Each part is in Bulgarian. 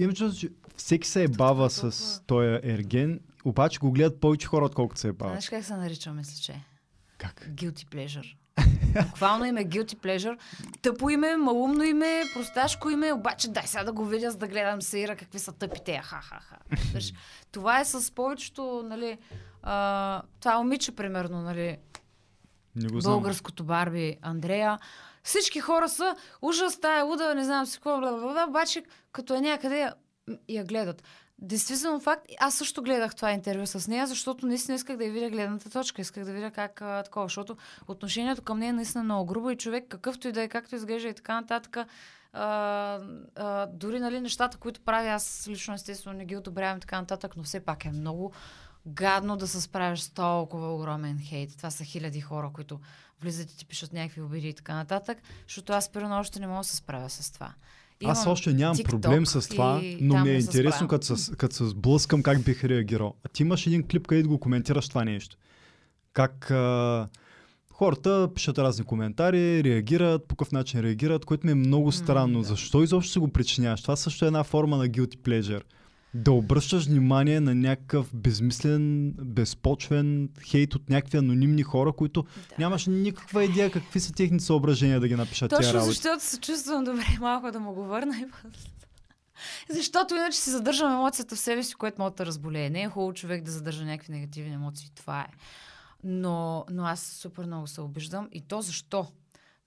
имам чувство, че всеки се е бава толкова- с този ерген, обаче го гледат повече хора, отколкото се е бават. Знаеш как се нарича, мисля, че? Как? Guilty pleasure. Буквално име guilty pleasure. Тъпо име, малумно име, просташко име, обаче дай сега да го видя, за да гледам Саира какви са тъпите. Ха-ха-ха. Това е с повечето, нали, а, това момиче, примерно, нали, Не го знам. българското Барби Андрея. Всички хора са ужас, тая луда, не знам си какво, бла, бла, бла, обаче като е някъде я, гледат. Действително факт, аз също гледах това интервю с нея, защото наистина исках да я видя гледната точка, исках да видя как а, такова, защото отношението към нея е наистина много грубо и човек какъвто и да е, както изглежда и така нататък, а, а, дори нали, нещата, които прави, аз лично естествено не ги одобрявам и така нататък, но все пак е много гадно да се справиш с толкова огромен хейт. Това са хиляди хора, които влизат и ти пишат някакви обиди и така нататък, защото аз примерно още не мога да се справя с това. Аз Имам още нямам TikTok проблем с това, но ми е интересно, като се, като се сблъскам, как бих реагирал. А ти имаш един клип, където го коментираш това нещо. Как а, хората пишат разни коментари, реагират, по какъв начин реагират, което ми е много странно. да. Защо изобщо се го причиняваш? Това също е една форма на guilty pleasure. Да обръщаш внимание на някакъв безмислен, безпочвен хейт от някакви анонимни хора, които Да. нямаш никаква идея какви са техните съображения да ги напишат Точно работи. защото се чувствам добре малко да му го върна и. Защото иначе си задържам емоцията в себе си, което може да разболее. Не е хубаво човек да задържа някакви негативни емоции. Това е. Но, но аз супер много се обиждам. И то защо?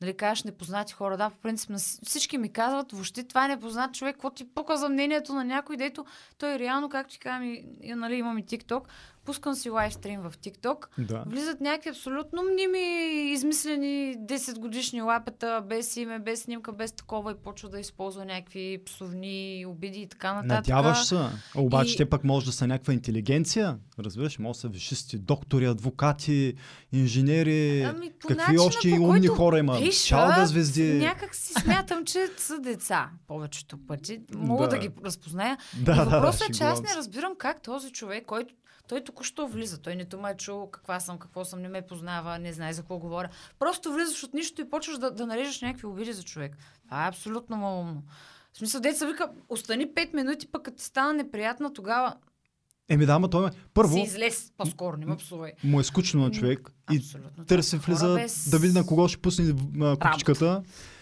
Нали, кажеш непознати хора, да, по принцип на всички ми казват, въобще това е непознат човек, какво ти пука за мнението на някой, дето той реално, както ти казвам, и, нали, имам и TikTok, пускам си лайвстрим в TikTok, Да. Влизат някакви абсолютно мними, измислени 10 годишни лапета, без име, без снимка, без такова и почва да използва някакви псовни обиди и така нататък. Надяваш се. Обаче И- те пък може да са някаква интелигенция. Разбираш, може да са вишисти, доктори, адвокати, инженери. Ами, Какви начина, още по умни хора има? пишат, Чалга звезди. Някак си смятам, че са деца повечето пъти. Мога да, Да. ги разпозная. Да, и въпросът да, е, че аз не разбирам как този човек, който той току-що влиза. Той нито ме е чул каква съм, какво съм, не ме познава, не знае за какво говоря. Просто влизаш от нищо и почваш да, да нарежеш някакви обиди за човек. Това е абсолютно малумно. В смисъл, деца вика, остани 5 минути, пък като ти стана неприятна, тогава Еми да, ама той ме... Първо, си излез по-скоро, не ме псувай. му е скучно на човек и търси влиза без да види на кого ще пусне а,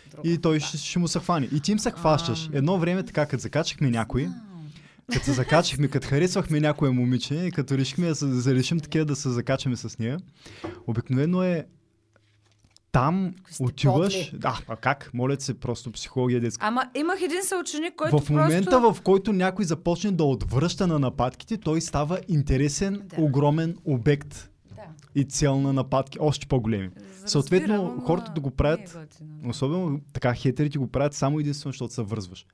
друга. и той Да. ще, ще му се хване. И ти им се хващаш. Едно време така, като закачахме някой, като се закачихме, като харесвахме някое момиче и като решихме да се да решим такива да се закачаме с нея, обикновено е там отиваш. Да, а как? Моля се, просто психология детска. Ама имах един съученик, който В момента, просто... в който някой започне да отвръща на нападките, той става интересен, Да. огромен обект Да. и цел на нападки, още по-големи. Съответно, Разбирам, ама хората да го правят, не е готино. Особено така хейтерите го правят само единствено, защото се връзваш.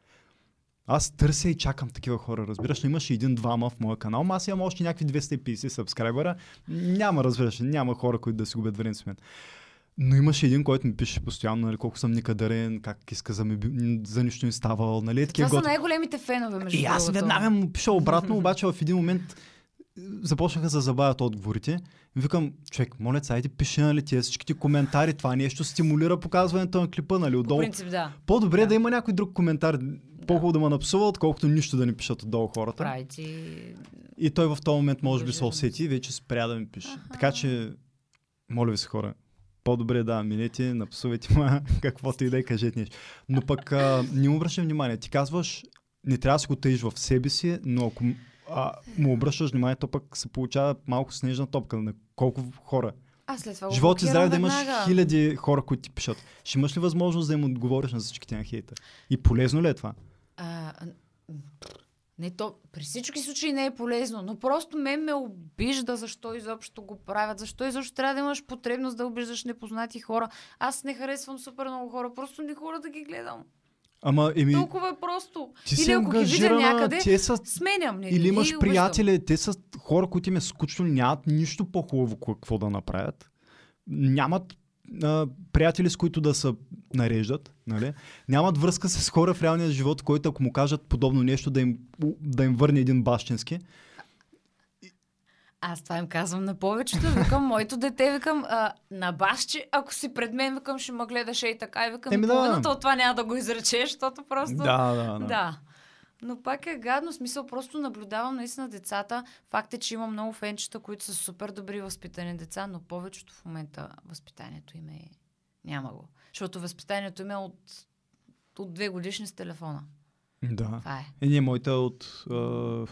Аз търся и чакам такива хора, разбираш. Но имаше един-двама в моя канал, но аз имам още някакви 250 сабскрайбера. Няма, разбираш, няма хора, които да си губят време с мен. Но имаше един, който ми пише постоянно, нали, колко съм никадърен, как иска за, ми, за нищо не ставал, нали, Това са най-големите фенове, между И аз веднага му пиша обратно, обаче в един момент започнаха да се забавят отговорите. Викам, човек, моля, се, айде пиши, нали, тия всичките коментари, това нещо стимулира показването на клипа, нали, По отдолу. принцип, да. По-добре Да. да. има някой друг коментар, по-хубаво да ме напсува, отколкото нищо да не пишат отдолу хората. Прави ти... И той в този момент може би се усети и вече спря да ми пише. Аха. Така че, моля ви се хора, по-добре да минете, напсувайте ма, каквото и да е, кажете нещо. Но пък а, не му обръщам внимание. Ти казваш, не трябва да си го тъжиш в себе си, но ако а, му обръщаш внимание, то пък се получава малко снежна топка на колко хора. Аз след това Живот и блокирам здраве да имаш хиляди хора, които ти пишат. Ще имаш ли възможност да им отговориш на всичките на хейта? И полезно ли е това? А, а, не то, при всички случаи не е полезно, но просто мен ме обижда защо изобщо го правят, защо изобщо трябва да имаш потребност да обиждаш непознати хора. Аз не харесвам супер много хора, просто не хора да ги гледам. Ама, еми, Толкова е просто. ти Или ако ги видя някъде, те са сменям. Не, Или имаш приятели, те са хора, които им е скучно, нямат нищо по-хубаво какво да направят. Нямат а, приятели, с които да се нареждат, нали? Нямат връзка с хора в реалния живот, които ако му кажат подобно нещо, да им, да им върне един бащински. Аз това им казвам на повечето. Викам, моето дете, викам, а, на бащи, ако си пред мен, викам, ще ме гледаш и така. И викам, Еми да. половината от това няма да го изречеш, защото просто... Да, да, да. да. Но пак е гадно, смисъл просто наблюдавам наистина децата. Факт е, че има много фенчета, които са супер добри възпитани деца, но повечето в момента възпитанието им е... Няма го. Защото възпитанието им е от, от две годишни с телефона. Да. Това е. Е, ние моята от... А...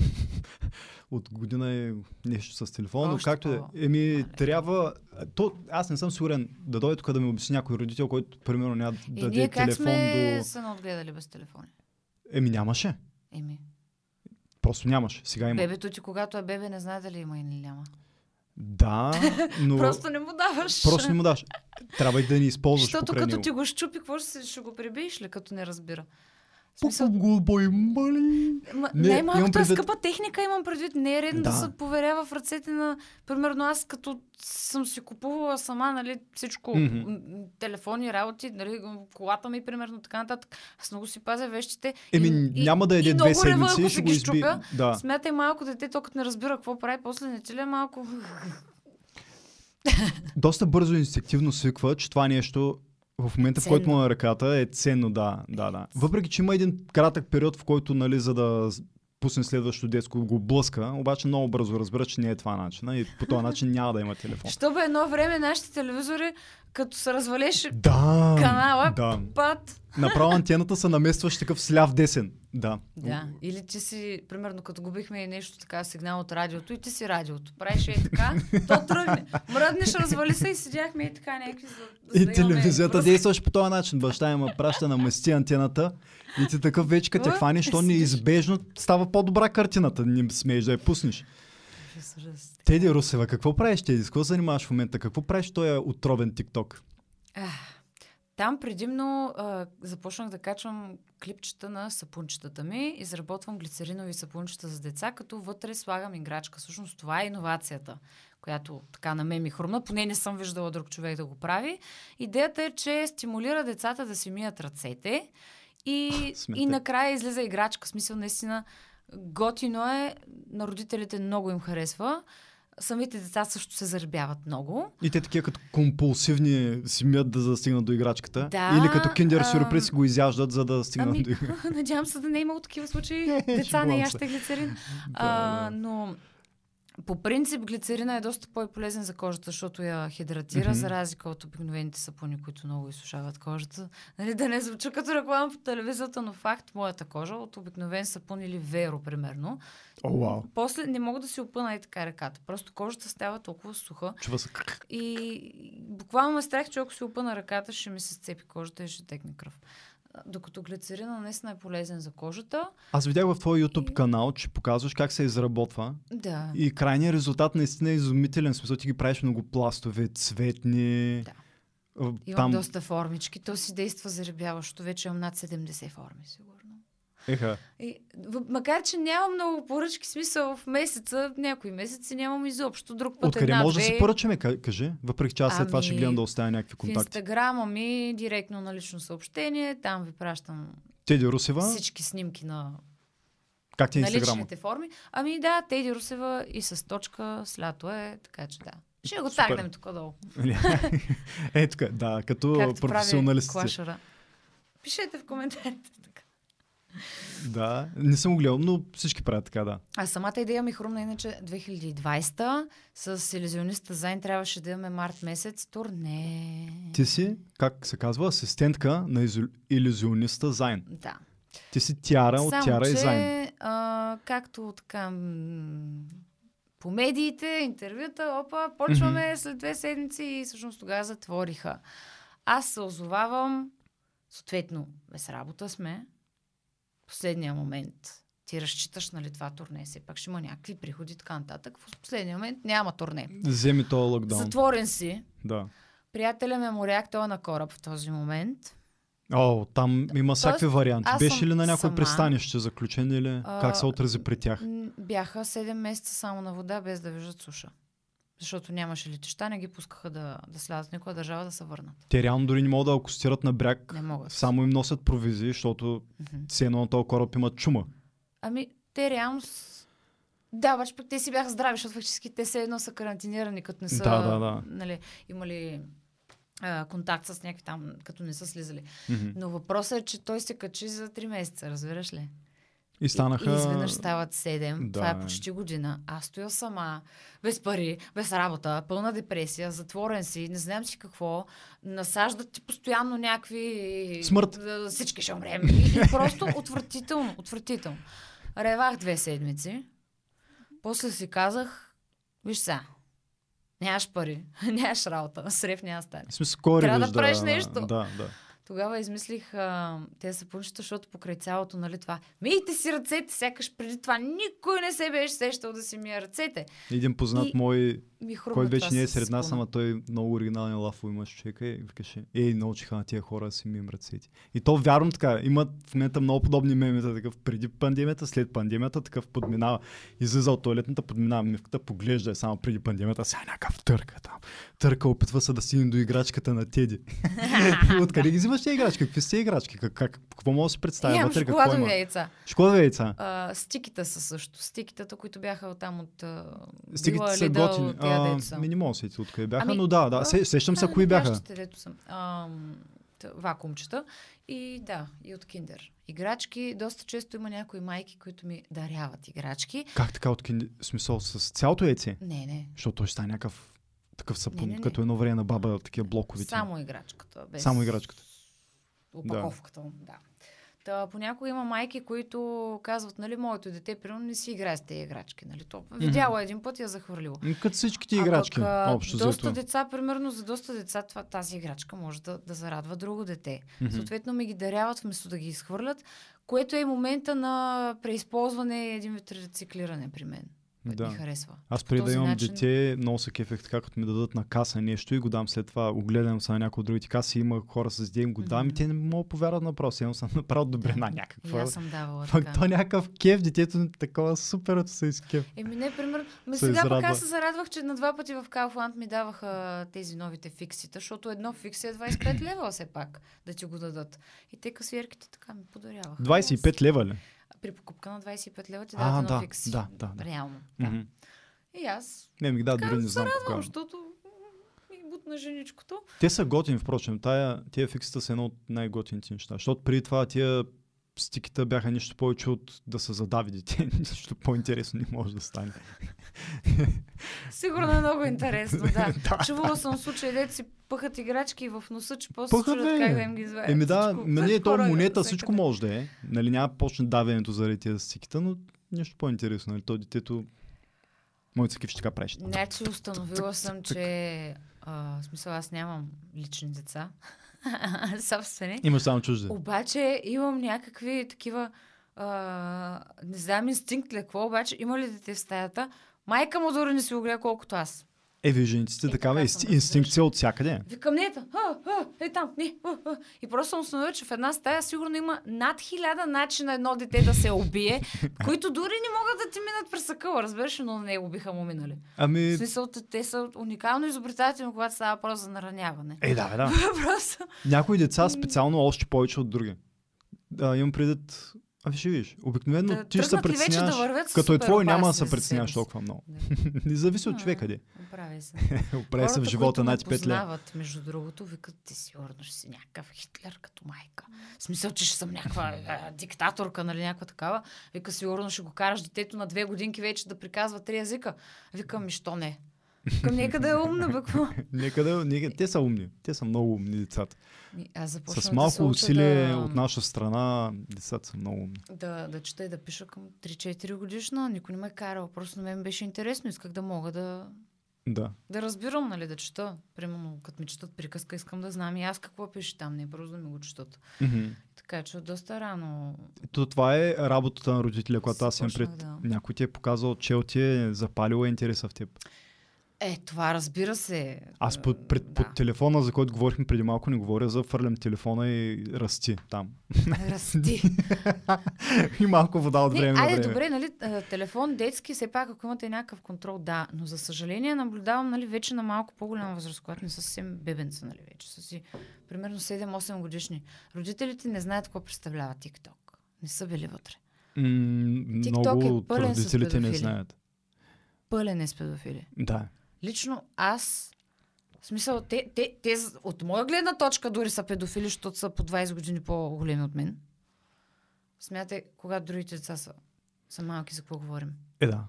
от година е нещо с телефона, но както е. Еми, трябва... То, аз не съм сигурен да дойде тук да ми обясни някой родител, който примерно няма да И даде ние как телефон сме до... се наотгледали без телефони? Еми нямаше. Еми. Просто нямаше. Сега има. Бебето ти, когато е бебе, не знае дали има или няма. Да, но... Просто не му даваш. Просто не му даш. Трябва и да ни използваш Защото като него. ти го щупи, какво ще, ще го прибиеш ли, като не разбира? Смисъл, го бой, мали. Ма, Не, най-малкото е предвид- скъпа техника, имам предвид. Не е редно да. Да. се поверява в ръцете на... Примерно аз като съм си купувала сама, нали, всичко, м- м- телефони, работи, нали, колата ми, примерно, така нататък. Аз много си пазя вещите. Еми, и, няма да еде две рева, седмици, ще го изби. Да. Смятай малко дете, то като не разбира какво прави, после не ти ли е малко... Доста бързо инстинктивно свиква, че това нещо в момента, в който Ценно. му е на ръката, е ценно, да, да, да. Въпреки, че има един кратък период, в който, нали, за да пусне следващото детско, го блъска, обаче много бързо разбира, че не е това начина и по този начин няма да има телефон. Що бе едно време нашите телевизори, като се развалеше Да, канала, да. пат. Направо антената се наместваш такъв сляв десен. Да. Да. Или ти си, примерно, като губихме нещо така, сигнал от радиото, и ти си радиото. Правиш е така, то тръгне. Мръднеш, развали се и седяхме и така някакви за, за И да телевизията връзка. действаш по този начин. Баща има праща на мести антената и ти такъв вече като те хванеш, то неизбежно става по-добра картината. Не смееш да я пуснеш. Теди Русева, какво правиш, Теди? С какво се занимаваш в момента? Какво правиш в този отровен тикток? Там предимно а, започнах да качвам клипчета на сапунчетата ми. Изработвам глицеринови сапунчета за деца, като вътре слагам играчка. Всъщност това е иновацията, която така на мен ми хрумна. Поне не съм виждала друг човек да го прави. Идеята е, че стимулира децата да си мият ръцете и, Смете. и накрая излиза играчка. Смисъл, наистина, готино е. На родителите много им харесва. Самите деца също се заребяват много. И те такива като компулсивни си мият да застигнат до играчката. Да, Или като киндер сюрприз го изяждат, за да стигнат Ами, до играчката. надявам се да не е имало такива случаи. Деца не яща глицерин. а, но по принцип глицерина е доста по-полезен за кожата, защото я хидратира, Мгм. за разлика от обикновените сапуни, които много изсушават кожата. Нали, да не звуча като реклама по телевизията, но факт, моята кожа от обикновен сапун или веро, примерно. О, вау. После не мога да си опъна и така ръката. Просто кожата става толкова суха. Чува се. И буквално ме страх, че ако си опъна ръката, ще ми се сцепи кожата и ще текне кръв. Докато глицерина наистина е полезен за кожата. Аз видях в твой YouTube канал, че показваш как се изработва. Да. И крайният резултат наистина е изумителен. В смисъл ти ги правиш много пластове, цветни. Да. Имам Там, доста формички. То си действа заребяващо. Вече имам над 70 форми, сигурно. Еха. И, в- макар, че нямам много поръчки, смисъл в месеца, някои месеци нямам изобщо. Друг път Откъде една, може да си поръчаме, ка- кажи? Въпреки че аз след това ще Ами, гледам да оставя някакви В контакти. инстаграма ми, директно на лично съобщение, там ви пращам Теди Русева, всички снимки на как ти е на личните форми. Ами да, Тейди Русева и с точка с лято е, така че да. Ще го тагнем тук долу. е, тук, да, като Както професионалисти. Пишете в коментарите. Да, не съм гледал, но всички правят така, да. А самата идея ми хрумна, иначе 2020 с иллюзиониста Зайн трябваше да имаме март месец турне. Ти си, как се казва, асистентка на изу... иллюзиониста Зайн. Да. Ти си Тяра от Само, Тяра че, и Зайн. А, както така по медиите, интервюта, опа, почваме след две седмици и всъщност тогава затвориха. Аз се озовавам, съответно, без работа сме. Последния момент ти разчиташ, нали, това турне, все пак ще има някакви приходи, така нататък. В последния момент няма турне. Вземи този локдаун. Затворен си. Да. Приятеля ме моряк, той е на кораб в този момент. О, там има всякакви варианти. Беше ли на някое сама. пристанище заключен или А, как се отрази при тях? Бяха 7 месеца само на вода, без да виждат суша. Защото нямаше летища, не ги пускаха да, да слязат в никоя държава да се върнат. Те реално дори не могат да акустират на бряг. Не могат. Само им носят провизии, защото Мгм. все едно на този кораб има чума. Ами, те реално... Да, обаче пък те си бяха здрави, защото фактически те все едно са карантинирани, като не са Да, да, да. Нали, имали а, контакт с някакви там, като не са слизали. Мгм. Но въпросът е, че той се качи за 3 месеца, разбираш ли? И станаха... И изведнъж стават 7. Да. Това е почти година. Аз стоя сама, без пари, без работа, пълна депресия, затворен си, не знам си какво. Насаждат ти постоянно някакви... Смърт. Всички ще умрем. И, просто отвратително, отвратително. Ревах две седмици. После си казах, виж сега, нямаш пари, нямаш работа, с рев няма стане. Смисъл, Трябва да правиш нещо. Да, да. Тогава измислих а, те сапунчета, защото покрай цялото, нали това, мийте си ръцете, сякаш преди това никой не се беше сещал да си мия ръцете. Един познат И- мой, Ми който вече не е сред нас, ама той много оригинален лафо имаше човека и викаше, ей, научиха на тия хора да си мием ръцете. И то вярно така, имат в момента много подобни мемета, такъв преди пандемията, след пандемията, такъв подминава, излиза от туалетната, подминава мивката, поглежда е само преди пандемията, сега е някакъв търка там. Търка, опитва се да стигне до играчката на Теди. Откъде ги взимаш тези играчки? Какви са тези играчки? Как, как, какво мога да си представя? Имам вътре, какво шоколадови има? яйца. Шоколадови яйца. А, стиките са също. Стикитата, които бяха там от... а, Стигите Била са Lidl, готини. А, ми не мога да откъде бяха, Ами, но да, да. а, Се, сещам се А, кои бяха. дето съм. Т- вакуумчета. И да, и от киндер. Играчки, доста често има някои майки, които ми даряват играчки. Как така от кинди... смисъл с цялото яйце? Не, не. Защото той ще стане някакъв такъв сапун, Не, не, не. като едно време на баба, такива блокови. Само играчката. Без Само играчката. Опаковката. Да. да. Та, понякога има майки, които казват, нали, моето дете, примерно, не си играе с тези играчки. Нали, то видяло един път и я захвърлило. М, Като всичките А играчки, пък, а, общо доста взето. деца, примерно за доста деца това, тази играчка може да, да зарадва друго дете. Мгм. Съответно ми ги даряват вместо да ги изхвърлят, което е момента на преизползване и един вид рециклиране при мен. Да. ми харесва. Аз преди да имам начин- дете, много се кефех така, като ми дадат на каса нещо и го дам след това, огледам се на някои от другите каси, има хора с им го дам и Мгм. те не могат повярват направо. Сега съм направил добрина И някаква. аз съм давала Пък така. то някакъв кеф, детето е такова супер се изкеф. Еми не, примерно. Ме Се сега пък израдва. аз се зарадвах, че на два пъти в Kaufland ми даваха тези новите фиксита, защото едно фикси е 25 лева все пак да ти го дадат. И те касиерките така ми подаряваха. 25 лева ли? При покупка на 25 лева ти едно да, фикси. да, да, да. Реално. Да. Мгм. И аз Не, ми да, дори не се знам радвам, кога. защото м, ми бутна женичкото. Те са готини, впрочем. Тая, тия фиксита са едно от най-готините неща. Защото преди това тия стиките бяха нищо повече от да се задави дете. Нищо по-интересно не може да стане. Сигурно е много интересно, да. Да. Чувала съм случаи, дете си пъхат играчки в носа, че после Пъхат, чудят как да им ги извадят. Еми да, Всичко. нали, Всичко то монета всичко може да е. Нали, няма почне давенето заради тия стиките, но нещо по-интересно. Нали, то детето Моите скиф ще така правиш. Значи установила съм, че а, в смисъл аз нямам лични деца. Собствени. Имаш само чужди. Обаче имам някакви такива а, не знам инстинкт ли какво, обаче има ли дете в стаята, майка му дори не си го гледа колкото аз. Е, вие жените сте Е, такава инстинкция от всякъде. Викам, не, там, а, а, е там, не, а, а. И просто съм установила, че в една стая сигурно има над хиляда начина едно дете да се убие, които дори не могат да ти минат през съкъла, разбираш, но на него биха му минали. Ами, В смисъл, те- са уникално изобретателни, когато става въпрос за нараняване. е, да, да. Просто. Някои деца специално още повече от други. Да, имам предвид... Ами ще видиш. Обикновено Да ти ще се да притесняваш. са като е твой, няма да се притесняваш толкова много. Да. Не зависи от А, човека, де. Оправи се. Оправи се в живота над 5 лет. между другото, викат, ти сигурно ще си някакъв Хитлер като майка. В смисъл, че ще съм някаква а, диктаторка, нали, някаква такава. Вика, сигурно ще го караш детето на две годинки вече да приказва три езика. Викам, ми, що не? Викам, нека да е умна, бе, какво? Нека да, нека, те са умни. Те са много умни децата. Аз С малко да усилие да, от наша страна, децата са много умни. да, да чета и да пиша към 3-4 годишна. Никой не ме е карал. Просто на мен беше интересно. Исках да мога да, Да. да разбирам, нали, да чета. Примерно, като ми четат приказка, искам да знам и аз какво пише там, не просто да ми го четат. Така че доста рано. То, това е работата на родителя, когато аз Започнах пред... да- Някой ти е показал, чел ти е запалила интереса в теб. Е, това разбира се. Аз под, пред, да. под телефона, за който говорихме преди малко, не говоря за фърлям телефона и расти там. Расти. и малко вода от Не, време на айде, време. добре, нали, телефон детски, все пак, ако имате някакъв контрол, да. Но за съжаление наблюдавам, нали, вече на малко по-голяма възраст, когато не са съвсем бебенца, нали, вече са си примерно 7-8 годишни. Родителите не знаят какво представлява TikTok. Не са били вътре. М, TikTok много е от пълен родителите не знаят. Пълен е с педофили. Да. Лично аз, в смисъл, те, те, те от моя гледна точка дори са педофили, защото са по 20 години по-големи от мен. Смятай, когато другите деца са, са малки, за какво говорим. Е, да.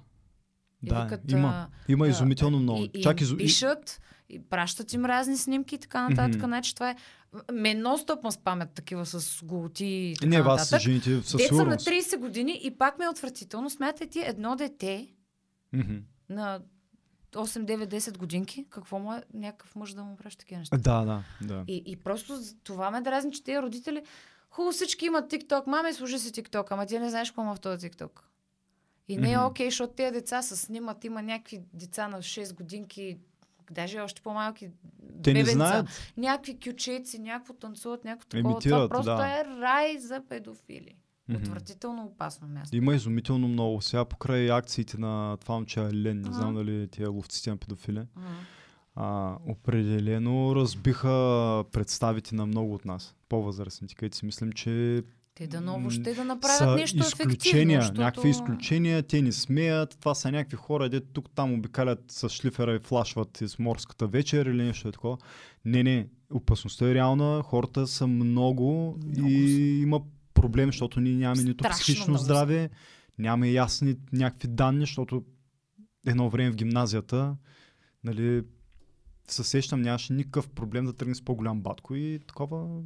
И Да, викат, има. а, Има а, изумително много. И, Чак изу... пишат, и пращат им разни снимки и така нататък. Мгм. Значи това е... Мен нон-стоп ме спамят такива с голоти и така Не, вас нататък. жените със Деца на сигурност. 30 години и пак ми е отвратително. Смятай ти едно дете Мгм. на 8, 9, 10 годинки. Какво му е някакъв мъж да му праща такива неща? Да, да, да. И, и просто това ме дразни, че тези родители хубаво всички имат TikTok. Маме, служи си TikTok, ама ти не знаеш какво има в този TikTok. И не е окей, защото тези деца се снимат. Има някакви деца на 6 годинки, даже още по-малки Те не бебенца. знаят. Някакви кючеци, някакво танцуват, някакво такова. Това Имитират, просто да. е рай за педофили. Мгм. Отвратително опасно място. Има изумително много. Сега покрай акциите на това момче Лен, не знам дали тия ловците на педофили, а, определено разбиха представите на много от нас, по-възрастните, където си мислим, че Те да ново ще да направят нещо изключения. Защото... някакви изключения, те ни смеят, това са някакви хора, де тук там обикалят с шлифера и флашват из морската вечер или нещо е такова. Не, не, опасността е реална, хората са много, Много и са. има проблем, защото ние нямаме нито Страшно психично много здраве, нямаме ясни някакви данни, защото едно време в гимназията, нали, се сещам, нямаше никакъв проблем да тръгне с по-голям батко и такова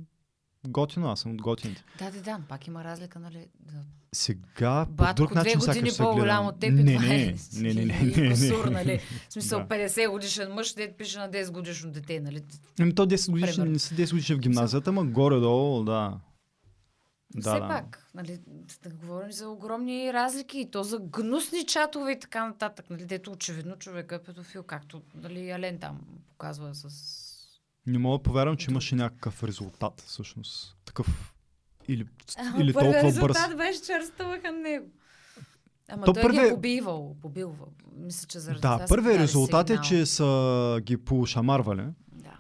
готино, аз съм от готините. Да, да, да, пак има разлика, нали? Да. Сега по Батко друг две начин години по-голям от теб не, това не, е не, не, не, и не, косур, не. нали? В смисъл Да. 50 годишен мъж, дед пише на 10 годишно дете, нали? Ами то 10 годишни, не са 10 годишни в гимназията, ама горе-долу, да. Да, Все да. пак, нали, да говорим за огромни разлики и то за гнусни чатове и така нататък, нали, дето очевидно човека е педофил, както нали, Ален там показва с... Не мога да повярвам, че имаше някакъв резултат, всъщност. Такъв или, Ама или толкова бърз. резултат беше, че арестуваха него. Ама То той ги първият- е побивал, побилвал. Мисля, че заради Да, това първият резултат е, сигнал. че са ги пошамарвали.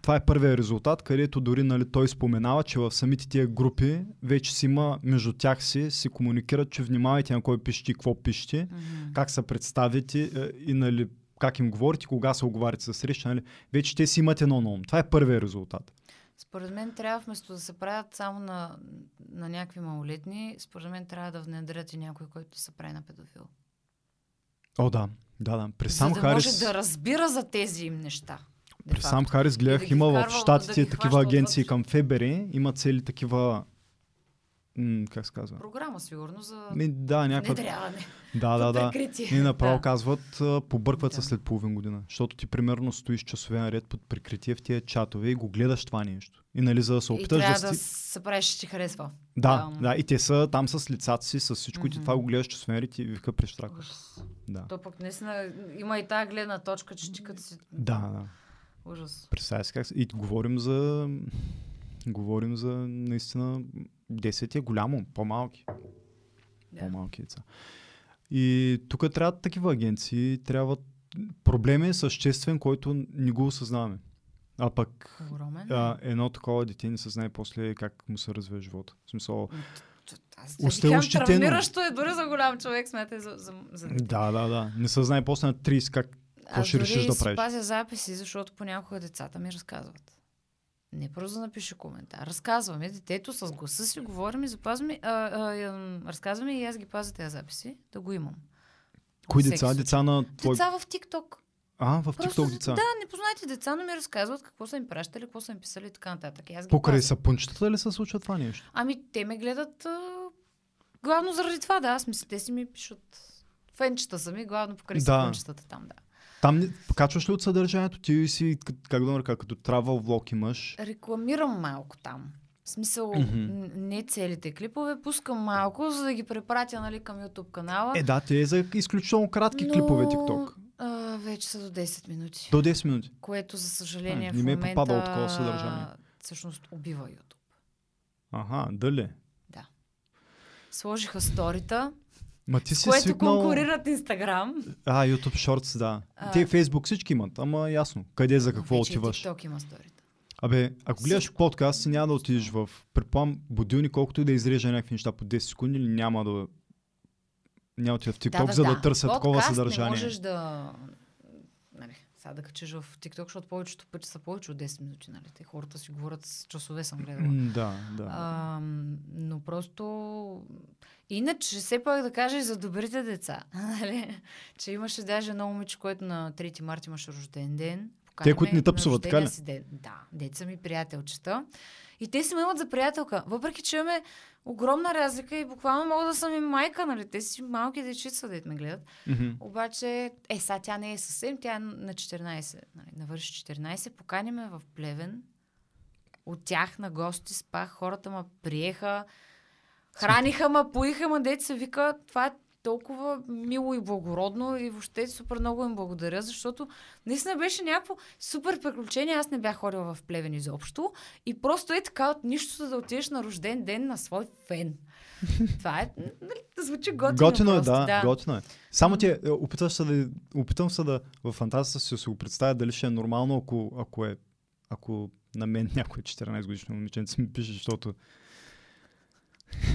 Това е първият резултат, където дори нали, той споменава, че в самите тия групи вече си има, между тях си, си комуникират, че внимавайте на кой пишете и какво пишете, Мгм. как се представите е, и нали, как им говорите, кога се оговаряте за среща. Нали. Вече те си имат едно на ум. Това е първият резултат. Според мен трябва вместо да се правят само на, на някакви малолетни, според мен трябва да внедрят и някой, който се прави на педофил. О, да. Да, да. При Сам за да Харис, може да разбира за тези им неща. При. Сам Харис гледах, И да има в вкарва- щатите да такива хваща агенции отвътре. към ФБР, има цели такива м- как се казва? Програма, сигурно, за Ми, да, някаква... внедряване. Да, да, да. И направо Да. казват, побъркват се Да. след половин година. Защото ти примерно стоиш часове наред под прикритие в тия чатове и го гледаш това нещо. И нали за да се И опиташ трябва да, да се правиш, че ти харесва. Да, Да. да, и те са там с лицата си, с всичко, и ти това го гледаш часове наред и вика прещрака. Ужас. Да. То пък наистина има и тази гледна точка, че ти като си... Да, да. Ужас. Представя си как. И говорим за. Говорим за наистина 10 е голямо, по-малки. Да. По-малки деца. И тук трябват такива агенции, трябват. Проблем е съществен, който не го осъзнаваме. А пък Огромен. а, едно такова дете не се знае после как му се развие живота. В смисъл, ощетено. травмиращо е дори за голям човек, смятай за, за, за дете. да, да, да. Не се знае после на 30 как. Аз ще решиш да правиш? пазя записи, защото понякога децата ми разказват. Не просто да напише коментар. Разказваме детето с гласа си, говорим и запазваме, а, а, а, разказваме и аз ги пазя тези записи, да го имам. Кои Всеки деца? случай. Деца на твой. Деца в ТикТок. А, в Просто, TikTok деца. Да, непознати деца, но ми разказват какво са им пращали, какво са им писали и така нататък. Аз ги Покрай сапунчетата ли се случва това нещо? Ами, те ме гледат а, главно заради това, да. Аз мисля, те си ми пишат фенчета сами, главно покрай Да. да. там, да. Там не- покачваш ли от съдържанието? Ти си, как да нарека, като travel влог имаш. Рекламирам малко там. В смисъл, н- не целите клипове, пускам малко, за да ги препратя нали, към YouTube канала. Е, да, те е за изключително кратки но, клипове TikTok. А, вече са до 10 минути. До 10 минути. Което, за съжаление, А, в не ми е момента попадало такова съдържание. всъщност убива YouTube. Ага, дали? Да. Сложиха сторита, Ма ти с си което свикнал... конкурират Инстаграм. А, YouTube Shorts, да. А. Те Facebook всички имат, ама ясно. Къде, за какво Вече отиваш? TikTok има сторита. Абе, ако гледаш Всичко. подкаст, си няма да отидеш в... Предполагам, будилник, колкото и да изрежа някакви неща по 10 секунди, няма да... Няма да отида в TikTok, за да търся такова съдържание. не можеш да... Нали, сега да качиш в TikTok, защото повечето пъти са повече от 10 минути, нали? Те хората си говорят с часове, съм гледала. Да, да. А, но просто... Иначе, все пак да кажа и за добрите деца. Нали? че имаше даже едно момиче, което на 3 марта имаше рожден ден. Покани които не тъпсуват, така ли? си Ден. Да, деца ми приятелчета. И те си ме имат за приятелка. Въпреки, че имаме огромна разлика и буквално мога да съм и майка, нали? Те си малки дечица, дет ме гледат. Мгм. Обаче, е, сега тя не е съвсем, тя е на 14, нали, навърши 14, покани ме в Плевен, от тях на гости спах, хората ме приеха, храниха ме, поиха ме, деца вика, това е толкова мило и благородно и въобще супер много им благодаря, защото наистина беше някакво супер приключение. Аз не бях ходила в Плевен изобщо и просто е така от нищото да отидеш на рожден ден на свой фен. Това е, нали, да звучи готино. Готино е, просто, да, готино е. Само ти, е, опитваш се да, опитвам се да в фантазията си да си го представя дали ще е нормално, ако, ако е, ако на мен някой 14 годишно момиченце ми пише, защото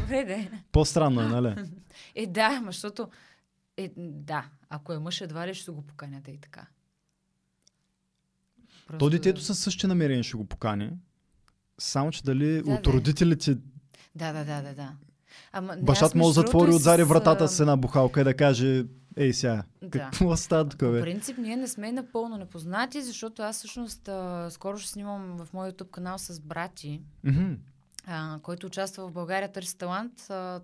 Добре, де. по-странно е, нали? Е, да, защото... Е, да, ако е мъж, едва ли ще го поканяте и така. Просто То детето да... със същи намерения ще го покани, само че дали Да, от да. родителите Да, да, да, да, да. Ама, бащата му да затвори отзади с, вратата с една бухалка и да каже Ей сега, Да. какво става тук, По бе? принцип, ние не сме напълно непознати, защото аз всъщност а, скоро ще снимам в моя YouTube канал с брати, Мгм. А, който участва в България Търси талант. А,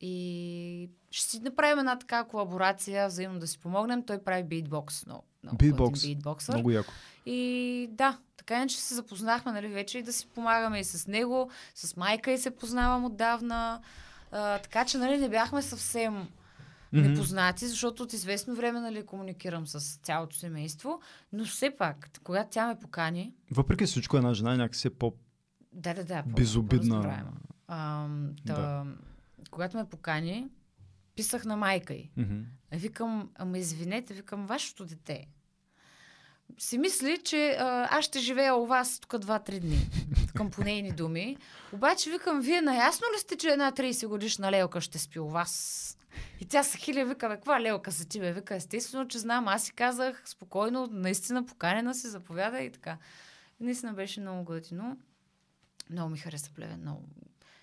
и ще си направим една така колаборация, взаимно да си помогнем. Той прави битбокс. Но, много Битбокс. битбоксър. Много яко. И да, така иначе се запознахме нали, вече и да си помагаме и с него, с майка и се познавам отдавна. А, така че нали, не бяхме съвсем Мгм. непознати, защото от известно време нали, комуникирам с цялото семейство, но все пак, когато тя ме покани, Въпреки всичко, една жена е някакси по... да, да, да, по- Безобидна. Ам, та, Да. Когато ме покани, писах на майка й. А Викам, ама извинете, викам, вашето дете си мисли, че а, аз ще живея у вас тук 2-3 дни. Към по нейни думи. Обаче викам, вие наясно ли сте, че една 30 годишна лелка ще спи у вас? И тя се хиля, вика, бе, каква лелка са ти, бе? Вика, естествено, че знам. Аз си казах спокойно, наистина поканена си, заповяда и така. И наистина беше много готино. Много ми хареса Плевен, много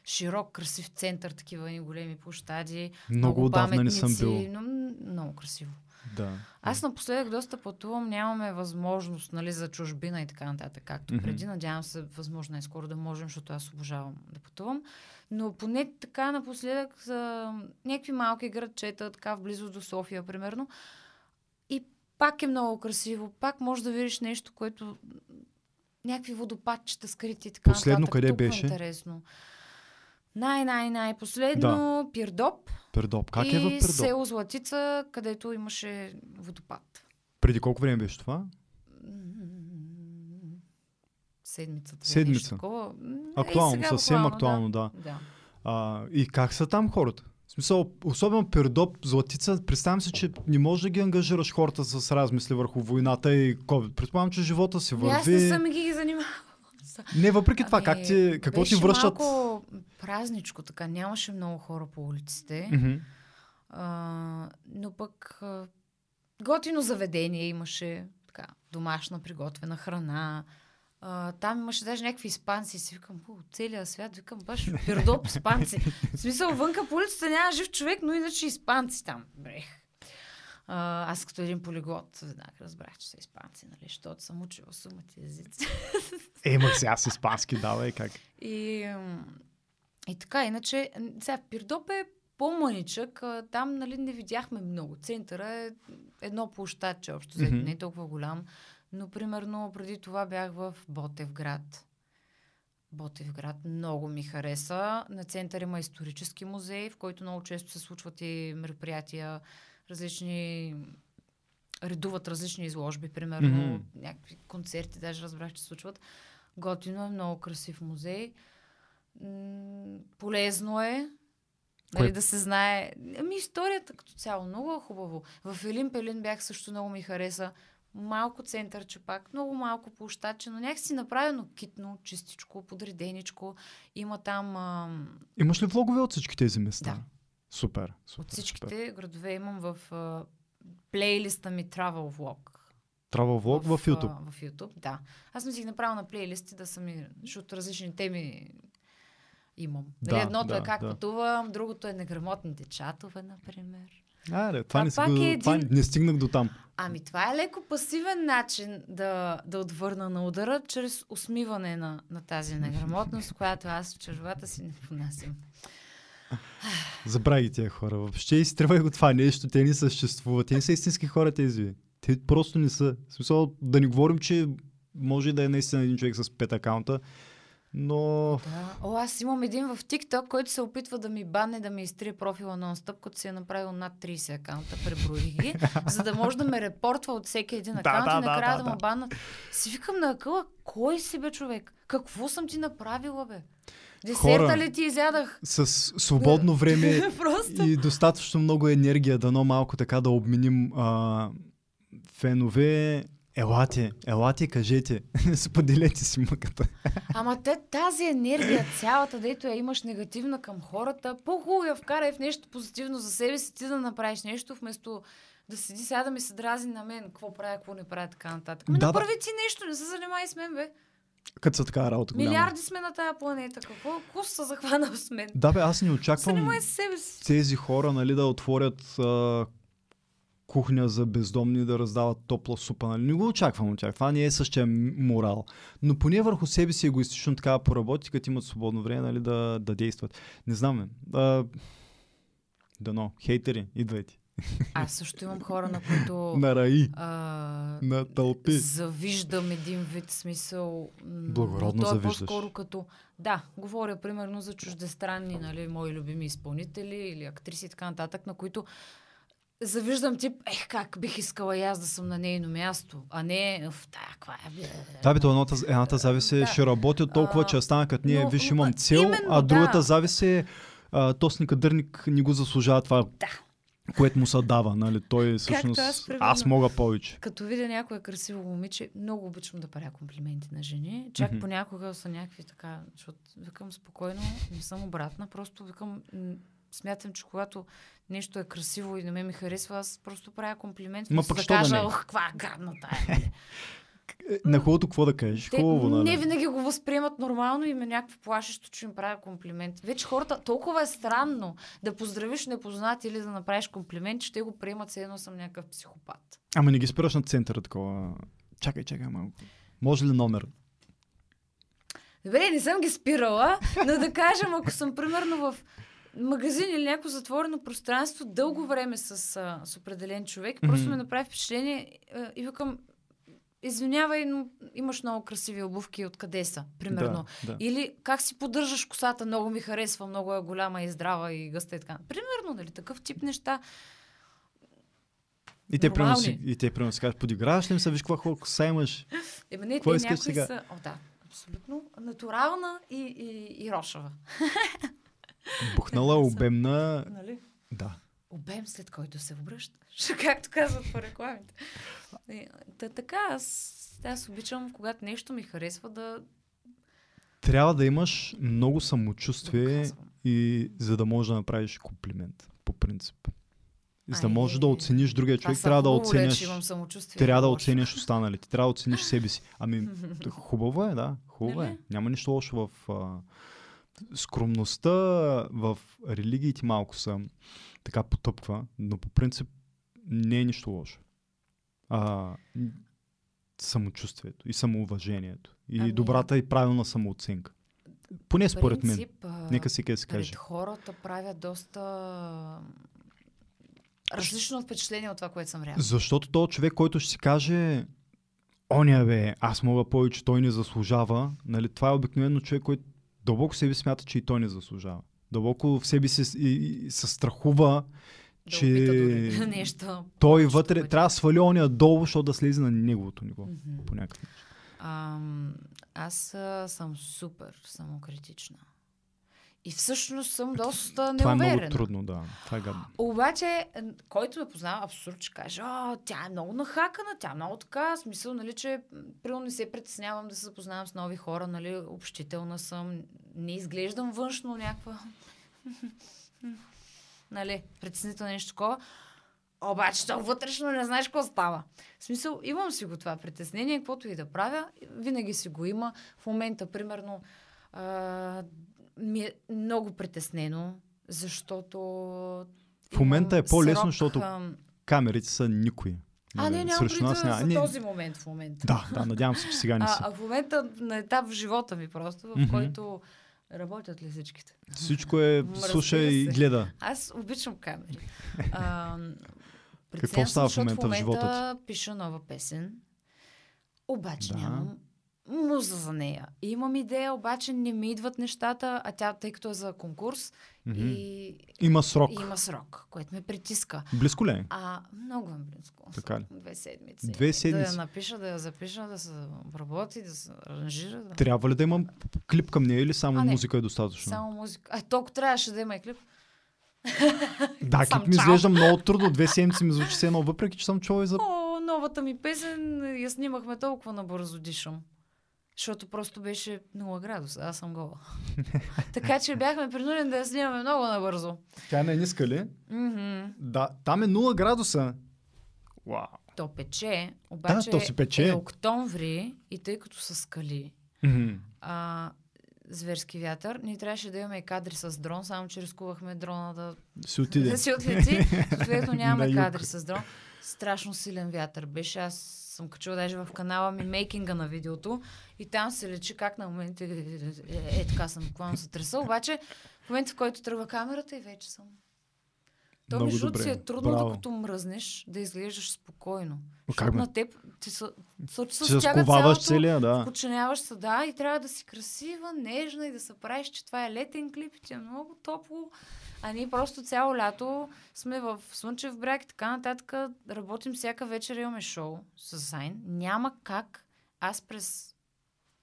широк, красив център, такива ни големи площади. Много отдавна не съм бил. но, много красиво. Да. Аз напоследък доста пътувам, нямаме възможност нали, за чужбина и така нататък, както Мгм. преди. Надявам се, възможно е скоро да можем, защото аз обожавам да пътувам. Но поне така напоследък за някакви малки градчета, така в близост до София, примерно. И пак е много красиво. Пак можеш да видиш нещо, което някакви водопадчета скрити и така Последно нататък. къде Толкова беше? интересно. Най-най-най последно Пирдоп Пердоп. Как и е в Пердоп? село Златица, където имаше водопад. Преди колко време беше това? Седмицата. Седмица. нещо такова. М, е, Актуално, сега съвсем актуално, да. Да. да. А, и как са там хората? В смисъл, особено Пердоп, Златица, представям се, че не можеш да ги ангажираш хората с размисли върху войната и COVID. Предполагам, че живота си Ами Аз върви. не съм ги занимавала. Не, въпреки това, как ти, какво ти Ами, връщат? малко празничко, така. Нямаше много хора по улиците. А, но пък а, готино заведение имаше, така, домашна приготвена храна. А, там имаше даже някакви испанци. Си викам, о, целият свят, викам, баш пирдоп испанци. В смисъл, вънка по улицата няма жив човек, но иначе испанци там. Брех. А, аз като един полиглот, веднага разбрах, че са испанци, нали, защото съм учила сумати езици. Е, ма сега с испански, давай, как? И, и така, иначе, сега Пирдоп е по-мъничък. Там нали, не видяхме много. Центъра е едно площадче общо, Мгм. не е толкова голям. Но, примерно, преди това бях в Ботевград. Ботевград много ми хареса. На център има исторически музей, в който много често се случват и мероприятия, различни редуват различни изложби, примерно Мгм. някакви концерти, даже разбрах, че се случват. Готино е, много красив музей. М, полезно е. Кое? Нали, да се знае. Ами историята като цяло много е хубаво. В Елин Пелин бях също много ми хареса. Малко центърче пак, много малко площадче, но някакси направено китно, чистичко, подреденичко. Има там ам, Имаш ли влогове от всички тези места? Да. Супер. супер от супер. всичките градове имам в а, плейлиста ми Travel Vlog. Travel влог в, в YouTube. А, в YouTube, да. Аз съм си ги направила на плейлисти да са ми, защото различни теми имам. Да, Дали, едното да, е как да. пътувам, другото е неграмотните чатове, например. А, не, това, А не, пак го, е това един- не стигнах до там. Ами това е леко пасивен начин да, да отвърна на удара, чрез усмиване на, на тази неграмотност, която аз в червата си не понасям. Забравяй ги тия хора. Въобще изтръвай го това нещо. Те не съществуват. Те не са истински хора тези. Те просто не са. В смисъл да не говорим, че може да е наистина един човек с пет акаунта, но Да. О, аз имам един в TikTok, който се опитва да ми банне, да ми изтрие профила нон-стоп, като си е направил над 30 акаунта, преброих ги, за да може да ме репортва от всеки един акаунт да, и накрая да, да, да, да. баннат. Си викам на акъла, кой си бе човек? Какво съм ти направила бе? Десерта Хора. ли ти изядах? с свободно време и достатъчно много енергия, дано малко така да обменим а, фенове. Елате, елате, кажете, споделете си мъката. Ама те тази енергия, цялата, дето я имаш негативна към хората, по-хубаво я вкарай в нещо позитивно за себе си, ти да направиш нещо, вместо да седи сега да ми се дрази на мен, какво правя, какво не правя, така нататък. Ами Да, направи ти нещо, не се занимай с мен, бе. Като са така работа голяма. Милиарди сме на тая планета. Какво, какво се захванал с мен? Да бе, аз не очаквам Занимай с себе си. тези хора нали, да отворят а, кухня за бездомни да раздават топла супа. Нали? Не го очаквам от тях. Това не е същия морал. Но поне върху себе си егоистично така поработи, като имат свободно време нали, да, да действат. Не знам. бе. А, дано. Хейтери, идвайте. Аз също имам хора, на които На раи, а, на тълпи. завиждам един вид смисъл. Благородно но то е завиждаш. по-скоро като... Да, говоря примерно за чуждестранни, нали, мои любими изпълнители или актриси и така нататък, на които завиждам тип, ех, как бих искала и аз да съм на нейно място, а не в тая, каква е. Да, бе, едната, едната завист е, Да. ще работя толкова, А, че стана като ние, но- виж, имам цел, именно, а другата да. завист е, а, Тосни Кадърник не го заслужава това, Да. което му се дава, нали? Той всъщност, аз, аз, примерно. мога повече. Като видя някое красиво момиче, много обичам да правя комплименти на жени. Чак Мгм. понякога са някакви така, защото викам спокойно, не съм обратна, просто викам, смятам, че когато нещо е красиво и не ме ми харесва, аз просто правя комплимент. Ма пък да кажа, ох, каква гадна тая. е». Е, На хубавото какво да кажеш? Те Хубаво, нали? не винаги го възприемат нормално и ме някакво плашещо, че им правя комплимент. Вече хората, толкова е странно да поздравиш непознат или да направиш комплимент, че те го приемат все едно съм някакъв психопат. Ама не ги спираш на центъра такова. Чакай, чакай малко. Може ли номер? Добре, не съм ги спирала, но да кажем, ако съм примерно в магазин или някакво затворено пространство дълго време с, а, с определен човек, просто Мгм. ме направи впечатление а, и викам, извинявай, но имаш много красиви обувки, откъде са, примерно. Да, да. Или как си поддържаш косата, много ми харесва, много е голяма и здрава и гъста и така. Примерно, нали, такъв тип неща. И те, примерно, си, и те примерно си кажат, подиграваш ли ми се, виж каква хубава коса имаш. Ема не, Какво те някои сега? са... О, да, абсолютно. Натурална и, и, и рошава. Бухнала, обемна. Нали? Да. обем, след който се връщаш, както казват по рекламите. Та, така, аз, аз обичам, когато нещо ми харесва да, Трябва да имаш много самочувствие и за да можеш да направиш комплимент, по принцип. За да можеш да оцениш другия човек, трябва да оценяш. имам самочувствие. Трябва да оцениш останалите. Трябва да оцениш себе си. Ами, хубаво е, да. Хубаво е. Нали? Няма нищо лошо в а, скромността. В религиите малко са така потъпква, но по принцип не е нищо лошо. А, самочувствието и самоуважението. И Ами- добрата и правилна самооценка. Поне според мен. Принцип, Нека си къде каже. хората правят доста различно впечатление от това, което съм реално. Защото то човек, който ще си каже Оня бе, аз мога повече, той не заслужава. Нали, това е обикновено човек, който дълбоко себе смята, че и той не заслужава. Дълбоко в себе си с- и, и, се страхува, Да че нещо. той вътре пъти. трябва да свали оня долу, защото да слезе на неговото ниво. Мгм. По някакъв начин. Ам, аз а, съм супер самокритична. И всъщност съм доста Това е много неуверена. трудно, да. Това е гадно. Обаче, който ме познава, абсурд ще каже, а, тя е много нахакана, тя е много така, смисъл, нали, че примерно не се притеснявам да се запознавам с нови хора, нали, общителна съм, не изглеждам външно някаква, нали, притеснително нещо такова. Обаче то вътрешно не знаеш какво става. В смисъл, имам си го това притеснение, каквото и да правя, винаги си го има. В момента, примерно, а, ми е много притеснено, защото... В момента е по-лесно, срок, защото ам, Камерите са никои. А, не, няма срещу нас за, няма. за Не, този момент в момента. Да, да, надявам се, че сега не си. А, а в момента на етап в живота ми просто, в Мгм. който работят ли всичките? Всичко е слуша и гледа. Аз обичам камери. А, Какво става в момента в живота пиша нова песен. Обаче Да. нямам муза за нея. И имам идея, обаче не ми идват нещата, а тя, тъй като е за конкурс Мгм. и, Има срок. и има срок, което ме притиска. Близко ли е? А, много е близко. Така ли? Две седмици. Две Да седмици. я напиша, да я запиша, да се обработи, да се аранжира. Да... Трябва ли да имам клип към нея или само А, не. музика е достатъчно? Само музика. А, толкова трябваше да има и клип. Да, клип ми изглежда много трудно. Две седмици ми звучи се едно, въпреки че съм чувал и за... О, новата ми песен я снимахме толкова набързо дишам. Защото просто беше 0 градуса, аз съм гола. така че бяхме принудени да я снимаме много набързо. Тя не е ниска ли? Да, там е 0 градуса. Вау. То пече, обаче то си пече. е октомври и тъй като са скали, а, зверски вятър, ние трябваше да имаме кадри с дрон, само че рискувахме дрона да Си отиде. да си отлети. Съответно нямаме кадри с дрон. Страшно силен вятър беше. Аз съм качила даже в канала ми мейкинга на видеото и там се лечи как на моменти е, е, е така съм буквално се треса. Обаче в момента, в който тръгва камерата и вече съм. То между другото си е трудно, Браво. докато мръзнеш, да изглеждаш спокойно. Как на теб ти се, се, се се стяга цялото, целия, да. Подчиняваш се, да, и трябва да си красива, нежна и да се правиш, че това е летен клип и ти е много топло. А ние просто цяло лято сме в Слънчев бряг и така нататък. Работим всяка вечер, имаме шоу с Зайн. Няма как аз през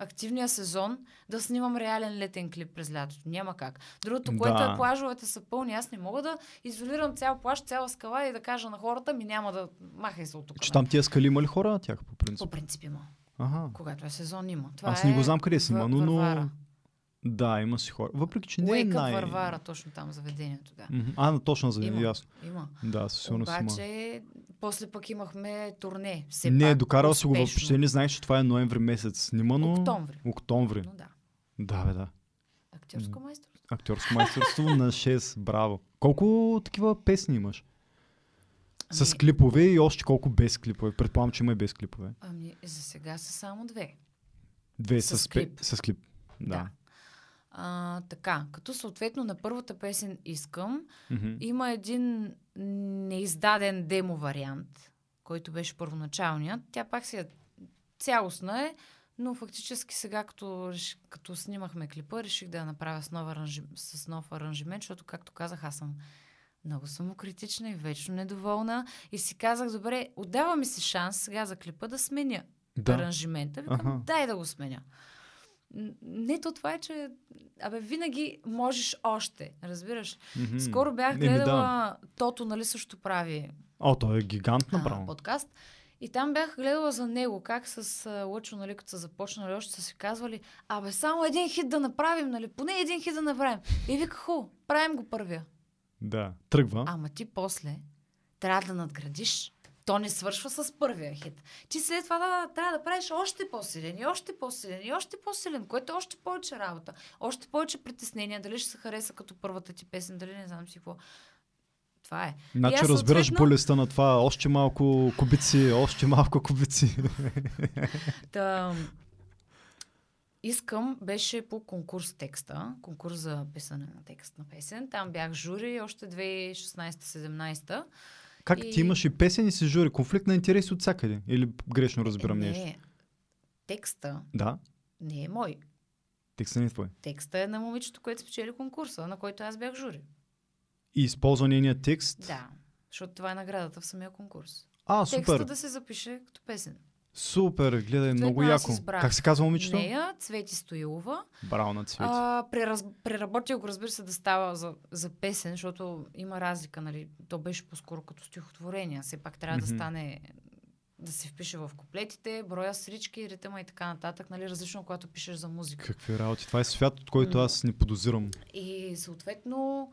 активния сезон да снимам реален летен клип през лятото. Няма как. Другото, Да. което е плажовете са пълни, аз не мога да изолирам цял плаж, цяла скала и да кажа на хората ми няма да махай се от тук. Че там тия скали има ли хора на тях по принцип? По принцип има. Ага. Когато е сезон има. Това Аз не е го знам къде си има, в но... но... Да, има си хора. Въпреки, че не е най... Варвара, точно там заведението, да. А, на точно за Има. ясно. Има. Да, със сигурност има. Обаче, после пък имахме турне. Все Не, пак, докарал си го въобще, не знаеш, че това е ноември месец. Снимано... Октомври. Октомври. Но да. Да, бе, да. Актьорско майсторство. Актьорско майсторство на 6. Браво. Колко такива песни имаш? С Ами- клипове и още колко без клипове. Предполагам, че има и без клипове. Ами, за сега са само две. Две С с, клип. С клип. Да. А, така, като съответно на първата песен искам, Мгм. има един неиздаден демо вариант, който беше първоначалният. Тя пак си е цялостна е, но фактически сега, като, като снимахме клипа, реших да я направя с нов, аранжи... с нов аранжимент, защото, както казах, аз съм много самокритична и вечно недоволна. И си казах, добре, отдава ми се шанс сега за клипа да сменя Да. аранжимента. Викам, Аха. дай да го сменя. Не, то това е, че абе, винаги можеш още, разбираш. Мгм. Скоро бях Еми, да. гледала, Тото, нали също прави О, той е гигант а, направо. подкаст. И там бях гледала за него, как с а, Лъчо, нали, като са започнали, още са си казвали, абе, само един хит да направим, нали, поне един хит да направим. И вика, ху, правим го първия. Да. Тръгва. Ама ти после трябва да надградиш. То не свършва с първия хит. Ти след това да, трябва да правиш още по-силен и още по-силен и още по-силен, което е още повече работа, още повече притеснения, дали ще се хареса като първата ти песен, дали не знам си какво. Това е. Значи разбираш съответно- болестта на това. Още малко кубици, още малко кубици. Та, искам, беше по конкурс текста, конкурс за писане на текст на песен. Там бях жури още 2016-17. Как И- ти имаш и песен и си жури? Конфликт на интереси от всякъде? Или грешно разбирам не, нещо? текста Да. не е мой. Текстът не е твой. Текста е на момичето, което спечели конкурса, на който аз бях жури. И използва нейния текст. Да, защото това е наградата в самия конкурс. А, Текста супер. да се запише като песен. Супер, гледай, много аз яко. Как се казва момичето? Нея, Цвети Стоилова. Браво на цвети. А, прераз... Преработил го, разбира се, да става за, за песен, защото има разлика, нали? То беше по-скоро като стихотворение. Все пак трябва Мгм. да стане да се впише в куплетите, броя с рички, ритъма и така нататък, нали, различно, когато пишеш за музика. Какви работи. Това е свят, от който аз не подозирам. И съответно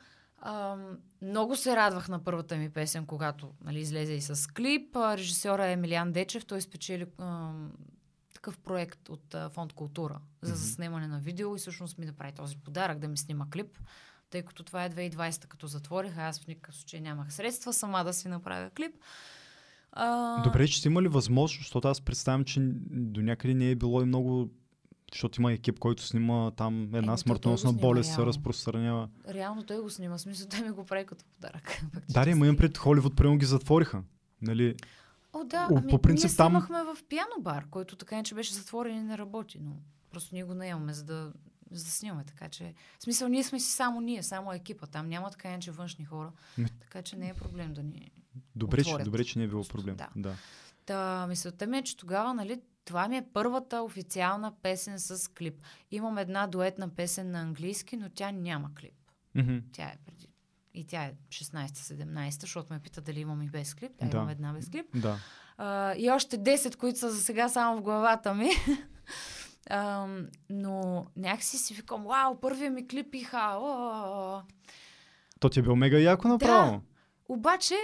Много се радвах на първата ми песен, когато нали, излезе и с клип. Режисьора е Емилиан Дечев. Той спечели такъв проект от а, Фонд Култура за заснемане на видео и всъщност ми направи този подарък да ми снима клип. Тъй като това е 2020, като затворих, аз в никакъв случай нямах средства сама да си направя клип. А, Добре, че сте имали възможност, защото аз представям, че до някъде не е било и много защото има екип, който снима там една той смъртоносна болест, се разпространява. Реално той го снима, смисъл той ми го прави като подарък. Да, има им пред Холивуд, примерно ги затвориха. Нали? О, да, О, ами, по принцип ние там- снимахме в пиано бар, който така иначе беше затворен и не работи, но просто ние го наемаме, за да, за да снимаме, така че... В смисъл, ние сме си само ние, само екипа, там няма така иначе външни хора, Ами- така че не е проблем да ни... Добре, че, Отворят. добре, че не е било проблем. да. Да. Та, мисълта ми е, че тогава, нали, това ми е първата официална песен с клип. Имам една дуетна песен на английски, но тя няма клип. Мгм. Тя е преди... И тя е 16-17, защото ме пита дали имам и без клип. Да, Да. имам една без клип. Да. А, и още 10, които са за сега само в главата ми. а, но някакси си викам, вау, първият ми клип и ха. о!" То ти е бил мега яко направо. Обаче,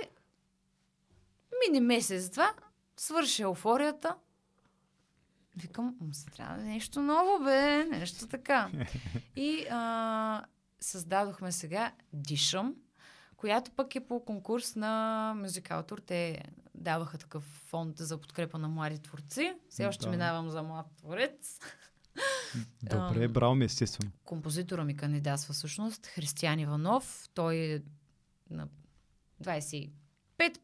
мини месец-два, свърши еуфорията. Викам, «М, се трябва нещо ново, бе, нещо така. И а, създадохме сега Дишам, която пък е по конкурс на Мюзикалтор. Те даваха такъв фонд за подкрепа на млади творци. Все още Да. минавам за млад творец. Добре, браво ми, естествено. Композитора ми кандидатства всъщност, Християн Иванов. Той е на 25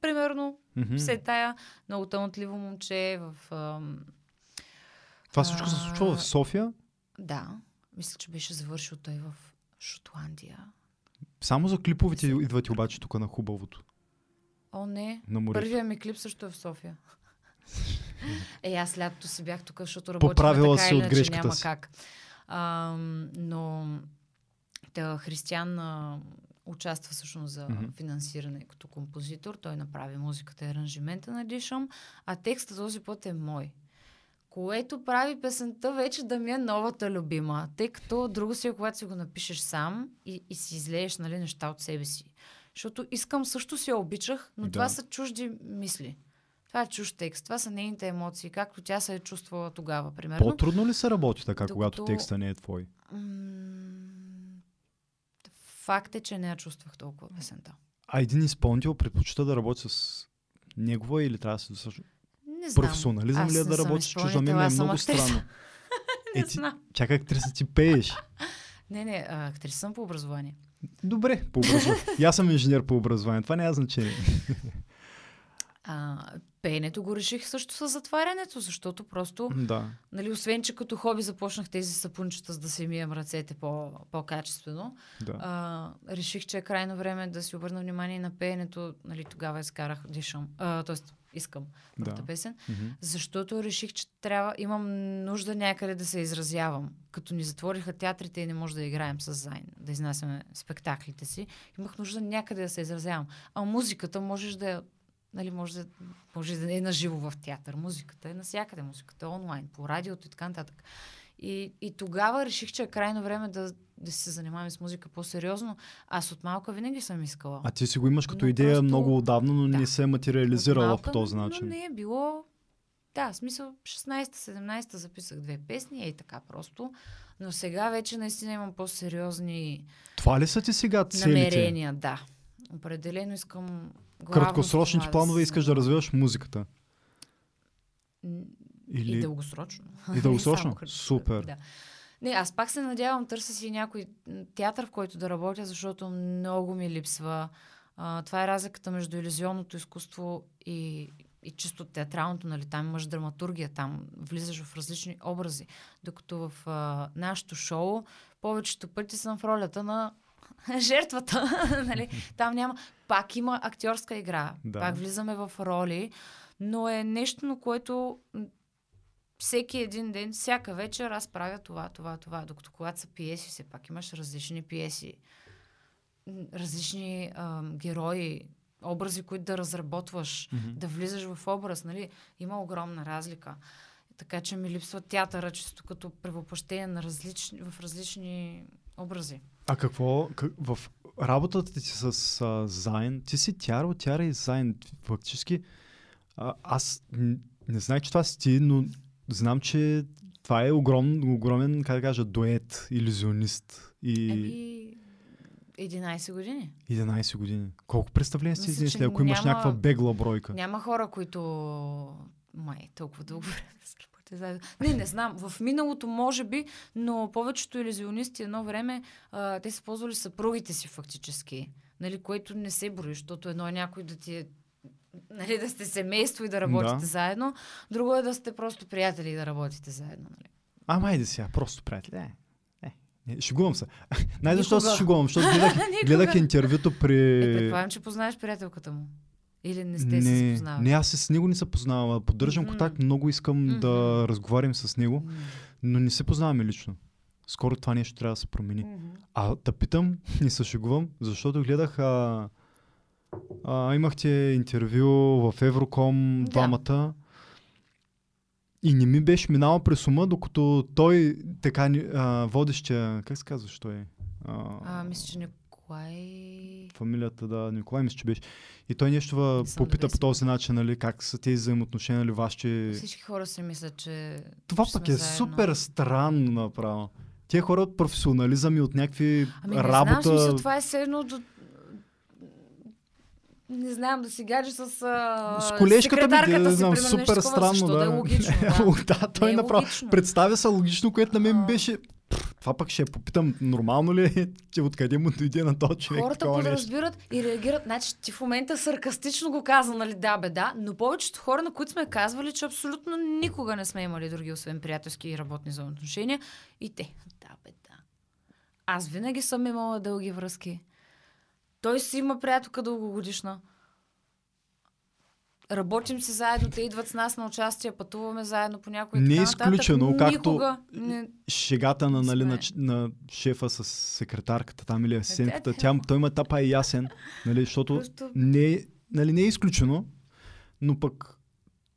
примерно, Мгм. все тая. Много талантливо момче в... Това всичко се случва в София. Да, мисля, че беше завършил той в Шотландия. Само за клиповете идвате обаче тук на хубавото. О, не. На морето. Първият ми клип също е в София. Е, аз лятото си бях тук, защото работих Поправила така или от грешката няма си. как. Ам, но та, Християн а, участва всъщност за Мгм. финансиране като композитор. Той направи музиката и аранжимента на Дишам, а текстът този път е мой. Което прави песента вече да ми е новата любима. Тъй като друго си е, когато си го напишеш сам и, и си излееш нали, неща от себе си. Защото искам също си я обичах, но Да. това са чужди мисли. Това е чужд текст. Това са нейните емоции, както тя се е чувствала тогава, примерно. По-трудно ли се работи така, когато Докато- текста не е твой? Факт е, че не я чувствах толкова песента. А един изпълнител предпочита да работи с негова или трябва да се достатъчно Не знам. професионализъм Аз ли е да работиш? Чужда ми е много странно. Е, ти, чакай, актриса ти пееш. Не, не, а, актриса съм по образование. Добре, по образование. Аз съм инженер по образование. Това няма значение. А, пеенето го реших също с затварянето, защото просто, да. нали, освен, че като хоби започнах тези сапунчета, за да си мием ръцете по, по-качествено, да. а, реших, че е крайно време да си обърна внимание на пеенето. Нали, тогава изкарах Дишам. А, тоест, искам първата Да. песен. Мгм. Защото реших, че трябва, имам нужда някъде да се изразявам. Като ни затвориха театрите и не може да играем с Зайн, да изнасяме спектаклите си, имах нужда някъде да се изразявам. А музиката можеш да я Нали, може, да, може да не е наживо в театър. Музиката е навсякъде. Музиката е онлайн, по радиото и така нататък. И, и тогава реших, че е крайно време да, да се занимаваме с музика по-сериозно. Аз от малка винаги съм искала. А ти си го имаш като Но идея просто- много отдавна, но Да. не се е материализирала малка, по този начин. Но не е било... Да, в смисъл 16-17 записах две песни, и така просто. Но сега вече наистина имам по-сериозни Това ли са ти сега целите? намерения, да. Определено искам главно Краткосрочните планове се искаш да развиваш музиката. Или... И дългосрочно. И дългосрочно? Супер. Да. Не, аз пак се надявам, търся си някой театър, в който да работя, защото много ми липсва. А, това е разликата между иллюзионното изкуство и, и чисто театралното, нали? Там имаш драматургия, там влизаш в различни образи. Докато в а, нашото шоу повечето пъти съм в ролята на жертвата. нали? Там няма. Пак има актьорска игра. Да. Пак влизаме в роли, но е нещо, на което всеки един ден, всяка вечер аз правя това, това, това. Докато когато са пиеси, все пак имаш различни пиеси, различни а, герои, образи, които да разработваш, Мгм. да влизаш в образ, нали? Има огромна разлика. Така че ми липсва театъра, чисто като превъплъщение на различни, в различни образи. А какво как, в работата ти с а, Зайн, ти си Тяро, Тяра и Зайн. Фактически, а, аз не знаех, че това си ти, но знам, че това е огром, огромен, как да кажа, дует, иллюзионист. И Еми, 11 години. 11 години. Колко представления Мисля, изнесли, ако имаш няма- някаква бегла бройка? Няма хора, които... Май, толкова дълго време работили заедно. Не, не знам. В миналото може би, но повечето иллюзионисти едно време, а, те са ползвали съпругите си фактически. Нали, което не се брои, защото едно е някой да ти е нали, да сте семейство и да работите Да. заедно, друго е да сте просто приятели и да работите заедно. Нали. А, майде сега, просто приятели. Е, е, не, шегувам се. Най защо се шегувам, защото гледах, гледах интервюто при... Е, предполагам, че познаеш приятелката му. Или не сте се не, спознавали. не, аз с него не се познавам. Поддържам Мгм. контакт, много искам да Мгм. разговарям с него, М. но не се познаваме лично. Скоро това нещо трябва да се промени. Мгм. А да питам, не се шегувам, защото гледах, а, а, имахте интервю в Евроком Да. двамата и не ми беше минало през ума, докато той така а, водещия, как се казваш той? А, А, мисля, че Николай... фамилията, да, Николай мисля, че беше. И той нещо ва попита по този начин, нали, как са тези взаимоотношения, нали, вашите... Всички хора си мислят, че... Това пък е заедно. супер странно направо. Тия хора от професионализъм и от някакви Ами не работа... знам, смисъл, това е все едно до... Не знам, да си гадже с, а... С колежката ми, секретарката не знам, супер странно, да. да е логично. Да. да, той е направо представя се логично, което на мен беше... Това пък ще попитам, нормално ли е, че откъде му дойде на този човек Хората нещо? подразбират и реагират. Значи ти в момента саркастично го каза, нали, да, бе, да, но повечето хора, на които сме казвали, че абсолютно никога не сме имали други, освен приятелски и работни взаимоотношения. И те, да, бе, да. Аз винаги съм имала дълги връзки. Той си има приятелка дългогодишна. Работим си заедно, те идват с нас на участие, пътуваме заедно по някои Не е така нататък. изключено, както- не... Шегата на, нали, на, на, шефа с секретарката там или асистентката, да. тя, той има тапа е ясен, нали, защото Просто... не, е- нали, не е изключено, но пък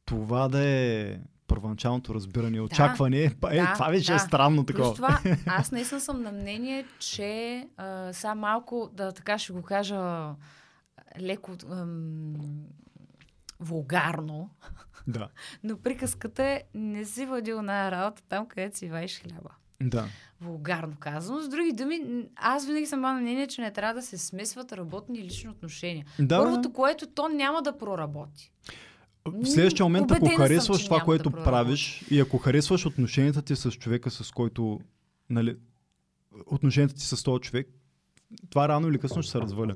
това да е първоначалното разбиране, очакване, е, е, да, това вече е да. странно Плюс такова. това, аз наистина съм на мнение, че а, сега малко, да така ще го кажа леко ам, вулгарно, Да, но приказката е не си водил на работа там, където си ваиш хляба. да. Вулгарно казано. С други думи, аз винаги съм на мнение, че не трябва да се смесват работни и лични отношения. да Първото, което то няма да проработи. В следващия момент, ако Убедена съм, харесваш че това, което да правиш и ако харесваш отношенията ти с човека, с който, нали, отношенията ти с този човек, това рано или късно ще се разваля.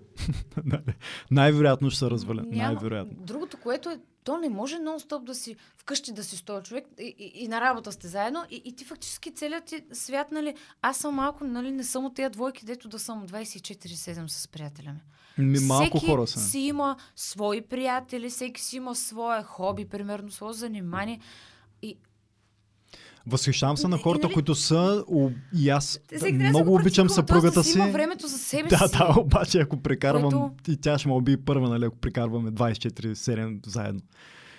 Най-вероятно ще се разваля. Най-вероятно. Другото, което е, то не може нон-стоп да си вкъщи да си с този човек и, и, и на работа сте заедно и, и ти фактически целият ти свят, нали, аз съм малко, нали, не съм от тези двойки, дето да съм 24-7 с приятеля ми. Ми, малко всеки хора са. си има свои приятели, всеки си има свое хоби, примерно, свое занимание. И Възхищавам се на хората, нали- които са у- и аз да много обичам съпругата да си. Има времето за себе Да, си. да, обаче ако прекарвам Което- и тя ще ме убие първа, нали, ако прекарваме 24-7 заедно.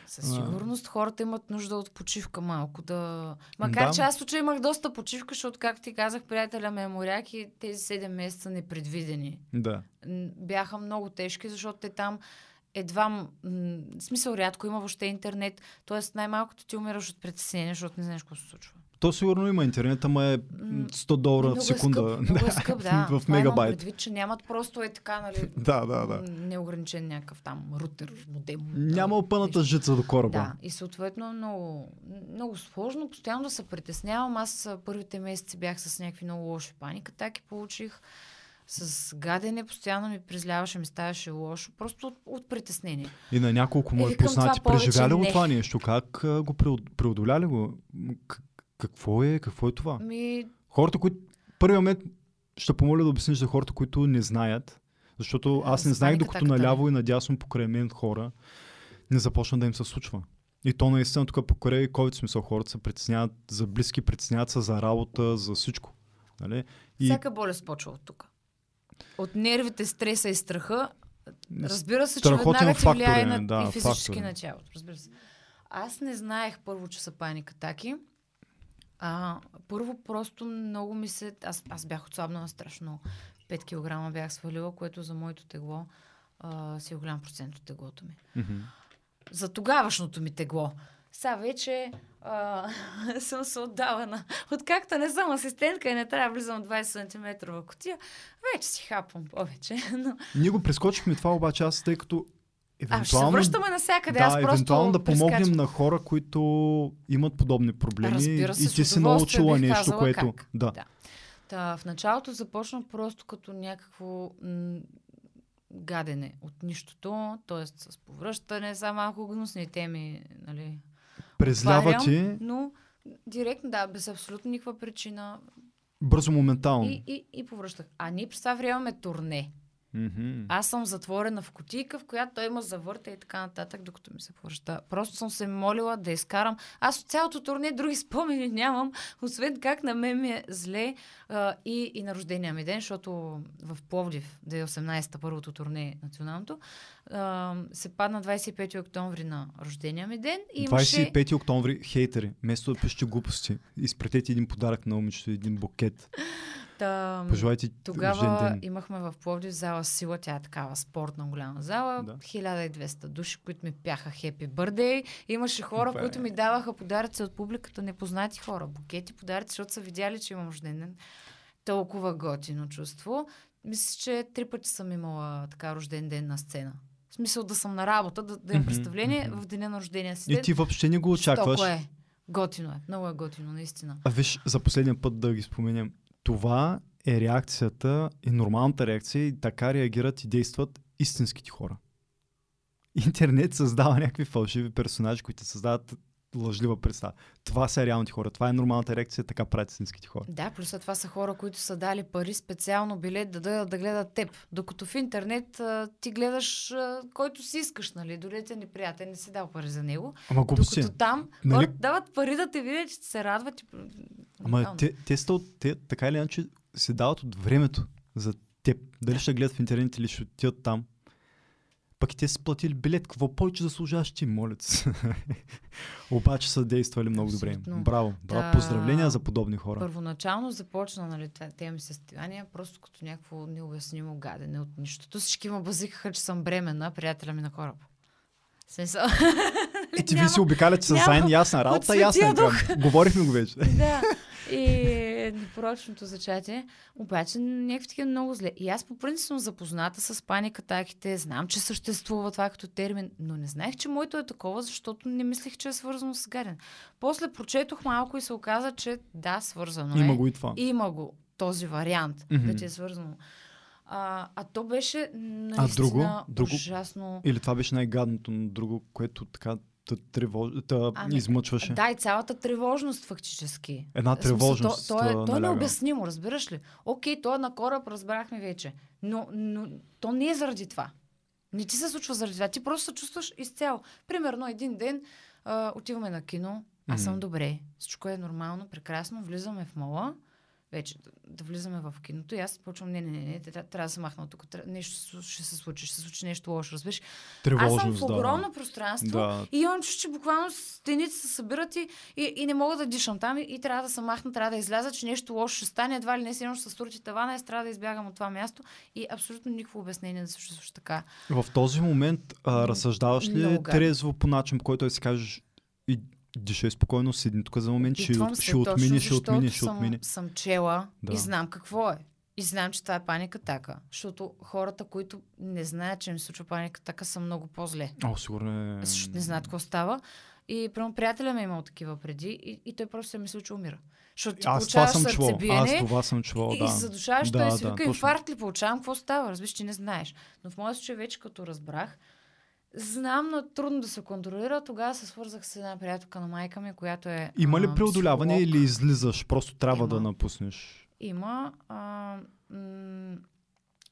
Със А. сигурност хората имат нужда от почивка малко да... Макар, Да. че аз случай имах доста почивка, защото, както ти казах, приятеля ме е моряк и тези 7 месеца непредвидени. Да. Бяха много тежки, защото те там едва, м- смисъл рядко има въобще интернет, т.е. най-малкото ти умираш от притеснение, защото не знаеш какво се случва. То сигурно има интернет, ама е М, 100 долара много в секунда. Е скъп, много е скъп, да. в Това имам мегабайт. предвид, че нямат просто е така, нали, Да, да, да. неограничен някакъв там рутер, модем. Няма опъната жица до кораба. Да, и съответно много, много сложно, постоянно да се притеснявам. Аз първите месеци бях с някакви много лоши паника, и получих с гадене, постоянно ми призляваше, ми ставаше лошо, просто от, от притеснение. И на няколко Е, мои познати преживяли го това нещо. Как а, го преод- преодоляли го? К- Какво е, какво е това? Ми, Хората, които... Първият момент ще помоля да обясниш за хората, които не знаят. Защото аз не знаех, докато наляво и надясно покрай мен хора не започна да им се случва. И то наистина тук покрай COVID смисъл хората се притесняват за близки, притесняват се за работа, за всичко. Нали? И всяка болест почва от тук. От нервите, стреса и страха, разбира се, че веднага ти влияе на, да, и физически фактор е. на тялото. Разбира се. Аз не знаех първо, че са паник атаки. А, първо просто много ми се... Аз, аз бях отслабнала страшно. 5 кг бях свалила, което за моето тегло а, си е голям процент от теглото ми. Мгм. За тогавашното ми тегло. Сега вече а, съм се отдала на... Откакто не съм асистентка и не трябва да влизам 20 см в котия, вече си хапвам повече. Но... Ние го прескочихме това обаче аз, тъй като А, ще се евентуално, връщаме навсякъде. да, Аз просто евентуално да помогнем прескачам. на хора, които имат подобни проблеми Разбира се, и ти си научила нещо, което... как. Да. Да. Та, в началото започна просто като някакво м- гадене от нищото, т.е. с повръщане, са малко гнусни теми, нали, Презлява отварям, ти но директно, да, без абсолютно никаква причина бързо, моментално. и, и, и повръщах. А ние представ време имаме турне. Мгм. Аз съм затворена в кутийка, в която той има завърта и така нататък, докато ми се повръща. Просто съм се молила да изкарам. Аз от цялото турне други спомени нямам, освен как на мен ми е зле а, и, и на рождения ми ден, защото в Пловдив, 2018-та, първото турне националното, а, се падна 25 октомври на рождения ми ден и имаше... 25 октомври, хейтери, вместо да пишете глупости, изпратете един подарък на момичето, един букет. Та, Пожелайте Тогава имахме в Пловдив зала Сила, тя е такава спортна голяма зала, Да. 1200 души, които ми пяха хепи бърдей. Имаше хора, Бе. които ми даваха подаръци от публиката, непознати хора, букети, подаръци, защото са видяли, че имам рожден ден. Толкова готино чувство. Мисля, че три пъти съм имала така рожден ден на сцена. В смисъл да съм на работа, да, да имам представление мгм. в деня на рождения си И ти въобще не го очакваш. Е. Готино е. Много е готино, наистина. А виж, за последния път да ги споменем. Това е реакцията и нормалната реакция и така реагират и действат истинските хора. Интернет създава някакви фалшиви персонажи, които създават лъжлива представа. Това са реалните хора. Това е нормалната реакция, така правят истинските хора. Да, плюс това са хора, които са дали пари специално билет да дойдат да гледат теб. Докато в интернет а, ти гледаш а, който си искаш, нали? Дори ти е неприятен, не си дал пари за него. Ама глупости. Докато там Нали- хората дават пари да те видят, че ти се радват. И... Ама Уникално. те, те, са от, те така или иначе се дават от времето за теб. Дали ще гледат в интернет или ще отидат там. Пък те са платили билет. Какво повече заслужаваш ти, моля се. Обаче са действали много добре. Абсолютно. Браво. Браво. Да. Поздравления за подобни хора. Първоначално започна нали, тези ми състояния, просто като някакво необяснимо гадене от нищото. Всички ме базикаха, че съм бременна, приятеля ми на кораб. В Смисъл. И ти ви си обикаляте с зайн ясна работа, ясна Дух. Говорихме го вече. да. И непорочното зачатие. Обаче някакви такива много зле. И аз по принцип съм запозната с паникатаките, знам, че съществува това като термин, но не знаех, че моето е такова, защото не мислех, че е свързано с гаден. После прочетох малко и се оказа, че да, свързано е. Има го и това. Има го този вариант, Мгм. да ти е свързано. А, а то беше наистина друго? Друго? ужасно. Или това беше най-гадното на друго, което така те тревож... те Ами, измъчваше. Да, и цялата тревожност фактически. Една В смисъл, тревожност. То, то, е, то е необяснимо, разбираш ли? Окей, то е на кораб, разбрахме вече. Но, но то не е заради това. Не ти се случва заради това. Ти просто се чувстваш изцяло. Примерно един ден а, отиваме на кино, аз съм добре, всичко е нормално, прекрасно, влизаме в мола, вече да, да влизаме в киното и аз почвам, не, не, не, не трябва, да се махна от тук, нещо ще се случи, ще се случи нещо лошо, разбираш? Тревожност, аз съм в да. огромно пространство Да. и имам чувство, че буквално стените се събират и, и, и не мога да дишам там и, и трябва да се махна, трябва да изляза, че нещо лошо ще стане, едва ли не си ще се струти тавана аз трябва да избягам от това място и абсолютно никакво обяснение да се чувстваш така. В този момент а, разсъждаваш ли много трезво по начин, по който да си кажеш и дишай спокойно, седни тук за момент, ще, Опитвам ще отмине, ще отмине, ще съм, отмине. съм чела Да. и знам какво е. И знам, че това е паника така. Защото хората, които не знаят, че им се случва паника така, са много по-зле. О, сигурно е... Защото не знаят какво става. И прямо приятеля ми е имал такива преди и, и той просто се мисли, че умира. Защото ти Аз това съм чувал. Аз това съм чувал, и, да. и се задушаваш, Да, той си да, вика, инфаркт ли получавам, какво става? Разбираш, че не знаеш. Но в моя случай вече като разбрах, знам, но трудно да се контролира. Тогава се свързах с една приятелка на майка ми, която е Има ли преодоляване психолог. или излизаш? Просто трябва да Има. напуснеш. Има. А, м-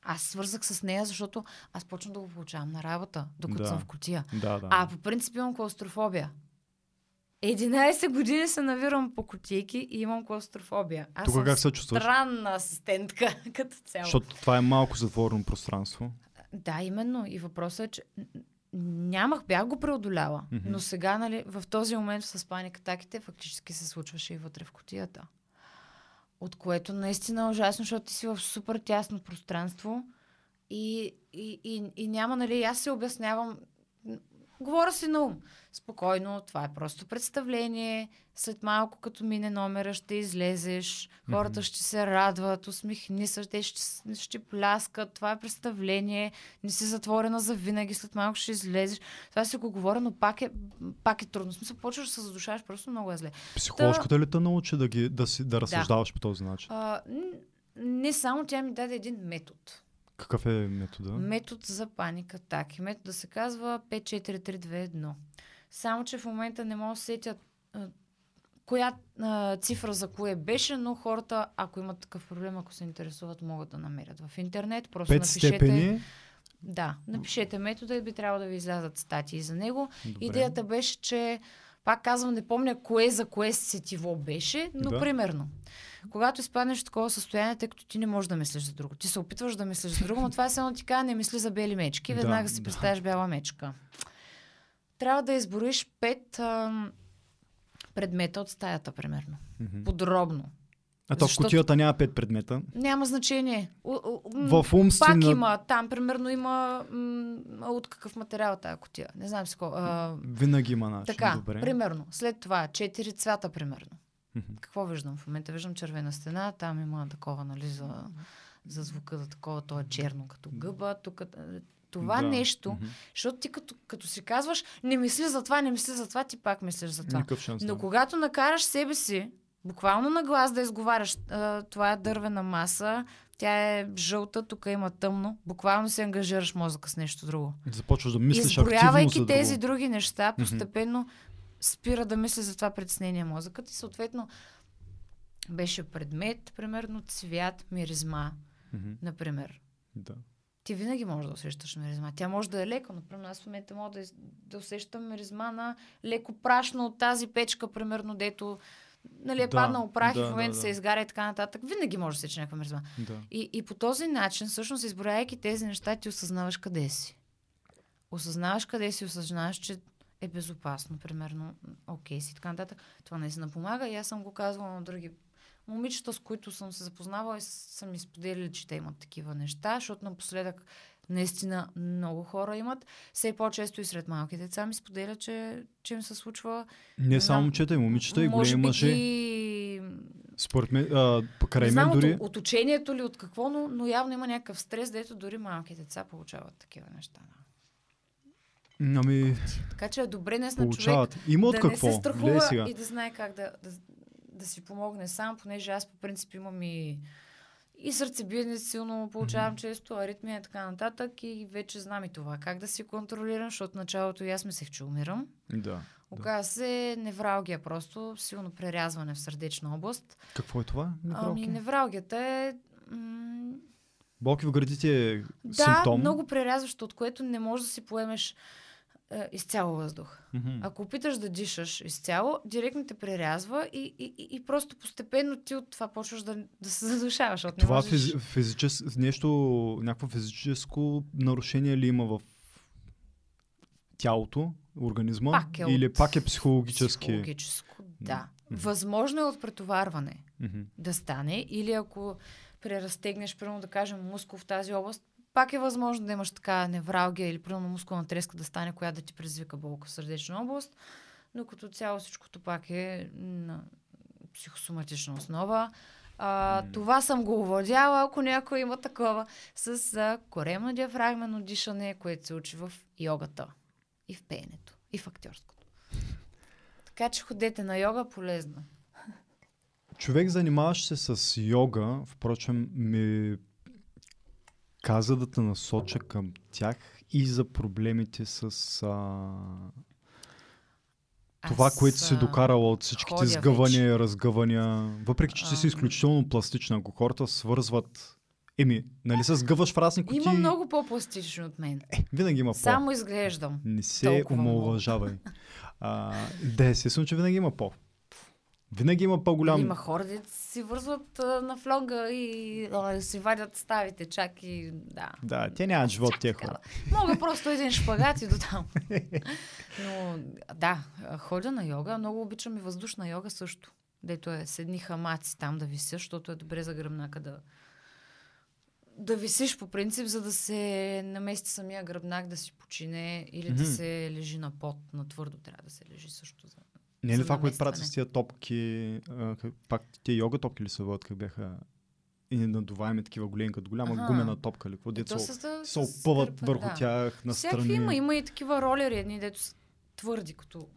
аз свързах с нея, защото аз почвам да го получавам на работа, докато Да. съм в котия. Да, да. А по принцип имам клаустрофобия. 11 години се навирам по котийки и имам клаустрофобия. Аз Тук съм как се чувстваш? странна асистентка като цяло. Защото това е малко затворено пространство. Да, именно. И въпросът е, че нямах, бях го преодоляла. Мгм. Но сега, нали, в този момент с паникатаките фактически се случваше и вътре в котията. От което наистина е ужасно, защото ти си в супер тясно пространство и, и, и, и няма, нали, аз се обяснявам, говоря си на ум. Спокойно, това е просто представление. След малко, като мине номера, ще излезеш. Хората Мгм. ще се радват, усмихни се, те ще, ще пляскат. Това е представление. Не си затворена за винаги. След малко ще излезеш. Това си го говоря, но пак е, пак е трудно. Смисъл, почваш да се задушаваш, просто много е зле. Психоложката ли те научи да, ги, да, си, да разсъждаваш по този начин? А, не само тя ми даде един метод. Какъв е метода? Метод за паника атаки. Метода се казва 5-4-3-2-1. Само, че в момента не мога да сетя коя а, цифра за кое беше, но хората, ако имат такъв проблем, ако се интересуват, могат да намерят в интернет. Просто Пет напишете. степени. Да, напишете метода и би трябвало да ви излязат статии за него. Добре. Идеята беше, че пак казвам, не помня кое за кое сетиво беше, но Да. примерно. Когато изпаднеш в такова състояние, тъй като ти не можеш да мислиш за друго. Ти се опитваш да мислиш за друго, но това е само ти кажа, не мисли за бели мечки. Да, Веднага си да. представяш бяла мечка. Трябва да избориш пет ам, предмета от стаята, примерно. Мгм. Подробно. А то в Защото- кутията няма пет предмета. Няма значение. В умствена... Пак има. Там, примерно, има м, от какъв материал е тази котия. Не знам си какво. А, Винаги има начин. така, Добре. примерно. След това, четири цвята, примерно. Какво виждам? В момента виждам червена стена, там има такова, нали, за, за звука, за такова, то е черно като гъба. Тук, това Да. нещо, Мгм. защото ти като, като си казваш, не мисли за това, не мисли за това, ти пак мислиш за това. Но когато накараш себе си, буквално на глас да изговаряш, това е дървена маса, тя е жълта, тук има тъмно, буквално се ангажираш мозъка с нещо друго. Започваш да мислиш Изброявайки тези друго. други неща, постепенно спира да мисли за това притеснение мозъкът и съответно беше предмет, примерно цвят, миризма, Мгм. например. Да. Ти винаги можеш да усещаш миризма. Тя може да е лека, но примерно аз в момента мога да, да усещам миризма на леко прашно от тази печка, примерно, дето нали, е Да, паднал прах и да, в момента да, се да. изгаря и така нататък. Винаги може да сече някаква миризма. да. И, и по този начин, всъщност, изброяйки тези неща, ти осъзнаваш къде си. Осъзнаваш къде си, осъзнаваш, че е безопасно, примерно, окей си, така нататък. Това наистина помага и аз съм го казвала на други момичета, с които съм се запознавала и са ми споделили, че те имат такива неща, защото напоследък наистина много хора имат. Все по-често и сред малки деца ми споделят, че, че им се случва. Не само момчета, и момичета, и големи мъже. ги Според мен, а, покрай не знам дори... от, от учението ли, от какво, но, но явно има някакъв стрес, дето дори малки деца получават такива неща. Ами, Така че е добре днес на човек. Има от да какво. не се страхува и да знае как да, да, да си помогне сам, понеже аз по принцип имам и, и сърцебиене силно получавам често, аритмия и така нататък и вече знам и това. Как да си контролирам, защото началото и аз мислех, че умирам. Да. Оказа се невралгия просто, силно прерязване в сърдечна област. Какво е това? Ами Невралгия? невралгията е... М- Болки в гърдите е да, симптом. много прерязващо, от което не можеш да си поемеш е, изцяло въздух. Мгм. Ако опиташ да дишаш изцяло, директно те прерязва и, и, и, просто постепенно ти от това почваш да, да се задушаваш. не Това можеш... физи, физичес, нещо, някакво физическо нарушение ли има в тялото, организма? Пак е или от пак е психологически? Психологическо, да. Мгм. Възможно е от претоварване Мгм. да стане или ако преразтегнеш, примерно да кажем, мускул в тази област, пак е възможно да имаш така невралгия или примерно мускулна треска да стане, която да ти предизвика болка в сърдечна област, но като цяло всичкото пак е на психосоматична основа. А, М. Това съм го овладяла, ако някой има такова, с а, коремно диафрагмено дишане, което се учи в йогата и в пеенето, и в актьорското. Така че ходете на йога, полезно. Човек, занимаващ се с йога, впрочем, ми каза да те насоча към тях и за проблемите с а, това, Аз, което си докарала от всичките сгъвания и разгъвания. Въпреки, че ти си изключително пластична, ако хората свързват... Еми, нали се сгъваш в разни кутии? Има много по-пластични от мен. Е, винаги има по. Само изглеждам. Не се. А, да, естествено, че винаги има по. Винаги има по-голям... Има хора, де си вързват а, на флога и а, си вадят ставите чак и да. Да, те нямат живот тия хора. Мога просто един шпагат и до там. Но да, ходя на йога. Много обичам и въздушна йога също. дето е с едни хамаци там да вися, защото е добре за гръбнака да да висиш по принцип, за да се намести самия гръбнак да си почине или да Мгм. се лежи на пот, на твърдо трябва да се лежи също. За... Не е ли това, което правят с тия топки, а, как, пак тия йога топки ли се водят, как бяха и надуваеми такива големи, като голяма Аха. гумена топка, ли, какво Е, деца то с да- се с опъват върху да. тях Всякакви настрани. има, има и такива ролери, едни, дето са твърди, като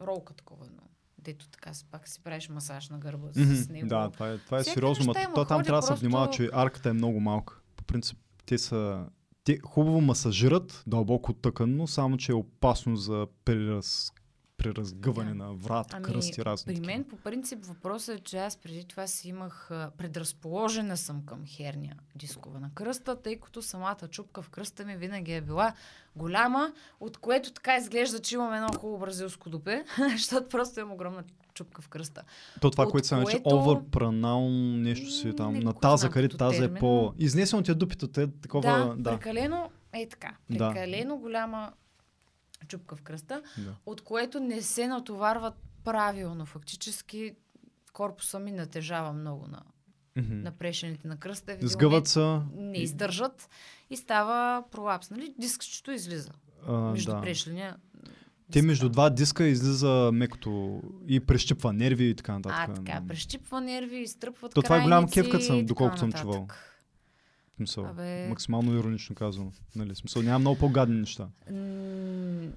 ролка такова, но дето така пак си правиш масаж на гърба Мгм, с него. Да, това е, това е Всякакви сериозно, но то там трябва да се просто- внимава, че арката е много малка. По принцип, те са те хубаво масажират дълбоко тъканно, само че е опасно за прераз, преразгъване Да. на врат, Ами, кръсти, разни При мен по принцип въпросът е, че аз преди това си имах предразположена съм към херния дискове на кръста, тъй като самата чупка в кръста ми винаги е била голяма, от което така изглежда, че имам едно хубаво бразилско дупе, защото просто имам огромна чупка в кръста. То това, от което се нарича което- оверпранал, нещо си М, там, не на таза, където таза е по... но- Изнесено ти е дупито, те такова... да, Да, прекалено е така. Да. Прекалено голяма чупка в кръста, да. от което не се натоварват правилно. Фактически корпуса ми натежава много на Мгм. на прешените на кръста. Сгъват се. момент Не издържат и става пролапс. Нали? Дискчето излиза а, между да. прешения. Те между два диска излиза мекото и прещипва нерви и така нататък. А, така, прещипва нерви, изтръпват То това е голям крайници кеф, като съм- доколкото съм чувал. Смисъл, Абе- максимално иронично казано. Нали? Смисъл, няма много по-гадни неща. М,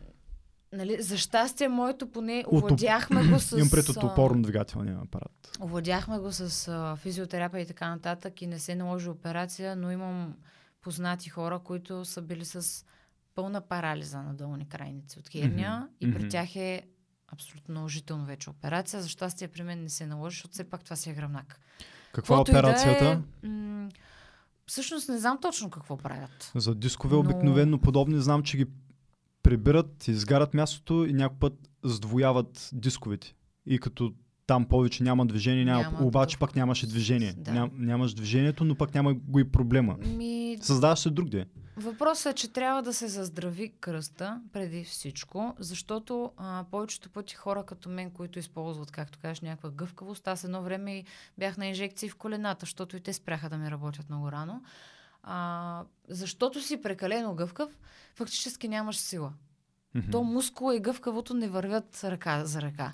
Нали, за щастие, моето поне овладяхме го с... Имам пред от а, опорно-двигателния апарат. Овладяхме го с а, физиотерапия и така нататък и не се наложи операция, но имам познати хора, които са били с пълна парализа на долни крайници от херния и при тях е абсолютно наложително вече операция. За щастие при мен не се наложи, защото все пак това си е гръбнак. Каква е и да операцията? Е, м- всъщност не знам точно какво правят. За дискове Но- обикновено подобни знам, че ги прибират, изгарят мястото и някой път сдвояват дисковете. И като там повече няма движение, няма, Няма обаче пък нямаше движение. Да. Ням, нямаш движението, но пък няма го и проблема. Ми, Създаваш се друг ден. Въпросът е, че трябва да се заздрави кръста преди всичко, защото а, повечето пъти хора като мен, които използват, както кажеш, някаква гъвкавост, аз едно време и бях на инжекции в колената, защото и те спряха да ми работят много рано. А, защото си прекалено гъвкав, фактически нямаш сила. Мгм. То мускула и гъвкавото не вървят ръка за ръка.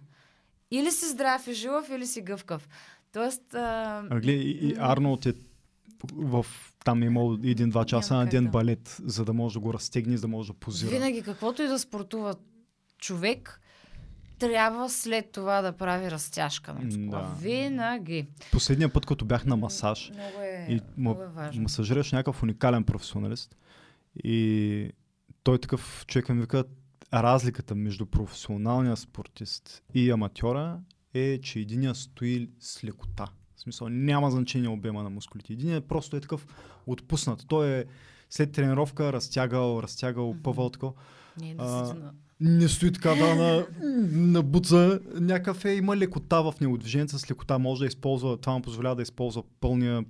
Или си здрав и жилав, или си гъвкав. Тоест, а, А, гледай, и, и Арнолд е в там е имал един-два часа Няма на ден да. балет, за да може да го разтегне, за да може да позира. Винаги, каквото и да спортува човек, трябва след това да прави разтяжка на мускула. Да. Винаги. Последния път, като бях на масаж, Много е, И много е важно. масажираш някакъв уникален професионалист и той такъв човек ми вика, разликата между професионалния спортист и аматьора е, че единия стои с лекота. В смисъл, няма значение обема на мускулите. Единият просто е такъв отпуснат. Той е след тренировка разтягал, разтягал, Мгм. пъвал такова. Не, а. Не стои така да на, на буца. Някакъв е, има лекота в него. Движението с лекота може да използва, това му позволява да използва пълния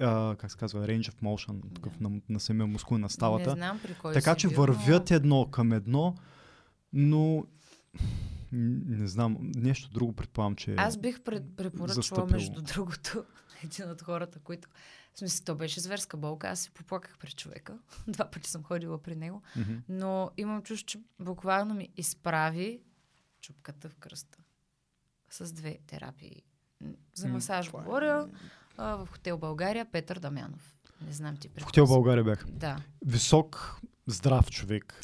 а, как се казва, range of motion такъв, Да. на, на самия мускул на Не ставата. знам при кой Така си че бил, вървят но... едно към едно, но не знам, нещо друго предполагам, че е Аз бих пред, застъпило. между другото, един от хората, които... В смисъл, то беше зверска болка. Аз се поплаках при човека. Два пъти съм ходила при него. Мгм. Но имам чувство, че буквално ми изправи чупката в кръста. С две терапии. За масаж е- говоря. А, в хотел България Петър Дамянов. Не знам ти. В хотел. България бях. Да. Висок, здрав човек.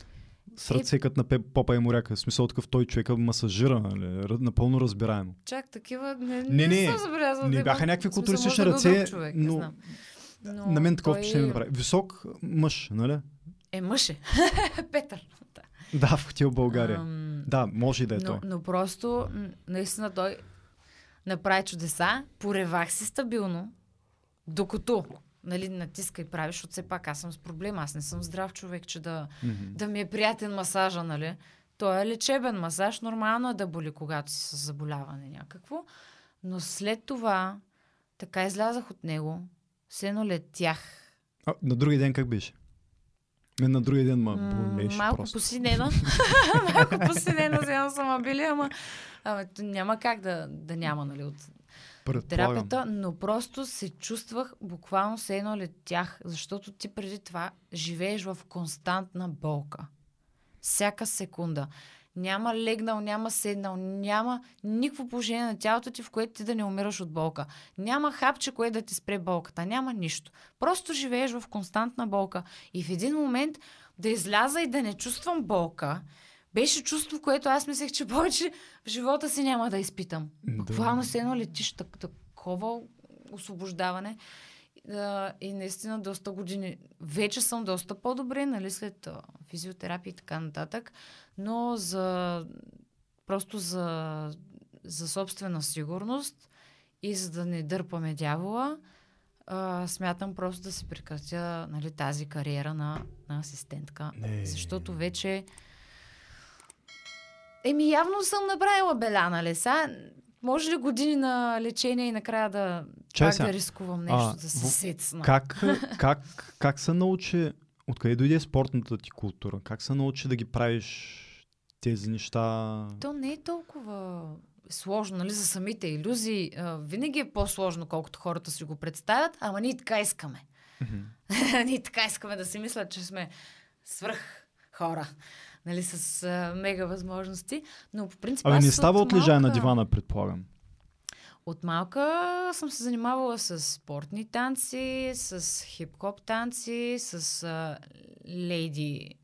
С И- ръце като на попа и моряка. В смисъл такъв той човека масажира, нали? Напълно разбираемо. Чак такива не, Не, не, съм забелязала. Не бяха някакви културистични бил ръце, човек, не но, знам. Но на мен такова той впечатление направи. Висок мъж, нали? Е мъж е. Петър. Да. Да, в хотел България. Ам, Да, може и да е но, той. но просто, наистина той направи чудеса, поревах се стабилно, докато нали, натиска и правиш, защото все пак аз съм с проблем, аз не съм здрав човек, че да, Мгм. да ми е приятен масажа, нали? Той е лечебен масаж, нормално е да боли, когато си с заболяване някакво, но след това така излязах от него, все едно летях. А, на други ден как беше? Мен на другия ден ма болеше Малко просто. посинена. Малко посинена, взема съм били, ама, ама няма как да, да няма, нали, от Предполагам. терапията, но просто се чувствах буквално се едно летях, защото ти преди това живееш в константна болка. Всяка секунда. Няма легнал, няма седнал, няма никакво положение на тялото ти, в което ти да не умираш от болка. Няма хапче, което да ти спре болката. Няма нищо. Просто живееш в константна болка. И в един момент да изляза и да не чувствам болка, беше чувство, което аз мислех, че повече в живота си няма да изпитам. Да. Буквално се едно летиш так, такова освобождаване. И наистина доста години. Вече съм доста по-добре, нали, след физиотерапия и така нататък. Но за просто за, за собствена сигурност и за да не дърпаме дявола, а, смятам просто да си прекратя нали, тази кариера на, на асистентка. Не. Защото вече... Еми, явно съм направила беля, нали? Сега, може ли години на лечение и накрая да, Чай пак сега. да рискувам нещо, А, да се в- сецна? Как, как, как се научи, откъде дойде спортната ти култура? Как се научи да ги правиш тези неща? То не е толкова сложно, нали, за самите иллюзии. А, винаги е по-сложно, колкото хората си го представят, ама ние така искаме. Мгм. ние така искаме да си мислят, че сме свръх хора, нали, с а, мега възможности. Но по принцип Абе, аз не става от лежа на малка- дивана, предполагам. От малка съм се занимавала с спортни танци, с хип-хоп танци, с а, лейди,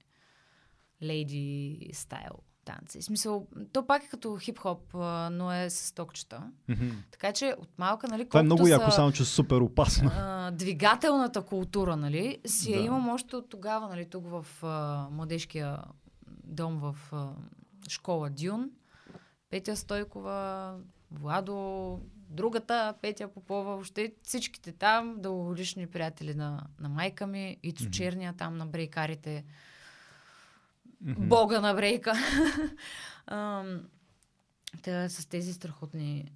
лейди стайл танци. В смисъл, то пак е като хип-хоп, но е с токчета. Мгм. Така че от малка, нали, Това е много яко, са, само че супер опасно. а, двигателната култура, нали, си я Да. имам още от тогава, нали, тук в а, младежкия дом в а, школа Дюн. Петя Стойкова, Владо, другата Петя Попова, въобще всичките там, дългогодишни приятели на, на майка ми, Ицо Мгм. Черния там на брейкарите, Мгм. бога на брейка. Та, с тези страхотни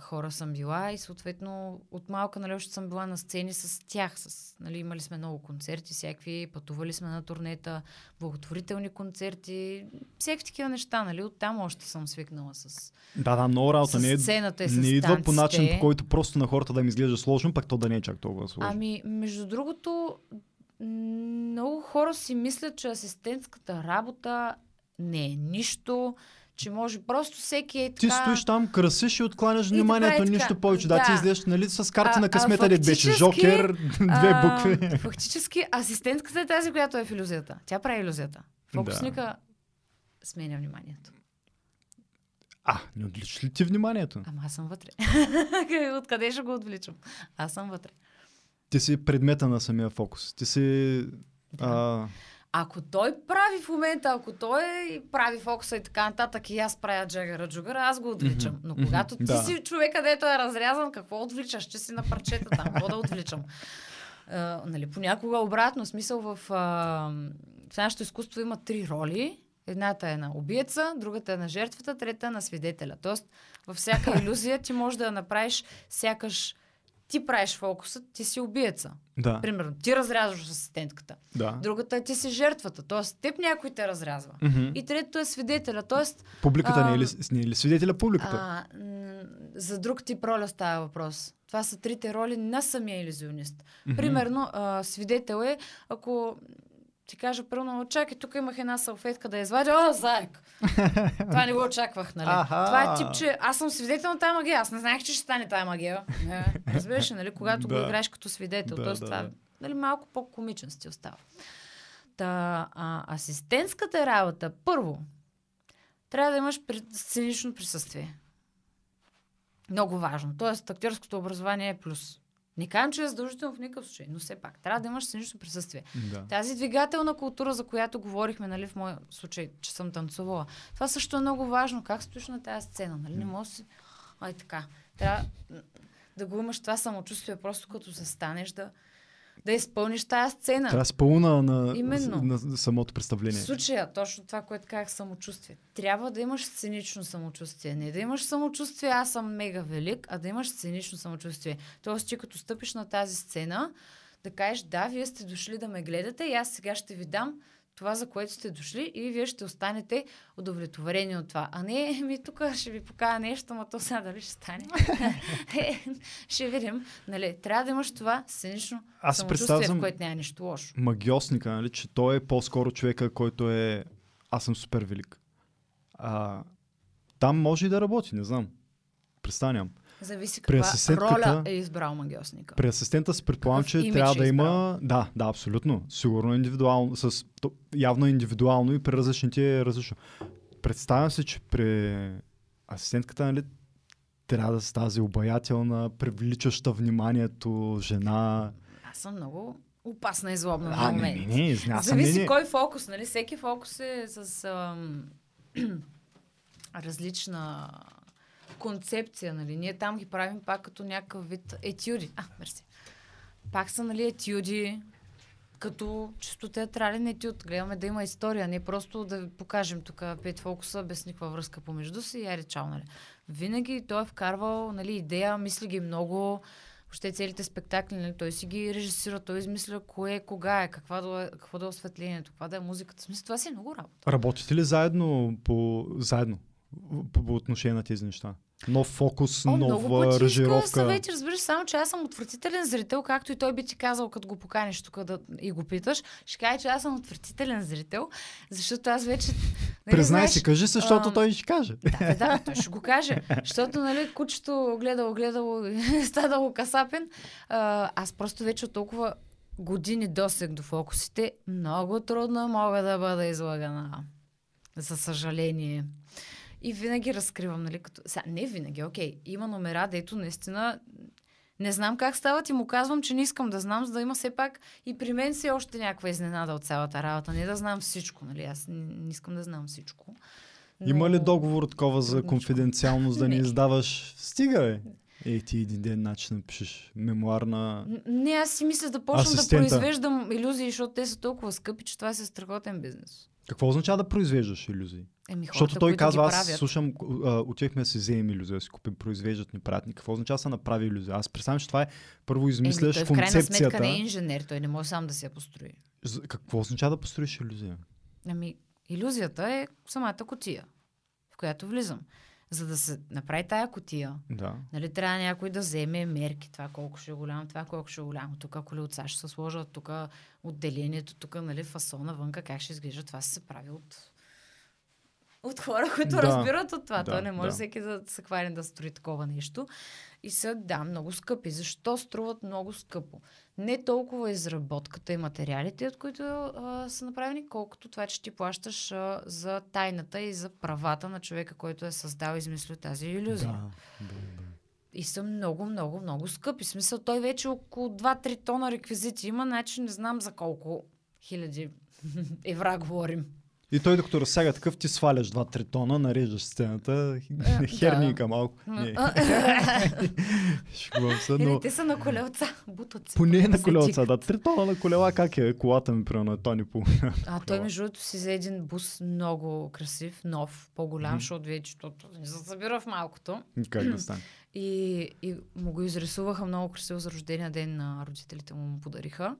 хора съм била и съответно от малка нали, още съм била на сцени с тях. С, нали, имали сме много концерти, всякакви, пътували сме на турнета, благотворителни концерти, всякакви такива неща. Нали? Оттам още съм свикнала с, Да, да, много работа. Не, е, сцената и с не идва по начин, по който просто на хората да им изглежда сложно, пък то да не е чак толкова сложно. Ами, между другото, много хора си мислят, че асистентската работа не е нищо, че може просто всеки е Ти така... стоиш там, красиш и откланяш И да вниманието, така. нищо повече. Да, ти Да. излезеш нали, с карта А- на а късмета, дед беше Жокер, две А, букви. Фактически асистентката е тази, която е в иллюзията. Тя прави иллюзията. Фокусника сменя вниманието. А, не отличаш ли ти вниманието? Ама аз съм вътре. Откъде ще го отвличам? Аз съм вътре. Ти си предмета на самия фокус. Ти си... А, Ако той прави в момента, ако той прави фокуса и така нататък и аз правя джагара джугара, аз го отвличам. Мгм, Но когато ти да. си човек, където е разрязан, какво отвличаш? Че си на парчета там, какво да отвличам? А, нали, понякога обратно, смисъл в, а, в нашето изкуство има три роли. Едната е на убиеца, другата е на жертвата, трета е на свидетеля. Тоест, във всяка иллюзия ти можеш да я направиш сякаш ти правиш фокуса, ти си убиеца. да, Примерно, ти разрязваш асистентката. да. Другата ти си жертвата, т.е. теб някой те разрязва. Мгм. И третото е свидетеля, т.е. Публиката не е, ли, не е ли свидетеля публиката? а, за друг тип роля става въпрос. Това са трите роли на самия иллюзионист. Мгм. Примерно, а, свидетел е, ако ти кажа, първо, чакай, тук имах една салфетка да извадя. О, заек! Това не го очаквах, нали? Аха. Това е тип, че аз съм свидетел на тази магия. Аз не знаех, че ще стане тази магия. Не, разбираш, ли, нали? Когато го играеш като свидетел. Да, това да. нали, малко по-комичен стил става. Та, а, асистентската работа, първо, трябва да имаш сценично присъствие. Много важно. Тоест, актьорското образование е плюс. Не казвам, че е задължително в никакъв случай, но все пак трябва да имаш сценично присъствие. Да. Тази двигателна култура, за която говорихме, нали, в моя случай, че съм танцувала, това също е много важно. Как стоиш на тази сцена, нали? Не може си... Ай така. Трябва да го имаш това самочувствие, просто като застанеш да, да изпълниш тази сцена. Трябва да си пълна на, Именно. на, на самото В представление. случая, точно това, което казах, самочувствие. Трябва да имаш сценично самочувствие. Не да имаш самочувствие, аз съм мега велик, а да имаш сценично самочувствие. Тоест, ти като стъпиш на тази сцена, да кажеш, да, вие сте дошли да ме гледате и аз сега ще ви дам това, за което сте дошли и вие ще останете удовлетворени от това. А не, ми тук ще ви покажа нещо, но то сега дали ще стане. е, ще видим. Нали, трябва да имаш това сценично Аз самочувствие, в което няма нищо лошо. магиосника, нали, че той е по-скоро човека, който е аз съм супер велик. А, там може и да работи, не знам. Представям. Зависи При каква асистентката- роля е избрал магиосника. При асистента си предполагам, Какъв че трябва е да има... избрал? Да, да, абсолютно. Сигурно индивидуално. С, явно индивидуално и при различните е различно. Представям се, че при асистентката, нали, трябва да си тази обаятелна, привличаща вниманието жена. Аз съм много опасна и злобна А, на не, момент. не, не, няма Зависи съмнение. кой фокус, нали? Всеки фокус е с ам, различна концепция, нали? Ние там ги правим пак като някакъв вид етюди. А, мерси. Пак са, нали, етюди, като чисто театрален етюд. Гледаме да има история, не просто да покажем тук пет фокуса без никаква връзка помежду си и аре чао, нали. Винаги той е вкарвал, нали, идея, мисли ги много, въобще целите спектакли, нали, той си ги режисира, той измисля кое, кога е, каква да какво да е осветлението, каква да е музиката. В смисъл, това си е много работа. Работите ли заедно по, заедно по, по отношение на тези неща? Нов фокус, О, нова ражировка. съвети, разбираш, само че аз съм отвратителен зрител, както и той би ти казал, като го поканиш тук да, и го питаш. Ще каже, че аз съм отвратителен зрител, защото аз вече... нали, Признай знаеш, си, кажи защото ам, той ще каже. Да, да, той ще го каже. Защото, нали, кучето гледало, гледало, и станало касапен. А, аз просто вече от толкова години досег до фокусите, много трудно мога да бъда излагана. За съжаление. И винаги разкривам, нали, като... Сега, не винаги, окей. Има номера, дето наистина не знам как стават и му казвам, че не искам да знам, за да има все пак и при мен си още някаква изненада от цялата работа. Не да знам всичко, нали? Аз не, не искам да знам всичко. Има ли Но- договор такова за конфиденциалност да не Не. издаваш? Стига, бе. Ей, ти един ден начин напишеш мемуар на... Н- Не, аз си мисля да почна Асистента. да произвеждам иллюзии, защото те са толкова скъпи, че това е страхотен бизнес. Какво означава да произвеждаш иллюзии? Еми, хората, Защото той казва, аз слушам, а, отивахме да си вземем иллюзия, да си купим, произвеждат ни пратни. Какво означава да се направи иллюзия? Аз представям, че това е първо Еми, измисляш той в крайна сметка концепцията. не е инженер, той не може сам да се я построи. Какво означава да построиш иллюзия? Ами, иллюзията е самата котия, в която влизам. За да се направи тая котия, Да. нали, трябва някой да вземе мерки, това колко ще е голямо, това колко ще е голямо. Тук колелца ще се сложат, тук отделението, тук нали, фасона вънка, как ще изглежда, това се прави от от хора, които Да. разбират от това. Да, Той не може да. всеки да се хване да строи такова нещо. И са, да, много скъпи. Защо струват много скъпо? Не толкова изработката и материалите, от които а, са направени, колкото това, че ти плащаш а, за тайната и за правата на човека, който е създал и измислил тази иллюзия. Да, да, да. И са много, много, много скъпи. В смисъл, той вече около 2-3 тона реквизити има, значи не знам за колко хиляди евра говорим. И той докато разсяга такъв, ти сваляш 2-3 тона, нареждаш сцената, херника малко. Не, шегувам се, Или но те са на колелца, бутат се. поне на колелца, да. 3 тона на колела, как е? Колата ми примерно е тони по. А той между другото си взе един бус много красив, нов, по-голям, защото вече не се събира в малкото. Как да стане? И, и му го изрисуваха много красиво за рождения ден на родителите му му подариха.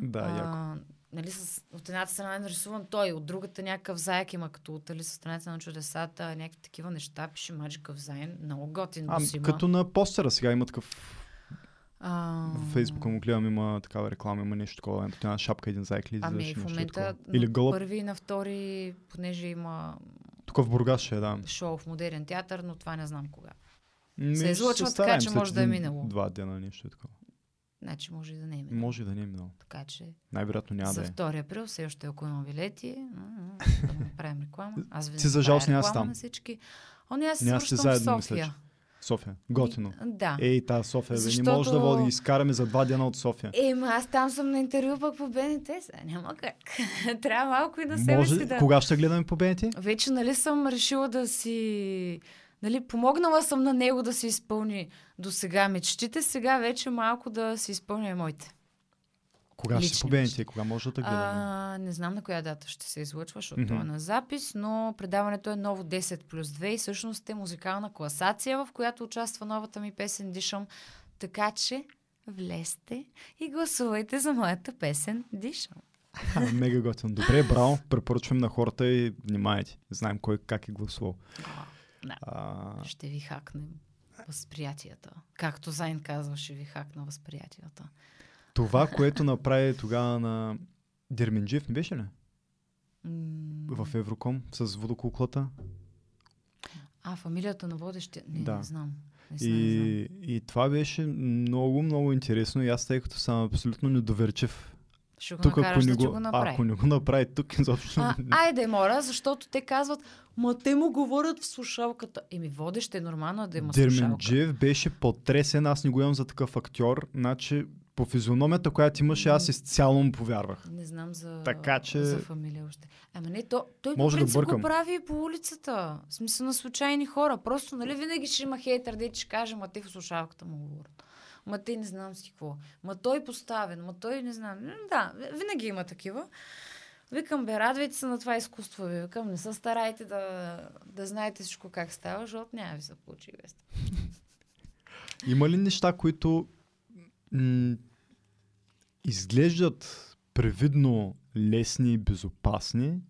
Да, яко. Нали, с, от едната страна е нарисуван той, от другата някакъв заек има, като от нали, със страница на чудесата, някакви такива неща, пише Magic of Zion, много готин А, бус има. като на постера сега има такъв. А, В Фейсбука му гледам, има такава реклама, има нещо такова. Ето една шапка, един заек ли Ами в момента Или гълъб. първи и на втори, понеже има Тук в Бургас ще е, да. шоу в модерен театър, но това не знам кога. Ми, Се ще излъчва така, че може да е минало. Два дена, нещо е такова. Значи може и да не е минало. Може да не е минало. Така че Най-вероятно няма за да е. 2 април все още ако имам билети, да направим реклама. Аз винаги Ти за жалост няма да там. на всички. О, не, аз се в заедно, София. мисля, София. Готино. Да. Ей, та София, бе, не Защото- може да води. Изкараме за два дена от София. Ема аз там съм на интервю пък по БНТ, сега няма как. Трябва малко и на себе Може, да... Кога ще гледаме по БНТ? Вече нали съм решила да си... Нали, помогнала съм на него да си изпълни до сега мечтите, сега вече малко да си изпълня и моите. Кога ще Лични по БНТ? Кога може да гледаме? А, не знам на коя дата ще се излъчва, защото mm-hmm. е на запис, но предаването е ново 10 плюс 2 и всъщност е музикална класация, в която участва новата ми песен Дишам. Така че влезте и гласувайте за моята песен Дишам. Мега готин. Добре, браво. Препоръчвам на хората и внимайте. Знаем кой как е гласувал. Да. А, Ще ви хакнем възприятията. Както Зайн казва, ще ви хакна възприятията. това, което направи тогава на Дерменджиев, не беше ли? В Евроком с водокуклата. А, фамилията на водещия? Не, Да. не знам. Наистина не знам. И, и това беше много, много интересно. И аз, тъй като съм абсолютно недоверчив, Ще го тук ако накараш не, да го, го направи. ако не го направи тук, изобщо. А, айде, моля, защото те казват, ма те му говорят в слушалката. Еми, водещ е нормално да има. Дерменджиев беше потресен, аз не го имам за такъв актьор. Значи, по физиономията, която имаше, аз изцяло му повярвах. Не знам за, Така че- за фамилия още. Ама не, то, той Може по да принцип бъркам. го прави и по улицата. В смисъл на случайни хора. Просто, нали, винаги ще има хейтър, де ще каже, ма те в слушалката му говорят. Ма те не знам си какво. Ма той поставен, ма той не знам. Да, винаги има такива. Викам, бе, радвайте се на това изкуство. Ви. Викам, не се старайте да, да знаете всичко как става, защото няма ви се получи веста. Има ли неща, които м- изглеждат привидно лесни и безопасни,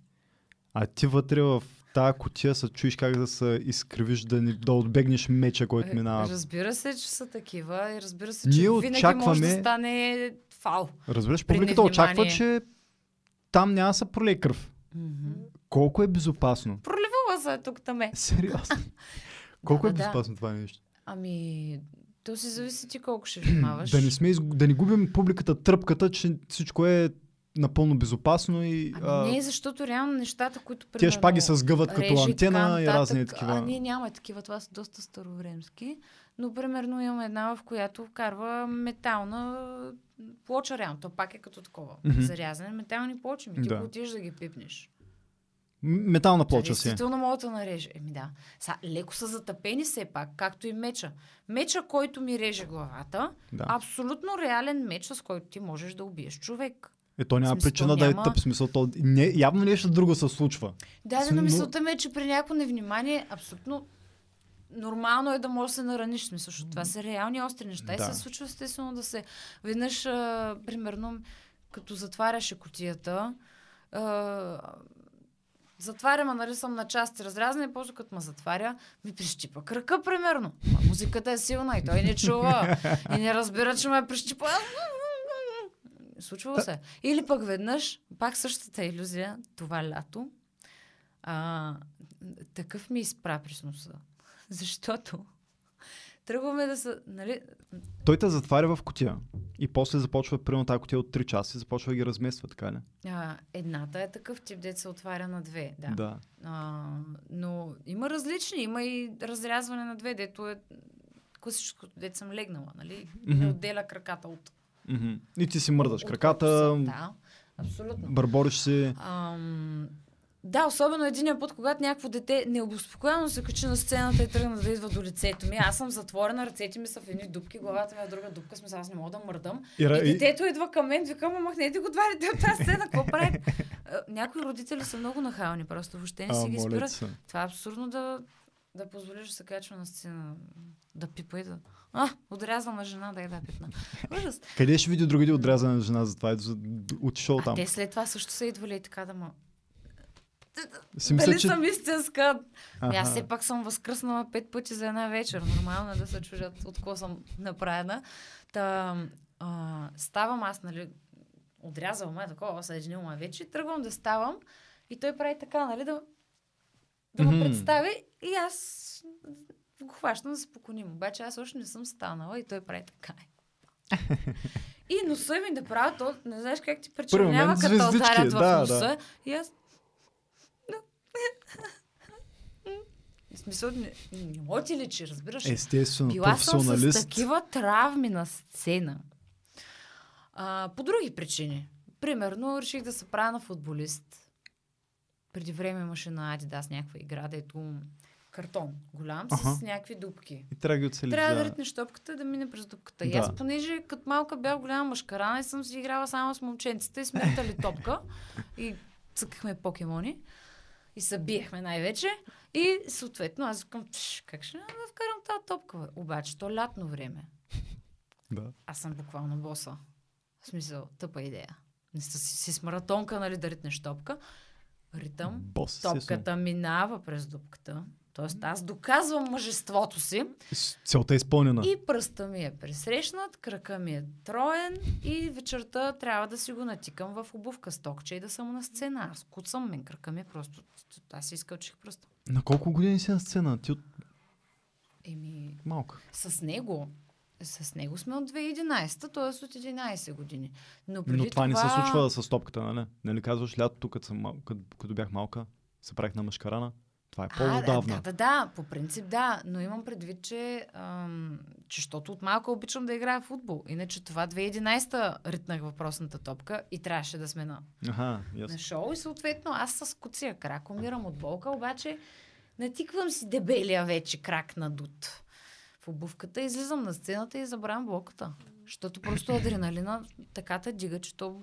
а ти вътре в тази котия се чуеш как да се изкривиш, да, не, да отбегнеш меча, който Е, минава. Разбира се, че са такива и разбира се, Ние че винаги може да очакваме- стане фал. Разбираш, публиката очаква, че там няма да се пролее кръв. Мгм. Колко е безопасно? Проливала се е тук таме. Сериозно. Колко е да, да. безопасно това нещо? Ами, то си зависи ти колко ще внимаваш. Да не, сме, да не губим публиката тръпката, че всичко е напълно безопасно и а, Ами не, защото реално нещата, които примерно, шпаги се сгъват като антена и разни А, такива. ние нямаме такива, това са доста старовремски. Но примерно имаме една, в която вкарва метална плоча реално. То пак е като такова. Мгм. Зарязане метални плочи. Ми ти Да. го отидеш да ги пипнеш. Метална плоча Тя си. Действително мога да нареже. Еми да. Са, леко са затъпени все пак, както и меча. Меча, който ми реже главата, Да. абсолютно реален меч, с който ти можеш да убиеш човек. Е, то няма смисъл, причина да е няма- тъп. Смисъл, то не, явно нещо друго се случва. Да, да, но мисълта ми е, че при някакво невнимание абсолютно нормално е да можеш да се нараниш. Смисъл, защото това са реални остри неща и Да. се случва естествено да се... Веднъж, а, примерно, като затваряше котията, а, затварям, нали съм на части разрязана и после като ме затваря, ми прищипа кръка, примерно. А музиката е силна и той не чува. и не разбира, че ме прищипа. Случвало се. Или пък веднъж, пак същата иллюзия, това лято, а, такъв ми изпра през носа. Защото тръгваме да са, нали, Той те затваря в котия. И после започва, примерно тази котия от 3 часа и започва да ги размества, така ли? а, едната е такъв тип, дет се отваря на две. Да. да. А, но има различни, има и разрязване на две, дето е класическото, дето съм легнала, нали? Не Мгм. отделя краката от... Мгм. И ти си мърдаш от краката. Да, абсолютно. бърбориш си. Ам, да, особено единия път, когато някакво дете необоспокоено се качи на сцената и тръгна да идва до лицето ми. Аз съм затворена, ръцете ми са в едни дупки, главата ми е в друга дупка, смисъл аз не мога да мърдам. И, И детето идва към мен, викам, ама махнете го дете от тази сцена, какво прави? А, Някои родители са много нахални, просто въобще не а, си ги спират. Това е абсурдно да, да позволиш да се качва на сцена, да пипа и да... А, отрязваме жена да я да. Ужас. Къде ще види другите отрязана на жена за това? Отишъл А там. те след това също са идвали и така да ма... Си мисля, Дали че... съм истинска? Ами Аз все пак съм възкръснала пет пъти за една вечер. Нормално е да се чужат от какво съм направена. Та, а, ставам аз, нали, отрязал ме такова, съединил ме вече, тръгвам да ставам и той прави така, нали, да, да ме Мгм. представи и аз го хващам да се. Обаче аз още не съм станала и той прави така. И носа ми да правя то, не знаеш как ти причинява, като ударят в да, носа. да. И аз В смисъл, не, не мога ти личи, разбираш. Естествено, Била съм с такива травми на сцена. А, по други причини. Примерно, реших да се правя на футболист. Преди време имаше на Адидас някаква игра, дето картон голям с Аха. някакви дупки. И трябва да ги оцелиш. Трябва да ритнеш топката и да мине през дупката. И Да. аз, понеже като малка бях голяма мъжкарана и съм си играла само с момченците и сме топка и цъкахме покемони и се биехме най-вече. И съответно аз «Тш, как ще да вкарам тази топка? Бе? Обаче то лятно време. Да. аз съм буквално боса. В смисъл, тъпа идея. Не си, си с маратонка, нали, да ритнеш топка. Ритъм, Бос, топката минава през дупката. Тоест аз доказвам мъжеството си С- Целта е изпълнена. и пръста ми е пресрещнат, кръка ми е троен и вечерта трябва да си го натикам в обувка стокче и да съм на сцена. Аз куцам мен, кръка ми е просто... Аз си изкълчих пръста. На колко години си на сцена? Ти от Еми, малка. с него, с него сме от 2011, т.е. от 11 години. Но, преди Но това, не се случва с топката, нали? Нали казваш лятото, като, съм, като, като бях малка, се правих на машкарана. Това е по-отдавна. да, да, да, по принцип да, но имам предвид, че, ам, че щото от малко обичам да играя в футбол. Иначе това 2011 ритнах въпросната топка и трябваше да сме на, Аха, ясно. на шоу и съответно аз с куция крак умирам от болка, обаче натиквам си дебелия вече крак на дуд в обувката, излизам на сцената и забравям болката. Защото просто адреналина така те дига, че то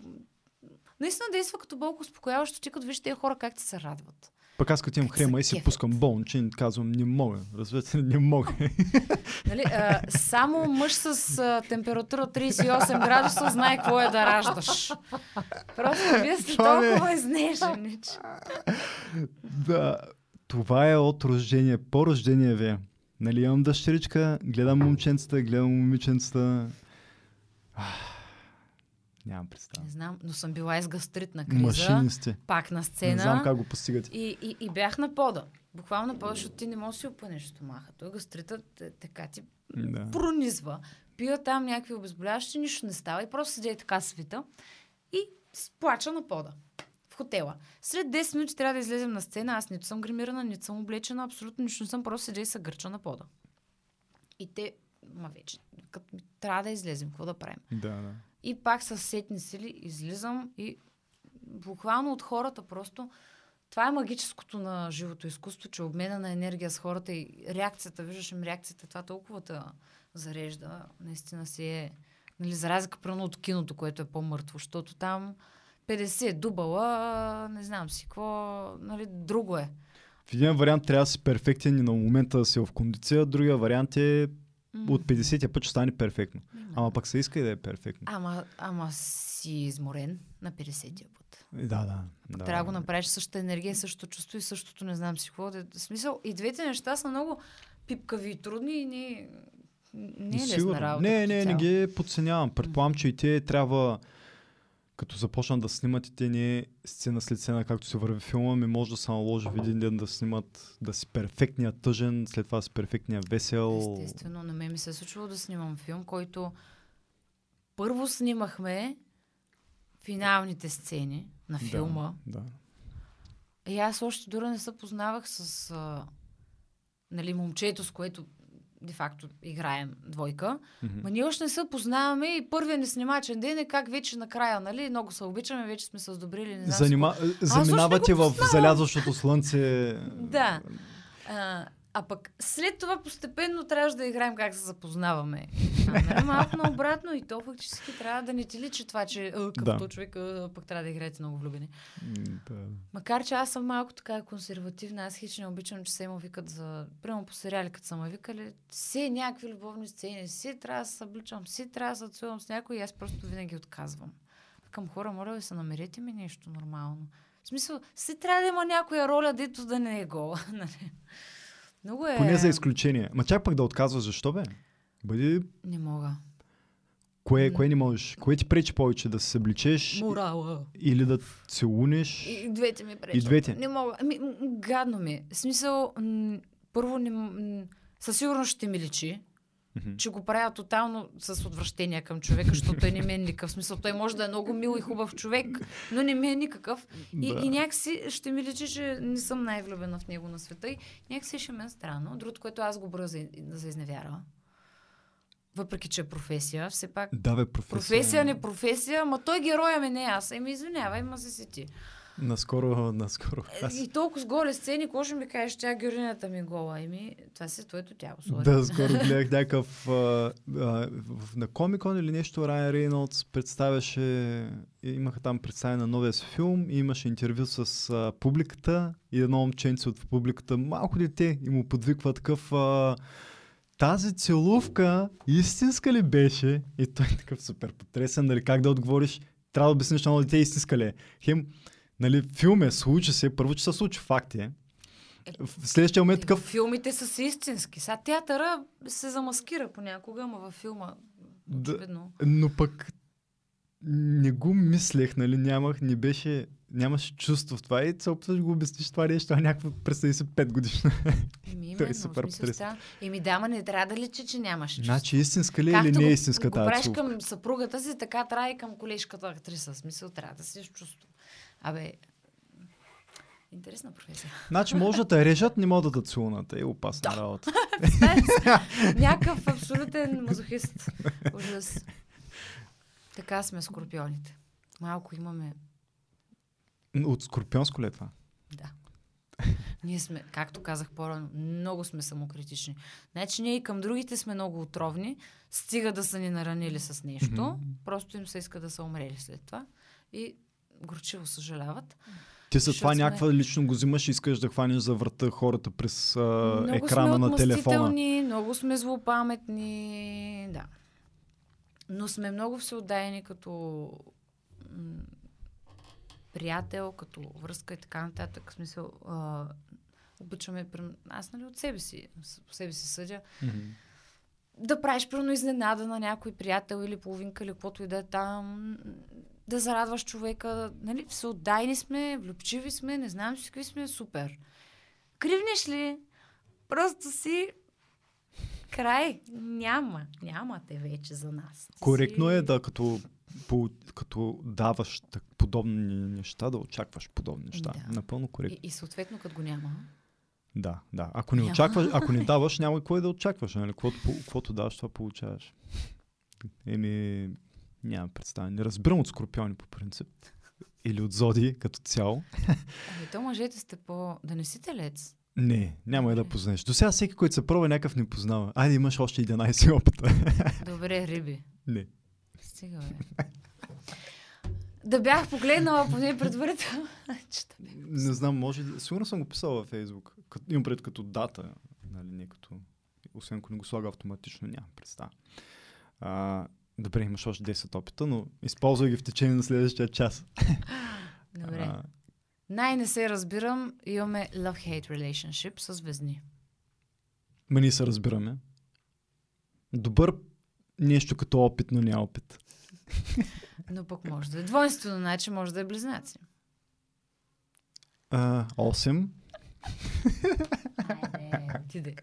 наистина действа като болко успокояващо, ти като виж тези хора как ти се радват. Пък аз като имам се хрема и си пускам болнчин, казвам, не мога. Разбирате, ли? не мога. Нали, а, само мъж с а, температура 38 градуса знае какво е да раждаш. Просто вие сте Това не е. толкова изнежени. Че... да, това е от рождение, по рождение ви. Нали имам дъщеричка, гледам момченцата, гледам момиченцата. Ах, Нямам представа. Не знам, но съм била из гастритна криза. Машини сте. Пак на Не сцена. знам как го постигате. И, и, и бях на пода. Буквално на пода, защото ти не можеш да си опънеш стомаха. Той гастритът е, така ти Да. пронизва. Пия там някакви обезболяващи, нищо не става и просто седя и така свита и с- плача на пода. В хотела. След 10 минути трябва да излезем на сцена. Аз нито съм гримирана, нито съм облечена, абсолютно нищо не съм, просто седя и се гърча на пода. И те, ма вече, като трябва да излезем, какво да правим? Да, да. И пак с сетни сили излизам и буквално от хората просто... Това е магическото на живото изкуство, че обмена на енергия с хората и реакцията, виждаш им реакцията, това толкова те зарежда. Наистина си е... Нали, за разлика примерно от киното, което е по-мъртво, защото там 50 дубала, не знам си какво, нали, друго е. В един вариант трябва да си перфектен и на момента да си в кондиция, другия вариант е От 50-я път ще стане перфектно. Именно. Ама пък се иска и да е перфектно. Ама, ама си изморен на 50-я път. Е, Да, да. да. Трябва да го направиш същата енергия, същото чувство и същото не знам си какво. Да- смисъл, и двете неща са много пипкави и трудни и не, не е лесна работа. Не, не, не ги подценявам. Предполагам, че и те трябва, като започнат да снимат и те не сцена след сцена, както се върви филма, ми може да се наложи в един ден да снимат, да си перфектния тъжен, след това си перфектния весел. Естествено, на мен ми се е случвало да снимам филм, който първо снимахме финалните сцени на филма. Да, да. И аз още дори не се познавах с а, нали, момчето, с което де-факто играем двойка. Мгм. Ма ние още не се познаваме и първият ни снимачен ден е как вече накрая, нали? Много се обичаме, вече сме се сдобрили. Не знам Занима... Заминавате в залязващото слънце. Да. А, а пък след това постепенно трябваше да играем как се запознаваме. А, нали, малко наобратно и то фактически трябва да не ти личи това, че Да. като човек а, пък трябва да играете много влюбени. Да. Макар, че аз съм малко така консервативна, аз хич не обичам, че се му викат за... Прямо по сериали, като са ме викали, все някакви любовни сцени, си трябва да се събличам, си трябва да се целувам с някой и аз просто винаги отказвам. Към хора, моля ви се, намерете ми нещо нормално. В смисъл, си трябва да има някоя роля, дето да не е гола. нали? Много е... Поне за изключение. Ма чак пък да отказваш, защо бе? Бъди... Не мога. Кое, кое не можеш? Кое ти пречи повече? Да се събличеш Морала. или да целунеш? И двете ми пречат. И двете? Не мога. Ами, гадно ми. В смисъл, м- първо, не, м- със сигурност ще ми личи, Мгм. че го правя тотално с отвращение към човека, защото той не ми е никакъв. Смисъл, той може да е много мил и хубав човек, но не ми е никакъв. И, Да. и някакси ще ми личи, че не съм най-влюбена в него на света. И някакси ще ме е странно. Другото, което аз го броя за, за изневяра. Въпреки, че е професия, все пак Да, бе, професия. Професия, не професия, ама той героя ми не е аз. Еми, извинявай, ма се си ти. Наскоро, наскоро. Е, Аз... И толкова с голи сцени, какво ще ми кажеш, тя героинята ми е гола. Еми, това си твоето тяло. Да, скоро гледах някакъв а, а, в- на Комикон или нещо, Райан Рейнолдс представяше, имаха там представяне на новия си филм и имаше интервю с а, публиката и едно момченце от публиката, малко дете, и му подвиква такъв а, тази целувка истинска ли беше? И той е такъв супер потресен, нали, как да отговориш? Трябва да обясниш на дете истинска ли е. Хем, нали, филм е, случи се, първо, че се случи, факт е. В следващия момент Е, такъв, Филмите са си истински. Сега театъра се замаскира понякога, ама във филма Да. очевидно. но пък не го мислех, нали, нямах, не беше, нямаше чувство в това и се опитваш да го обясниш това нещо, а някакво представи се 5 годишна. Еми, Той е супер става- Еми да, ма не трябва да личи, че нямаш чувство. Значи истинска ли е или не е го- истинска го тази правиш целувка? към съпругата си, така трябва и към колежката актриса. Смисъл, трябва да си чувство. Абе, интересна професия. Значи може да те режат, не могат да те целунат. Е опасна работа. Някакъв абсолютен мазохист. Ужас. Така сме скорпионите. Малко имаме, От скорпионско ли е това? да. Ние сме, както казах по-рано, много сме самокритични. Значи ние и към другите сме много отровни, стига да са ни наранили с нещо, Мгм. просто им се иска да са умрели след това и горчиво съжаляват. Ти за това сме- някаква лично го взимаш и искаш да хванеш за врата хората през а, много екрана сме на телефона. много сме злопаметни, да. Но сме много всеотдайни като м- приятел, като връзка и така нататък. В смисъл, а, обичаме, аз нали от себе си, по себе си съдя, Мгм. да правиш първо изненада на някой приятел или половинка или каквото и да е там, да зарадваш човека, нали, всеотдайни сме, влюбчиви сме, не знам си какви сме, супер. Кривнеш ли? Просто си край. Няма. Няма те вече за нас. Ти Коректно си- е да като, по, като даваш так, подобни неща, да очакваш подобни неща. Да. Напълно коректно. И, и съответно, като го няма. Да, да. Ако не Няма. очакваш, ако не даваш, няма кой да очакваш. Нали? Каквото, по- каквото даваш, това получаваш. Еми, нямам представа. Не разбирам от скорпиони по принцип. Или от зоди като цяло. Ами то мъжете сте по... Да не си телец. Не, няма и да познаеш. До сега всеки, който се пробва, някакъв не познава. Айде имаш още 11 опита. Добре, риби. не. Стига, бе. да бях погледнала поне предварително. Не знам, може. Сигурно съм го писал във Фейсбук. Като, имам пред като дата, нали, не като... Освен ако не го слага автоматично, нямам представа. А, добре, имаш още 10 опита, но използвай ги в течение на следващия час. Добре. А, Най-не се разбирам, имаме love-hate relationship с звездни. ма ние се разбираме. Добър нещо като опит, но няма опит. Но пък може да е двойствено, значи може да е близнаци. А, 8. Айде, отиде.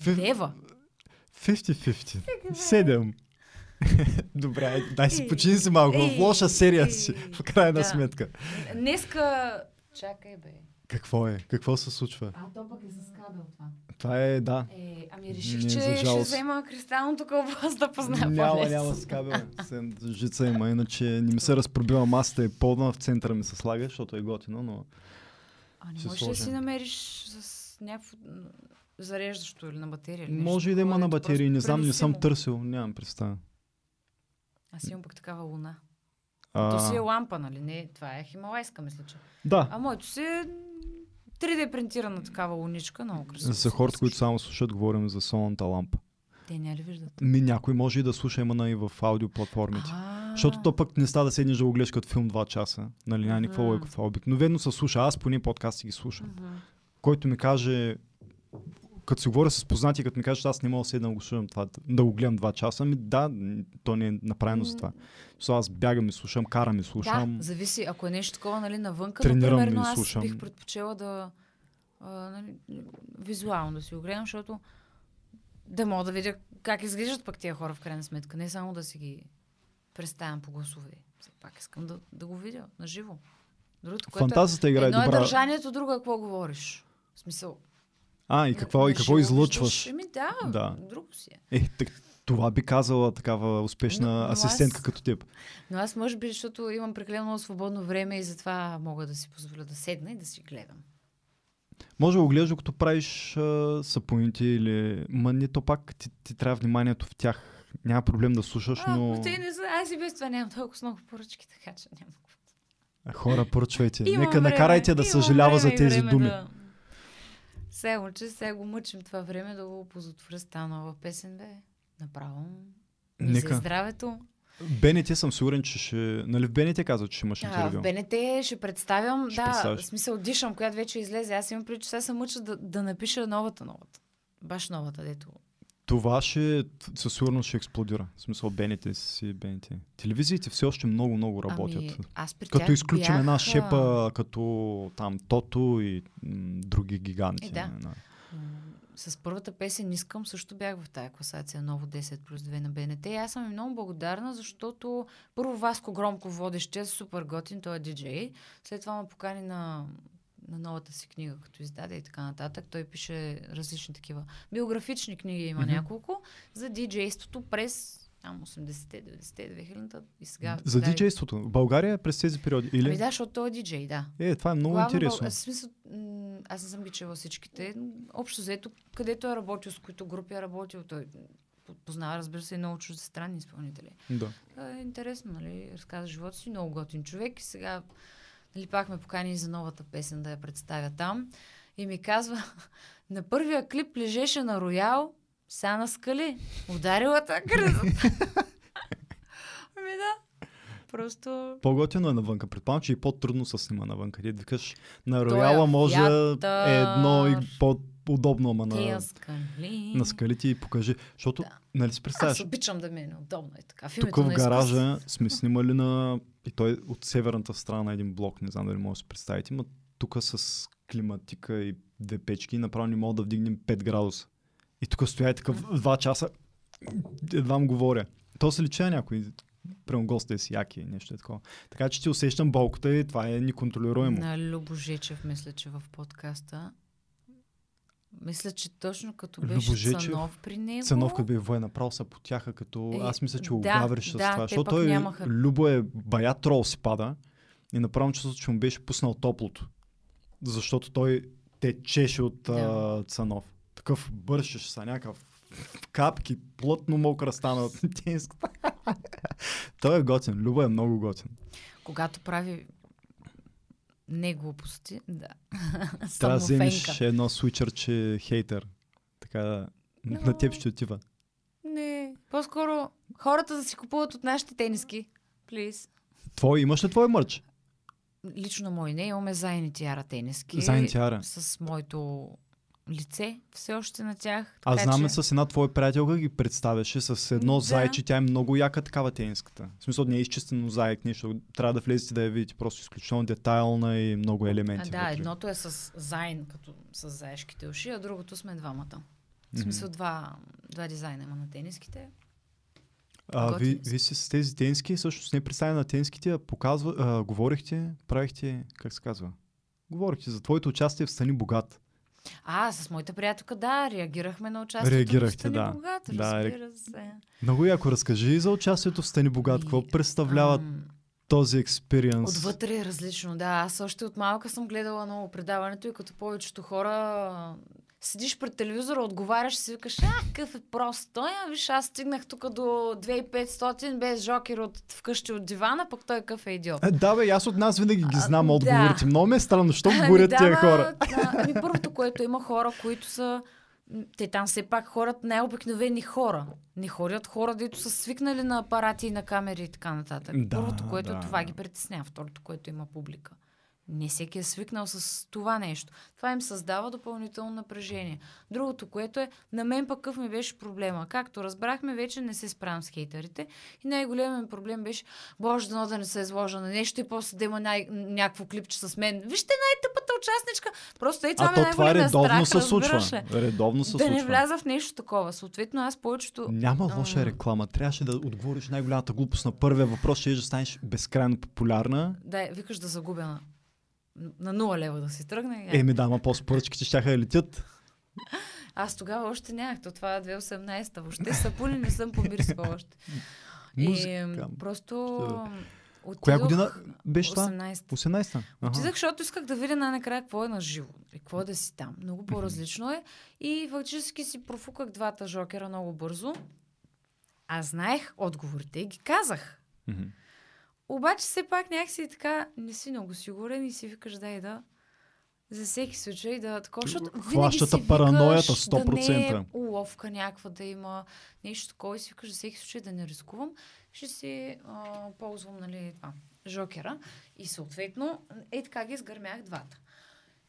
Фи- Дева. 50-50. 7. Добре, айде, дай си Ей, почини си малко. В ей, лоша серия ей, си. В крайна да. сметка. Днеска... Чакай, бе. Какво е? Какво се случва? А, то пък е с кабел това. Това е, да. Е, ами реших, Не, че за ще взема кристалното кълбо, за да позная Няма, по-лесно. няма с кабел. Жица има, иначе не ми се разпробива масата и подна, в центъра ми се слага, защото е готино, но А не можеш да си намериш с някакво зареждащо или на батерия? Или може и да има на батерии, просто не знам, не съм търсил, нямам представа. Аз имам пък такава луна. А, То си е лампа, нали? Не, това е хималайска, мисля, че. Да, А моето си е 3D принтирана такава луничка, много красиво. за хората, които само слушат, говорим за солната лампа. Те не ли виждат? Ми някой може и да слуша, има и в аудиоплатформите. Защото то пък не става да седнеш да го гледаш като филм 2 часа. Нали, няма никаква логика това. Обикновено се слуша. Аз поне подкасти ги слушам. Който ми каже, като си говоря с познати, като ми каже, че аз не мога да седна да го слушам това, да го гледам 2 часа, ми да, то не е направено за това. So, аз бягам и слушам, карам и слушам. Да, зависи. Ако е нещо такова, нали, навънка, Тренирам и аз слушам. бих предпочела да а, нали, визуално да си го гледам, защото да мога да видя как изглеждат пък тия хора в крайна сметка. Не само да си ги представям по гласове. Все пак искам да, да го видя на живо. Другото, което Фантазията е, играе едно е добра. държанието, друго е какво говориш. В смисъл. А, и какво, и какво излъчваш? Еми да, Да. друго си е. Е, так, това би казала такава успешна Но- но аз- асистентка като теб. Но аз може би, защото имам прекалено много свободно време и затова мога да си позволя да седна и да си гледам. Може да го гледаш, докато правиш а, сапоинти или... Ма не, то пак ти, ти трябва вниманието в тях. Няма проблем да слушаш, А, но... те не са, аз и без това нямам толкова много поръчки, така че няма. Хора, поръчвайте. Имам Нека време, накарайте да съжалява за тези време думи. Да Сега мъча, сега го мъчим това време да го опозотворя с тази нова песен, бе. Направо. И за Нека. здравето. БНТ съм сигурен, че ще... Нали в БНТ казва, че ще имаш А, интервю? в БНТ ще представям, Ще да, представиш. в смисъл дишам, която вече излезе. Аз имам преди, че сега се мъча да, да напиша новата, новата. Баш новата, дето. Това ще, със сигурност ще експлодира. В смисъл БНТ си БНТ. Телевизиите все още много, много работят. Ами, аз при Като изключим бях, една шепа, като там Тото и м, други гиганти. Е, да. не, м, С първата песен Искам също бях в тая класация Ново 10 плюс 2 на БНТ. И аз съм им много благодарна, защото първо Васко Громко водещия, супер готин, той е диджей. След това ме покани на, на новата си книга, като издаде и така нататък. Той пише различни такива биографични книги, има Мгм. няколко, за диджейството през там 80-те, 90-те, 2000-та и сега. За сега- диджейството. В България през тези периоди. Или? Ами да, защото той е диджей, да. Е, това е много Главно интересно. В смисъл, аз не съм ги чела всичките. Общо взето, където е работил, с които групи е работил, той познава, разбира се, и много чуждестранни изпълнители. Да. Е интересно, нали? Разказа живота си, много готин човек. И сега, нали, пак ме покани за новата песен да я представя там. И ми казва, на първия клип лежеше на Роял, са на скали. Ударила та криза. ами да. Просто По-готино е навънка. Предполагам, че и по-трудно се снима навън. Къде викаш на е Рояла може вятър. едно и по-удобно, ама на, скали. на скалите и покажи. Защото, Да. нали си Аз представяш, обичам да ми е неудобно и така. В тук в гаража сме снимали на... И той е от северната страна на един блок, не знам дали може да се представите, но тук с климатика и две печки направо не мога да вдигнем 5 градуса. И тук стоя и такъв 2 часа, едва му говоря. То се лича някой, прямо гостите си яки, нещо е такова. Така че ти усещам болката и това е неконтролируемо. На Любо Жечев, мисля, че в подкаста. Мисля, че точно като беше Любо Жечев, Цанов при него. Цанов, като бе воен, направо се потяха, като... Е, Аз мисля, че да, го гавриш с да, това. Защото той, нямаха. Любо е бая трол си пада и направо чувството, че му беше пуснал топлото. Защото той течеше от Да. а, Цанов. Такъв бършеше са, някакъв капки, плътно мокра стана от тенската. той е готин. Любо е много готин. Когато прави не глупости, да. Трябва да вземеш едно свичърче хейтър. Така, Но- на теб ще отива. Не, по-скоро хората да си купуват от нашите тениски. Плиз. Твой, имаш ли твой мърч? Лично мой не, имаме Зайни Тиара тениски. Зайн Тиара. С моето лице все още на тях. Аз така знам че- с една твоя приятелка ги представяше с едно Да. зайче. Тя е много яка такава тениската. В смисъл не е изчистено заек, нещо. Трябва да влезете да я видите. Просто изключително детайлна и много А, елементи. да, вътре. едното е с Зайн, като с заешките уши, а другото сме двамата. В смисъл два, два дизайна има на тениските. А, ви, готини са. ви си с тези тениски, всъщност не представя на тениските, а показва, а, говорихте, правихте, как се казва? Говорихте за твоето участие в Стани Богат. А, с моята приятелка, да, реагирахме на участието. Реагирахте, в Стани да. Богат, Да, разбира се. Много яко разкажи за участието в Стани Богат. Какво представлява Ам, този експириенс? Отвътре е различно, да. Аз още от малка съм гледала много предаването и като повечето хора седиш пред телевизора, отговаряш и си викаш, а, какъв е прост той, а виж, аз стигнах тук до 2500 без жокер от вкъщи от дивана, пък той какъв е идиот. Е, да, бе, аз от нас винаги ги А, знам да. отговорите. Много ме е странно, що Ами говорят да, тия хора. Да, ами първото, което има хора, които са... Те там все пак хората най-обикновени хора. Не ходят хора, дето са свикнали на апарати и на камери и така нататък. Да, Първото, което да. това ги притеснява. Второто, което има публика. Не всеки е свикнал с това нещо. Това им създава допълнително напрежение. Другото, което е, на мен пък какъв ми беше проблема. Както разбрахме, вече не се справям с хейтерите. И най-големият ми проблем беше, боже, дано да не се изложа на нещо и после да има най- някакво клипче с мен. Вижте най-тъпата участничка. Просто е това А ми то това редовно страх, се случва. Редовно се Да не случва. вляза в нещо такова. Съответно, аз повечето... Няма лоша Ам. реклама. Трябваше да отговориш най-голямата глупост на първия въпрос, ще да станеш безкрайно популярна. Да, викаш да загубя на, на 0 лева да си тръгне. Еми да, ама после поръчките ще да летят. Аз тогава още нямах. То това е 2018. Въобще сапуни не съм побирскала още. И просто... Отидох... Коя година беше това? 18. 18-та. Ага. Отидах, защото исках да видя най-накрая какво е на живо. И какво е да си там. Много по-различно е. И фактически си профуках двата жокера много бързо. Аз знаех отговорите и ги казах. Мгм. Обаче все пак някакси така не си много сигурен и си викаш дай да. За всеки случай да такова, защото винаги си параноята, викаш да не 100%. е уловка някаква да има нещо такова и си викаш за всеки случай да не рискувам. Ще си а, ползвам, нали, това, жокера. И съответно, е така ги изгърмях двата.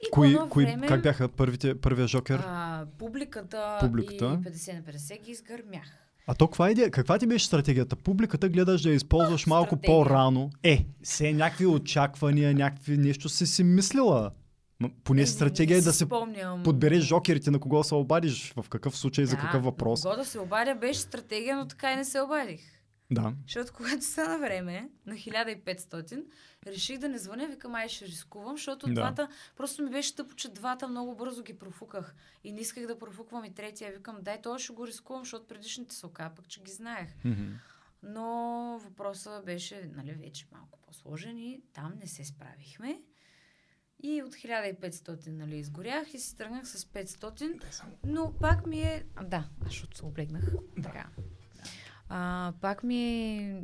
И Кои, кои, време, как бяха първите, първия жокер? а, публиката, Публиката. и 50 на 50 ги изгърмях. А то каква, идея, каква ти беше стратегията? Публиката гледаш да я използваш малко стратегия. по-рано. Е, се някакви очаквания, някакви нещо си си мислила. Поне Е, стратегия е не да се спомням. подбереш жокерите, на кого се обадиш, в какъв случай, за Да, какъв въпрос. Кого да се обадя беше стратегия, но така и не се обадих. Да. Защото когато стана време, на 1500, реших да не звъня, викам, ай ще рискувам, защото Да. двата, просто ми беше тъпо, че двата много бързо ги профуках. И не исках да профуквам и третия. Викам, дай, то ще го рискувам, защото предишните са ока, пък че ги знаех. Но въпросът беше, нали, вече малко по-сложен и там не се справихме. И от 1500, нали, изгорях и си тръгнах с 500. Но пак ми е... Да, защото се облегнах. Така. А, пак ми.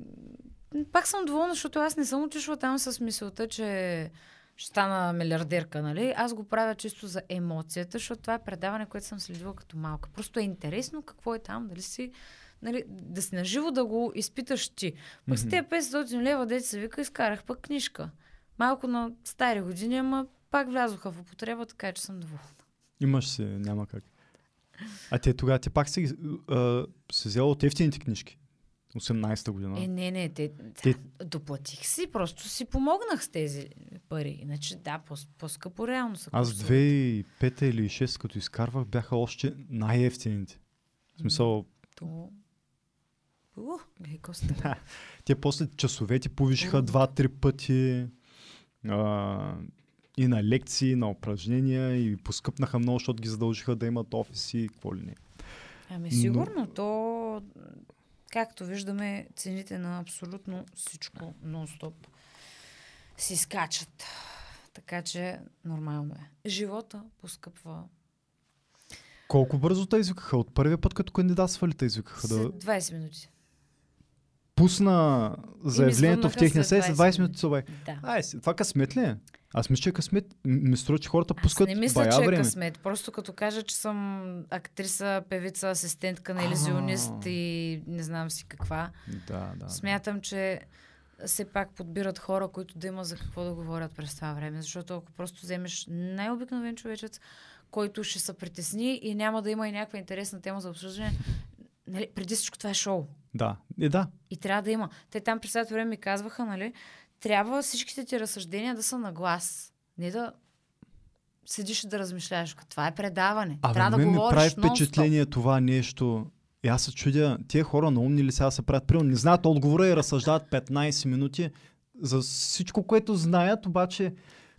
Пак съм доволна, защото аз не съм отишла там с мисълта, че ще стана милиардерка, нали? Аз го правя чисто за емоцията, защото това е предаване, което съм следила като малка. Просто е интересно какво е там, дали си... Нали, да си наживо да го изпиташ ти. Пък с Мгм. тези 500 лева, деца се вика, изкарах пък книжка. Малко на стари години, ама пак влязоха в употреба, така че съм доволна. Имаш си, няма как. А те тогава, ти пак си, а, си взела от ефтините книжки. 18-та година. Е, не, не, те, Те- да, доплатих си, просто си помогнах с тези пари. Иначе да, по, по-скъпо реално са. Аз курсовете. 2005 или 6 като изкарвах, бяха още най-ефтините. В смисъл, То... Ух, гледай, Коста. те после часовете повишиха Мгм. два-три пъти. А, и на лекции, и на упражнения, и поскъпнаха много, защото ги задължиха да имат офиси и какво ли не. Ами Но- сигурно, то както виждаме, цените на абсолютно всичко нон-стоп си скачат. Така че нормално е. Живота поскъпва. Колко бързо те извикаха? От първия път, като кандидатствали, те извикаха да След 20 минути. пусна заявлението в техния след сайт, 20 20 минути се обади. Да. Ай, това късмет ли е? Аз мисля, че е късмет. М- Ми струва, че хората Аз пускат не мисля, че е време. късмет. Просто като кажа, че съм актриса, певица, асистентка на иллюзионист и не знам си каква. Да, да. Смятам, че все пак подбират хора, които да има за какво да говорят през това време. Защото ако просто вземеш най-обикновен човечец, който ще се притесни и няма да има и някаква интересна тема за обсъждане, нали, преди всичко това е шоу. Да, е, да. И трябва да има. Те там през това време ми казваха, нали, трябва всичките ти разсъждения да са на глас. Не да седиш и да размишляваш. Това е предаване. А трябва на да ми говориш прави впечатление това нещо. И аз се чудя, тия хора наумни ли сега се правят? Примерно не знаят отговора и разсъждават 15 минути за всичко, което знаят, обаче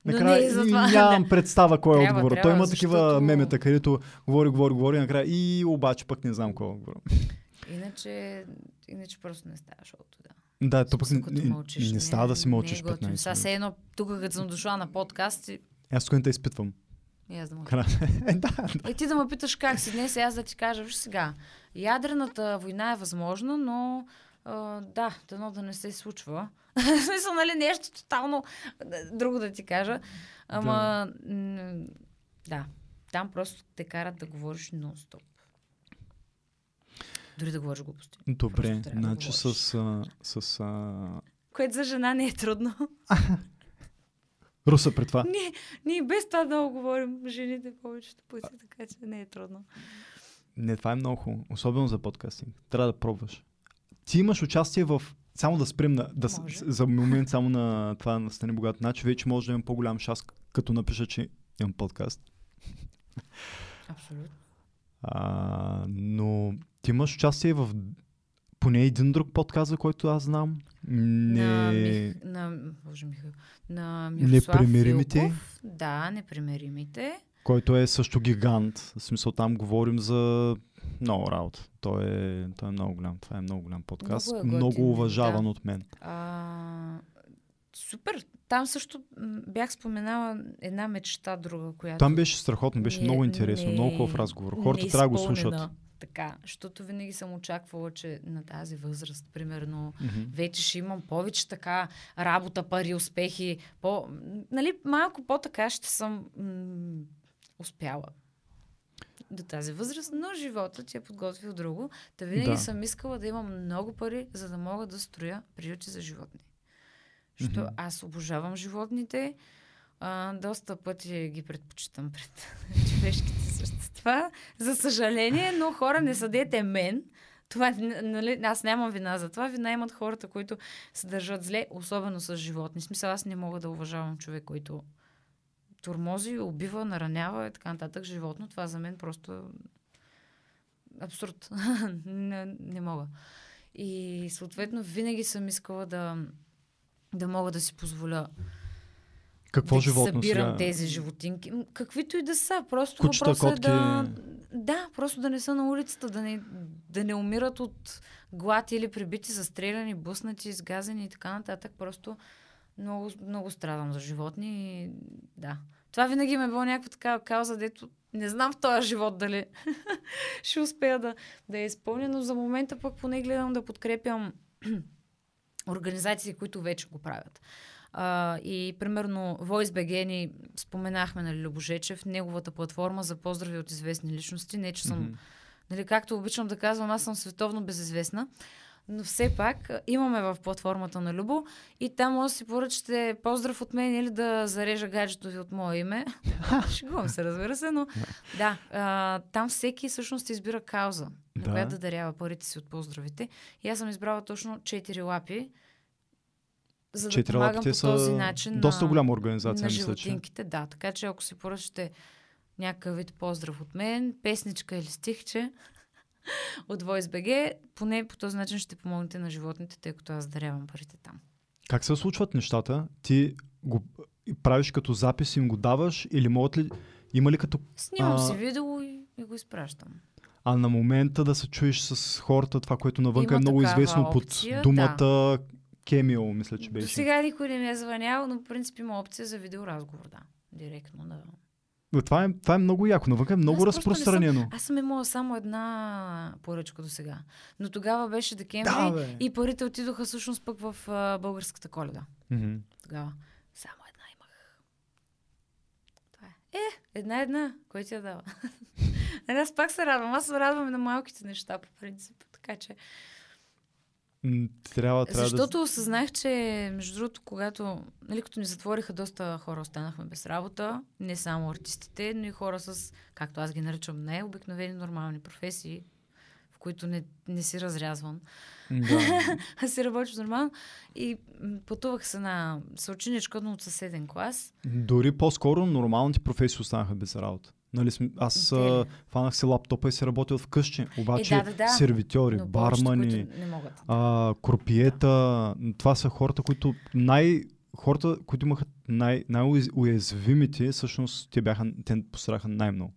Но накрая не и нямам представа кой е Трябва, отговора. Той има такива защото- мемета, където говори, говори, говори, накрая и обаче пък не знам кой е отговора. Иначе, иначе просто не става шоуто, да. Да, то пък не, мълчиш, не става да си мълчиш не е готино. 15 Сега се едно, тук като съм дошла на подкаст, и, Аз тук не те изпитвам. и аз да мълча. Е, да, да. Е, ти да ме питаш как си днес, и аз да ти кажа, виж сега, ядрената война е възможна, но а, да, дано да не се случва. В смисъл, нали, нещо тотално а, друго да ти кажа. Ама, да, да там просто те карат да говориш нон-стоп. Дори да говориш глупости. Добре, да значи говориш. с, а, с а... Което за жена не е трудно. Руса при това. ние, ние без това много говорим жените повечето пъти, така че не е трудно. Не, това е много хубаво. Особено за подкастинг. Трябва да пробваш. Ти имаш участие в... Само да спрем на, да, с- Може. за момент само на това на Стани Богат. Значи вече може да имам по-голям шанс, като напиша, че имам подкаст. Абсолютно. А, но ти имаш участие в поне един друг подкаст, за който аз знам. Не... На, Мих... на, Боже, Михаил. на Мирослав Непримиримите? Филков. Да, непримиримите. който е също гигант. В смисъл там говорим за много работа. Той е, той е много голям. Това е много голям подкаст. Много е Много, уважаван да. от мен. А, супер. Там също бях споменала една мечта друга, която... Там беше страхотно, беше не- много интересно, не- много хубав разговор. Хората трябва да го слушат. Така, защото винаги съм очаквала, че на тази възраст, примерно, Мгм. вече ще имам повече така работа, пари, успехи. По, нали, малко по-така ще съм м- успяла до тази възраст, но живота ти е подготвил друго. Та винаги Да. съм искала да имам много пари, за да мога да строя приюти за животни. Защото Мгм. аз обожавам животните. А, доста пъти ги предпочитам пред човешките същества. За съжаление, но хора не съдете мен. Това, нали, аз нямам вина за това. Вина имат хората, които се държат зле, особено с животни. Смисъл, аз не мога да уважавам човек, който турмози, убива, наранява и така нататък животно. Това за мен просто абсурд. не, не мога. И съответно винаги съм искала да, да мога да си позволя Какво да животно събирам сега? тези животинки. Каквито и да са. Просто Кучета, въпросът котки. е да... Да, просто да не са на улицата, да не, да не умират от глад или прибити, застреляни, буснати, изгазени и така нататък. Просто много, много страдам за животни и да. Това винаги ме е било някаква такава кауза, дето не знам в този живот дали ще успея да, да я изпълня, но за момента пък поне гледам да подкрепям организации, които вече го правят. А, и примерно VoiceBG ни споменахме на Любожечев, неговата платформа за поздрави от известни личности. Не, че съм, Мгм. нали, както обичам да казвам, аз съм световно безизвестна, но все пак имаме в платформата на Любо и там може да си поръчате поздрав от мен или да зарежа гаджето ви от мое име. Шегувам се, разбира се, но да, а, там всеки всъщност избира кауза, на Да. която да дарява парите си от поздравите. И аз съм избрала точно 4 лапи, за да помагам по този начин доста на, голяма организация, на мисля, че. животинките. Да, така че ако си поръчате някакъв вид поздрав от мен, песничка или стихче от VoiceBG, поне по този начин ще помогнете на животните, тъй като аз дарявам парите там. Как се случват нещата? Ти го правиш като запис и им го даваш или могат ли... Има ли като... Снимам А- си видео и, и го изпращам. А на момента да се чуеш с хората, това, което навънка Има е много известно опция, под думата Кемио, мисля, че До беше. сега никой не ми е звънял, но в принцип има опция за видеоразговор, да. Директно, да. Но Това е, това е много яко. Навънка е много Аз просто не съм- разпространено. Аз съм имала само една поръчка до сега. Но тогава беше декември Да, бе. и парите отидоха всъщност пък в а, българската коледа. Мгм. Тогава само една имах. Това е. Е, една-една. Кой ти я дава? Нали, аз пак се радвам. Аз се радвам на малките неща, по принцип. Така че. Трябва, трябва Защото да... осъзнах, че между другото, когато, нали, като ни затвориха, доста хора останахме без работа. Не само артистите, но и хора с, както аз ги наричам, не обикновени нормални професии, в които не, не си разрязван. Да. Аз си работиш нормално. И пътувах с една съученичка, но от съседен клас. Дори по-скоро нормалните професии останаха без работа. Нали, аз а, фанах си лаптопа и си работил вкъщи. Обаче Е, да, да, да. сервитьори, Но бармани, а, кропиета, това са хората, които най... Хората, които имаха най- най-уязвимите, всъщност те, бяха, те пострадаха най-много.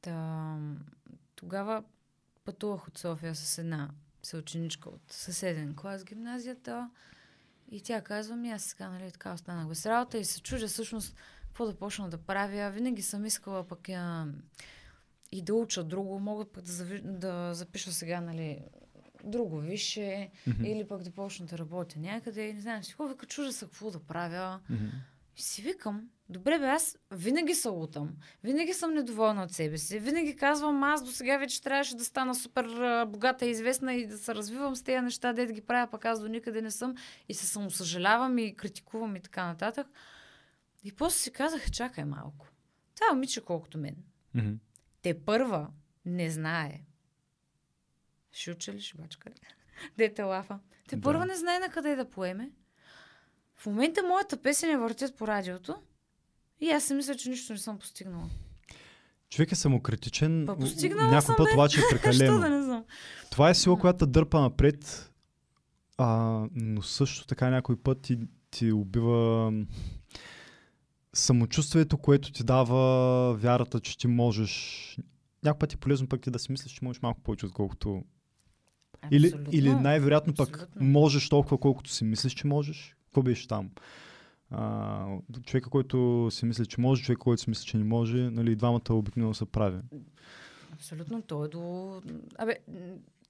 Та, тогава пътувах от София с една съученичка от съседен клас гимназията и тя казва ми, аз сега, нали, така останах без работа и се чудя всъщност какво да почна да правя. Винаги съм искала пък я, и да уча друго. Мога пък да, зави, да запиша сега, нали, друго висше Мгм. или пък да почна да работя някъде. Не знам, си хубаво, чужа се какво да правя. И си викам, добре бе, аз винаги се лутам, винаги съм недоволна от себе си, винаги казвам, аз до сега вече трябваше да стана супер а, богата и известна и да се развивам с тези неща, да ги правя, пък аз до никъде не съм и се самосъжалявам и критикувам и така нататък. И после си казах, чакай малко. Това е момиче колкото мен. Мгм. Те първа не знае. Ще уча ли, ще бачка ли? Дете лафа. Те Да. първа не знае на къде да поеме. В момента моята песен я въртят по радиото и аз си мисля, че нищо не съм постигнала. Човек е самокритичен. Па Някой път бе. обаче е прекалено. да не знам? Това е сила, която дърпа напред, а, но също така някой път ти, ти убива самочувствието, което ти дава вярата, че ти можеш. Някой път е полезно пък ти да си мислиш, че можеш малко повече, отколкото... Или, или най-вероятно пък Абсолютно. можеш толкова, колкото си мислиш, че можеш. Какво беше там? А, човека, който си мисли, че може, човека, който си мисли, че не може, нали, двамата обикновено са прави. Абсолютно. То е до... Абе,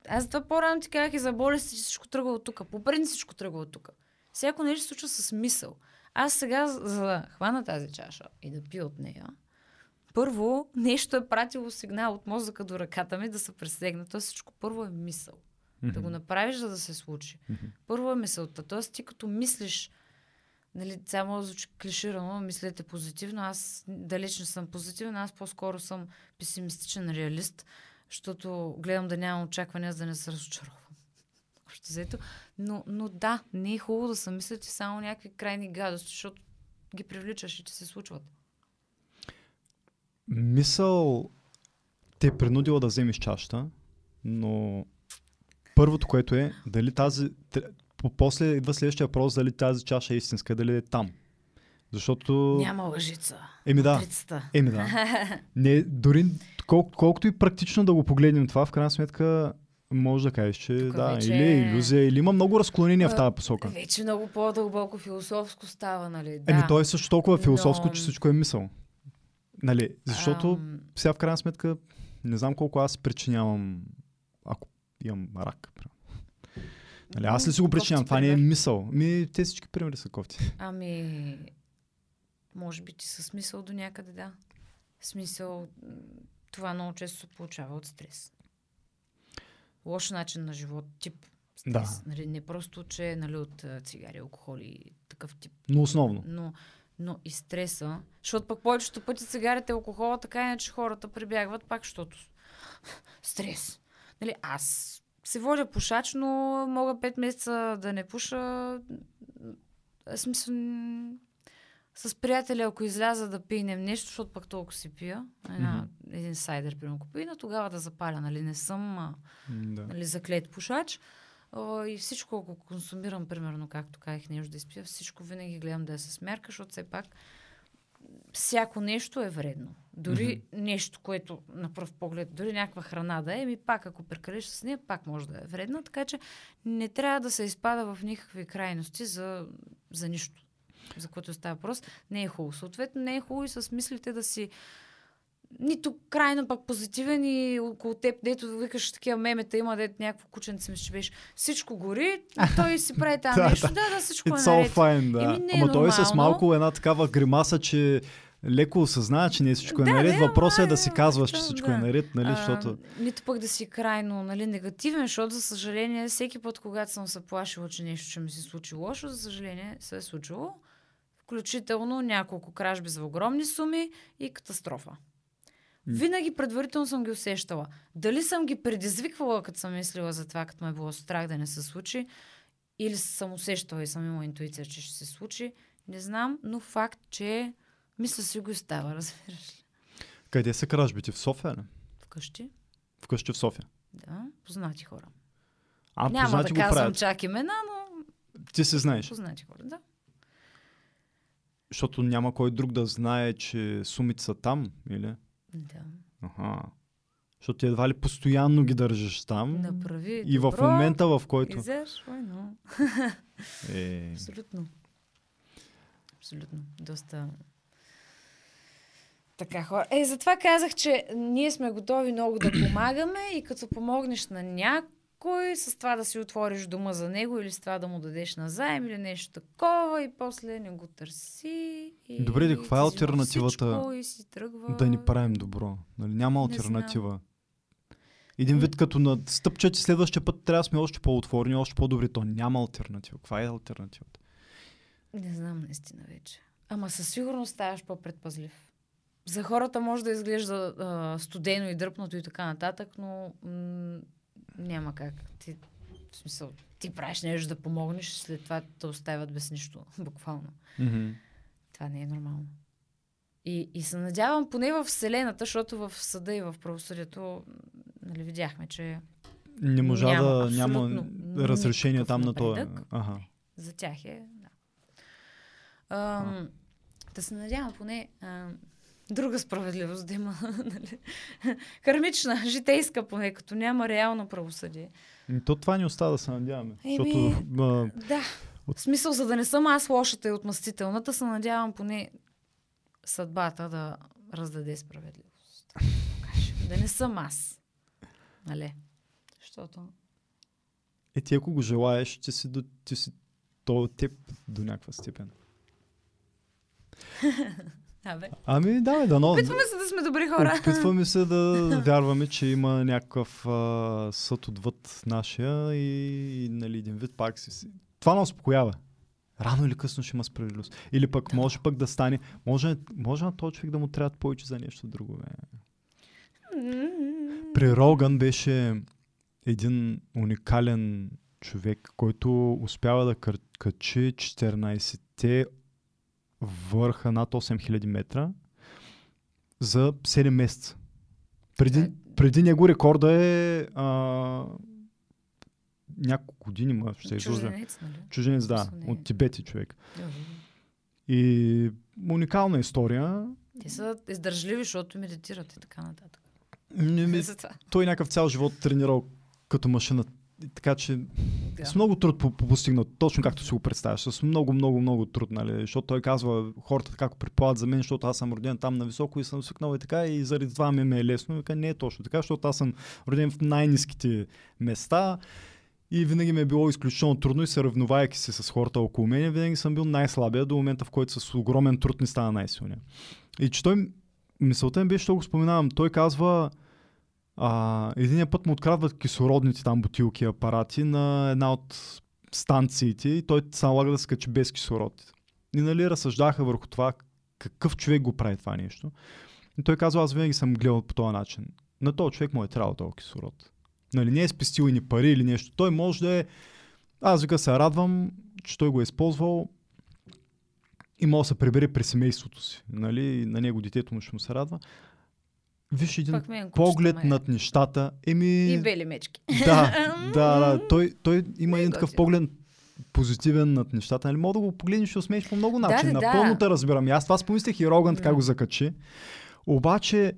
аз това по-рано ти казах и за болести, че всичко тръгва от тук. По принцип всичко тръгва от тук. Всяко нещо се случва с мисъл. Аз сега, за да хвана тази чаша и да пия от нея, първо нещо е пратило сигнал от мозъка до ръката ми да се пресегна. То всичко първо е мисъл. Да го направиш, за да се случи. Мгм. Първо е мисълта. Тоест ти като мислиш, нали, само звучи клиширано, мислете позитивно. Аз далеч не съм позитивен, аз по-скоро съм песимистичен реалист, защото гледам да нямам очаквания, за да не се разочаровам. Общо взето. Но, но да, не е хубаво да се мислят и само някакви крайни гадости, защото ги привличаш и че се случват. Мисъл те е принудила да вземеш чашата, но първото, което е, дали тази... После идва следващия въпрос, дали тази чаша е истинска, дали е там. Защото... Няма лъжица. Еми да. Матрицата. Еми да. Не, дори кол, колкото и практично да го погледнем това, в крайна сметка може да кажеш, че Тук да, вече или е е- иллюзия, или има много разклонения в А, тази посока. Вече много по-дълбоко философско става, нали? Да. Еми, то е също толкова философско, Но- че всичко е мисъл. Нали, защото Ам, сега в крайна сметка не знам колко аз причинявам, ако имам рак. Нали, аз ли си го причинявам? Това не е мисъл. Ми, те всички примери са кофти. Ами, може би ти със смисъл до някъде, да. Смисъл, това много често се получава от стрес. Лош начин на живот, тип стрес. Да. Нали, не просто, че нали, от цигари, алкохоли и такъв тип. Но основно. Но, но и стреса, защото пък повечето пъти цигарите, алкохола, така иначе хората прибягват пак, защото стрес. Нали, аз се водя пушач, но мога 5 месеца да не пуша. Смисъл, с приятели, ако изляза да пинем нещо, защото пък толкова си пия, една, един сайдер, примерно, ако пина, тогава да запаля, нали, не съм а, Да. нали, заклет пушач. О, и всичко, ако консумирам, примерно, както казах, нещо да изпия, всичко винаги гледам да е с мярка, защото все пак всяко нещо е вредно. Дори mm-hmm. нещо, което на пръв поглед, дори някаква храна да е, ми пак ако прекалиш с нея, пак може да е вредна, така че не трябва да се изпада в никакви крайности за, за нищо, за което става въпрос. Не е хубаво. Съответно, не е хубаво и с мислите да си нито крайно пък позитивен и около теб, дето викаш такива мемета, има дето някакво кученце, мисля, че беше. Всичко гори, той си прави там нещо. да. Да, всичко е It's all наред. fine, да. Еми, не е Ама той е с малко една такава гримаса, че леко осъзнава, че не всичко е Да, наред. не, Въпросът е да си е, казваш, че всичко да. е наред, нали, защото... А, нито пък да си крайно нали, негативен, защото, за съжаление, всеки път, когато съм се плашила, че нещо ще ми се случи лошо, за съжаление, се е случило. Включително няколко кражби за огромни суми и катастрофа. Винаги предварително съм ги усещала. Дали съм ги предизвиквала, като съм мислила за това, като ме е било страх да не се случи, или съм усещала и съм имала интуиция, че ще се случи, не знам, но факт, че мисля си го и става, разбираш ли. Къде са кражбите? В София ли? Вкъщи, Вкъщи в София. да, познати хора. А, Няма да казвам правят. чак имена, но Ти се знаеш. познати хора, да. Защото няма кой друг да знае, че сумите са там, или? Да. Аха. Защото едва ли постоянно ги държиш там. Направи и в добро, момента, в който... Изеш, но... Е, Абсолютно. Абсолютно. Доста... Така хора. Е, затова казах, че ние сме готови много да помагаме и като помогнеш на някой, с това да си отвориш дома за него или с това да му дадеш назаем или нещо такова и после не го търси. И Добре, каква е всичко И си тръгва. да ни правим добро. Нали? Няма альтернатива. Един вид като на стъпчат и следващия път трябва да сме още по-отворени, още по-добри. То няма альтернатива. Каква е альтернативата? Не знам наистина вече. Ама със сигурност ставаш по-предпазлив. За хората може да изглежда а, студено и дръпнато и така нататък, но м- няма как. Ти, в смисъл, ти правиш нещо да помогнеш, след това те оставят без нищо, буквално. Mm-hmm. Това не е нормално. И, и се надявам поне в Вселената, защото в съда и в правосъдието нали, видяхме, че Не можа Няма да няма разрешение там на това. Ага. за тях е. Да. Ам, да се надявам поне ам, друга справедливост да има. нали? Кармична, житейска поне, като няма реално правосъдие. Ами То това ни остава да се надяваме. Еми, Защото Да. В смисъл, за да не съм аз лошата и отмъстителната, се надявам поне съдбата да раздаде справедливост. Да не съм аз. Нали? Защото... Е, ти ако го желаеш, ти си, до, ти си то от теб до някаква степен. Абе. Ами, да, бе, дано. Опитваме се да сме добри хора. Опитваме се да вярваме, че има някакъв а, съд отвъд нашия и, и нали, един вид пак си... Това ме успокоява. Рано или късно ще има справедливост. Или пък може пък да стане... Може, може на този човек да му трябва повече за нещо друго. Бе. При Роган беше един уникален човек, който успява да качи 14-те върха над 8000 метра за 7 месеца. Преди, Е. преди него рекорда е а, няколко години, ма ще е. Чужденец, нали? Чужденец, да, не е. от Тибет е човек. Добре. И уникална история. Те са издържливи, защото медитират и така нататък. Не ми, той някакъв цял живот тренирал като машина. Така че Да. с много труд по- по- постигнат, точно както си го представяш, с много, много, много труд, нали? Защото той казва, хората така предполагат за мен, защото аз съм роден там на високо и съм свикнал и така, и заради това ми е лесно. Вика, не е точно така, защото аз съм роден в най-низките места и винаги ми е било изключително трудно и съревновайки се с хората около мен, винаги съм бил най-слабия до момента, в който с огромен труд не стана най-силния. И че той, мисълта ми беше, що го споменавам, той казва, а, единия път му открадват кислородните там бутилки апарати на една от станциите и той се налага да се качи без кислород. И нали разсъждаха върху това какъв човек го прави това нещо. И той казва, аз винаги съм гледал по този начин. На този човек му е трябвало този кислород. Нали, не е спестил и ни пари или нещо. Той може да е... Аз вика се радвам, че той го е използвал и може да се прибере при семейството си. Нали, на него детето му ще му се радва. Виж един мен поглед ме- над нещата. Еми... И бели мечки. Да, да, да. Той, той има е един такъв поглед позитивен над нещата. Нали, мога да го погледнеш и усмееш по много Да, начин. да, да. Напълно те разбирам. И аз това спомислих и Роган така го закачи. Обаче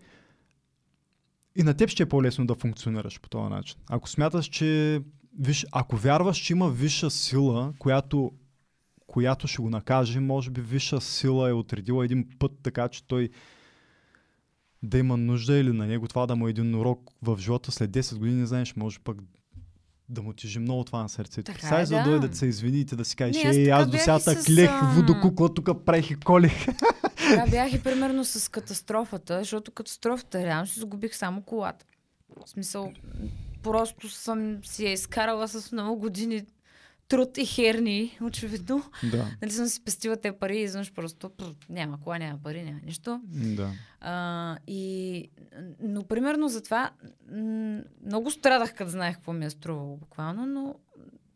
и на теб ще е по-лесно да функционираш по този начин. Ако смяташ, че виж, ако вярваш, че има висша сила, която, която ще го накаже, може би висша сила е отредила един път така, че той да има нужда или на него това да му е един урок в живота след 10 години, знаеш, може пък да му тежи много това на сърцето. Представяш е, за да да. дойде да се извини и ти да си кажеш, аз ей, така аз до сега с, клех тук правих и колех. Така бях и примерно с катастрофата, защото катастрофата реално си загубих само колата. В смисъл, просто съм си я изкарала с много години труд и херни, очевидно. да, Нали съм си пестила те пари и изведнъж просто пр, няма кола, няма пари, няма нищо. да. А, и, но примерно за това много страдах, като знаех какво ми е струвало буквално, но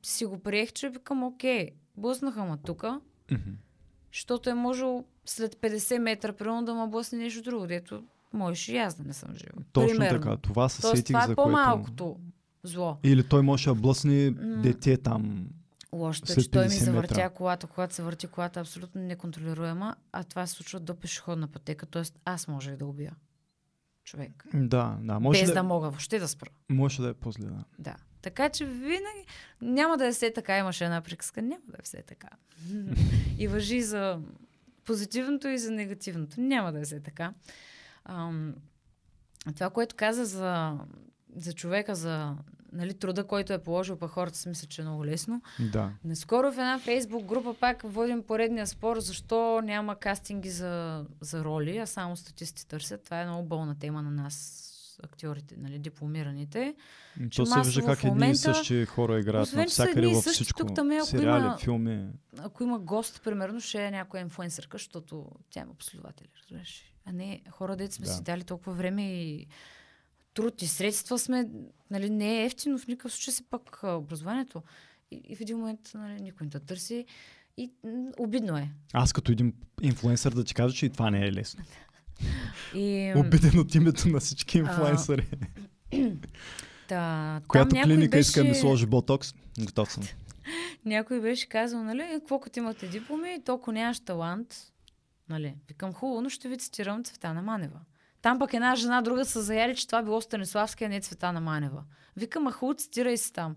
си го приех, че викам, окей, блъснаха ма тука, Мгм. защото е можел след 50 метра, примерно да ме блъсне нещо друго, дето можеше и аз да не съм жива. Точно примерно. така. Това се Тоест, сетих, това за е което... по-малкото зло. Или той може да блъсне М. дете там. Лошото е, че той ми 50 завъртя метра. колата. Когато се върти колата, е абсолютно неконтролируема, а това се случва до пешеходна пътека, т.е. аз може и да убия човек. Да, да. Може без да, да мога въобще да спра. може да е по-зле, да. Да. Така че винаги няма да е все така. Имаше една приказка. Няма да е все така. и въжи за позитивното и за негативното. Няма да е все така. Ам, това, което каза за, за човека, за нали, труда, който е положил, пък хората си мислят, че е много лесно. Да. Наскоро в една фейсбук група пак водим поредния спор, защо няма кастинги за, за роли, а само статисти търсят. Това е много болна тема на нас, актьорите, нали, дипломираните. То се вижда как в едни и момента, същи хора играят освен, са навсякъде във всичко. тук там е, ако Сериали, има- филми. Ако има гост, примерно, ще е някоя инфуенсърка, защото тя има последователи, разбираш. А не хора, дето сме Да. си дали толкова време и труд и средства сме, нали, не е ефтино в никакъв случай си пък образованието. И, и в един момент нали, никой не те търси. И м, обидно е. Аз като един инфлуенсър да ти кажа, че и това не е лесно. И, Обиден от името на всички инфлуенсъри. та, Която клиника беше, иска да ми сложи ботокс, готов съм. Някой беше казал, нали, какво като имате дипломи, то ако нямаш талант, нали, викам хубаво, но ще ви цитирам Цветана Манева. Там пък една жена друга са заяли, че това било Станиславски, а не Цветана Манева. Викам, а хубаво, цитирай си там.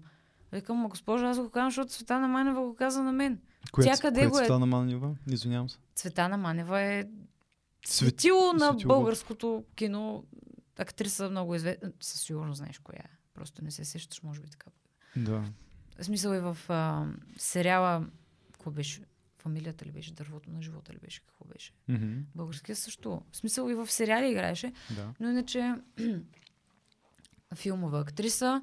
Викам, ма госпожа, аз го казвам, защото Цветана Манева го каза на мен. Коя, Тя къде коя го е? цвета на Манева? Извинявам се. Цветана Манева е Цвет- светило на светило българското кино актриса много известна. Със сигурност знаеш коя е. Просто не се сещаш, може би така. Да. В смисъл и в а, сериала, какво беше? Фамилията ли беше? Дървото на живота ли беше? Какво беше? Мгм. Българския също. В смисъл и в сериали играеше, да. но иначе филмова актриса,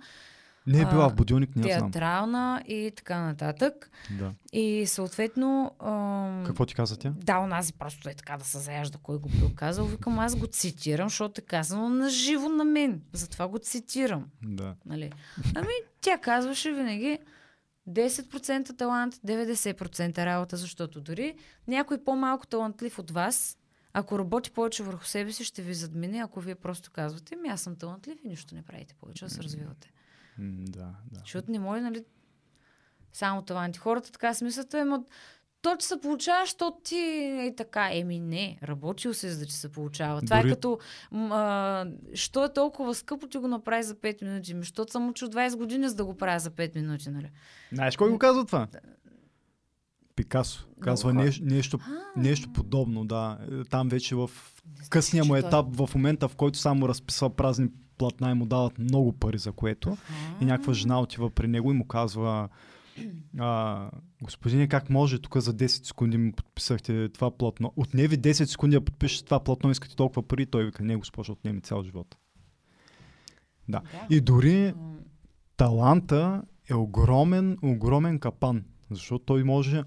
Не е била в будилник, не знам. театрална и така нататък. Да. И съответно... ам, Какво ти каза тя? Да, онази просто е така да се заяжда кой го бил казал. Викам, аз го цитирам, защото е казано на живо на мен. Затова го цитирам. Да. Нали? Ами, тя казваше винаги 10% талант, 90% работа, защото дори някой по-малко талантлив от вас, ако работи повече върху себе си, ще ви задмине, ако вие просто казвате, ми аз съм талантлив и нищо не правите повече, да се развивате. Да, да. Защото не може, нали, само таланти. Хората така смислят, ема, то, че се получава, защото ти е така. Еми не, работил се, за да че се получава. Това Дори- е като, а, що е толкова скъпо, ти го направи за 5 минути. Ми, защото съм учил 20 години, за да го правя за 5 минути, нали? Знаеш кой го казва това? Пикасо. Казва хора. нещо, нещо, нещо подобно, да. Е, Там вече в късния му етап, в момента в който само разписва празни платна и му дават много пари за което. И някаква жена отива при него и му казва а, господине, как може тук за 10 секунди ми подписахте това платно? Отне ви 10 секунди да подпишете това платно, искате толкова пари. Той вика, не, госпожа, отнеми цял живот. Да. Да. И дори таланта е огромен, огромен капан. Защото той може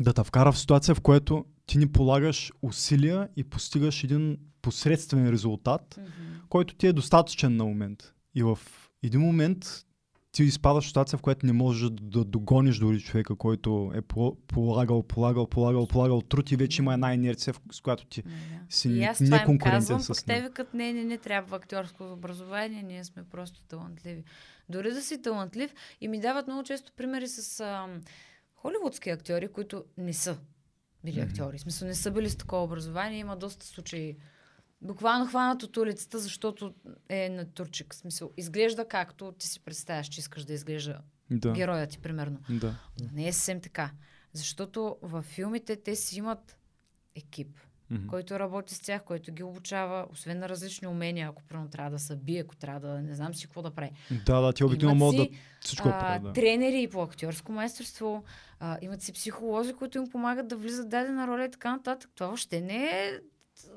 да те вкара в ситуация, в която ти ни полагаш усилия и постигаш един посредствен резултат, мгм. който ти е достатъчен на момент. И в един момент ти изпадаш в ситуация, в която не можеш да, догониш дори човека, който е по- полагал, полагал, полагал, полагал труд и вече има една инерция, с която ти Не, да. си и не- аз неконкурентен казвам, с пък те него. викат, не, не, не трябва актьорско образование, ние сме просто талантливи. Дори да си талантлив и ми дават много често примери с ам, холивудски актьори, които не са били актьори. В смисъл не са били с такова образование. Има доста случаи. Буквално хванат от улицата, защото е на турчик. В смисъл, изглежда както ти си представяш, че искаш да изглежда Да, героят ти, примерно. да. Но не е съвсем така. Защото във филмите те си имат екип Мгм. който работи с тях, който ги обучава, освен на различни умения, ако примерно трябва да се бие, ако трябва да не знам си какво да прави. Да, да, ти обикновено могат да си, всичко а, правят. Да. тренери и по актьорско майсторство, а, имат си психолози, които им помагат да влизат дадена роля и така нататък. Това въобще не е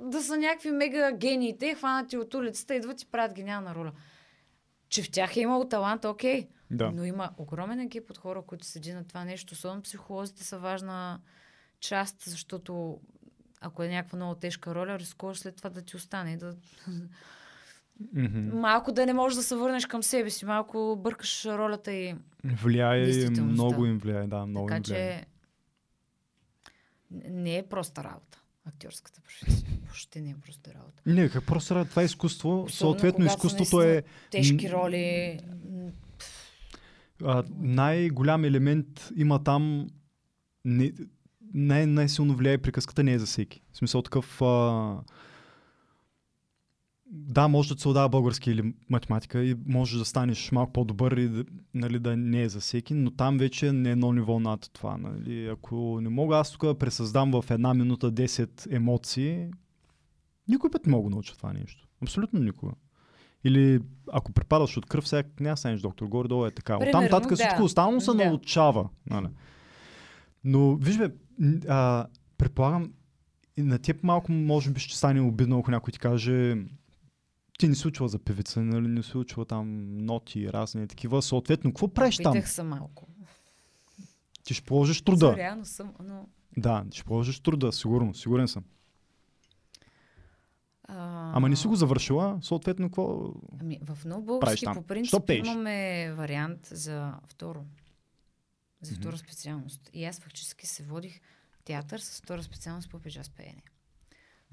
да са някакви мега гениите, хванати от улицата, идват и правят гениална роля. Че в тях е имало талант, окей. Да. Но има огромен екип от хора, които седи на това нещо. Особено психолозите са важна част, защото ако е някаква много тежка роля, рискуваш след това да ти остане. Да... Мгм. Малко да не можеш да се върнеш към себе си, малко бъркаш ролята и Влияе, и много им влияе, да, много така им влияе. че не е проста работа. Актьорската професия. Въобще не е проста работа. Не, как просто радва, това е изкуство. Особено Съответно, изкуството е Тежки роли. а, най-голям елемент има там. Не, най- най-силно влияе приказката, не е за всеки. В смисъл такъв. А, да, може да се отдава български или математика и може да станеш малко по-добър и нали, да не е за всеки, но там вече не е едно ниво над това. Нали. Ако не мога аз тук да пресъздам в една минута 10 емоции, никой път не мога да науча това нещо. Абсолютно никога. Или ако препадаш от кръв, сега няма станеш доктор. Горе-долу е така. Оттам Примерно, нататък да. всичко останало се Да. научава. Нали. Но, виж бе, а, предполагам, и на теб малко може би ще стане обидно, ако някой ти каже ти не се учила за певица, нали? не се учила там ноти, разни такива. Съответно, какво правиш там? Питах се малко. Ти ще положиш Да. труда. Реално съм, но... Да, ще положиш труда, сигурно, сигурен съм. А... Ама не си го завършила, съответно, какво? Ами, в много български по принцип имаме вариант за второ. За втора специалност. И аз фактически се водих театър с втора специалност по пежа с пеене.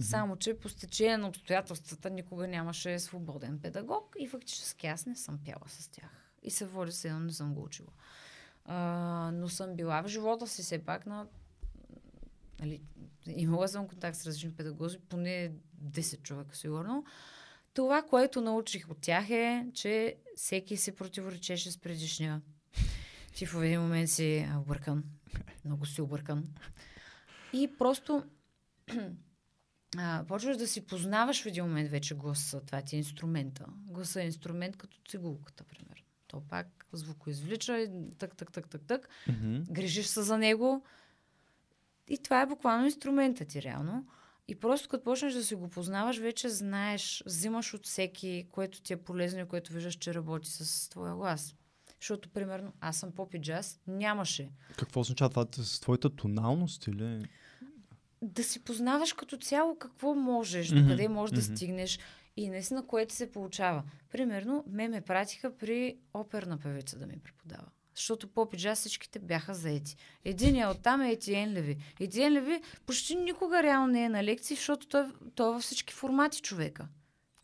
Само, че по стечение на обстоятелствата никога нямаше свободен педагог и фактически аз не съм пяла с тях. И се води се едно, не съм го учила. А, но съм била в живота си все пак на... Нали, имала съм контакт с различни педагози, поне 10 човека сигурно. Това, което научих от тях е, че всеки си противоречеше с предишния. Ти в един момент си объркан. Много си объркан. И просто а, почваш да си познаваш в един момент вече гласа. Това ти е инструмента. Гласа е инструмент като цигулката, примерно. То пак звукоизвлича и тък, тък, тък, тък, тък. Мгм. Грижиш се за него. И това е буквално инструмента ти, реално. И просто като почнеш да си го познаваш, вече знаеш, взимаш от всеки, което ти е полезно и което виждаш, че работи с твоя глас. Защото, примерно, аз съм поп и джаз, нямаше. Какво означава това? С твоята тоналност или? Да си познаваш като цяло какво можеш, Мгм, докъде можеш да мгм. стигнеш и наистина което се получава. Примерно, ме ме пратиха при оперна певица да ми преподава. Защото поп и джаз всичките бяха заети. Единият оттам е Етиен Леви. Етиен Леви почти никога реално не е на лекции, защото той, той е във всички формати човека.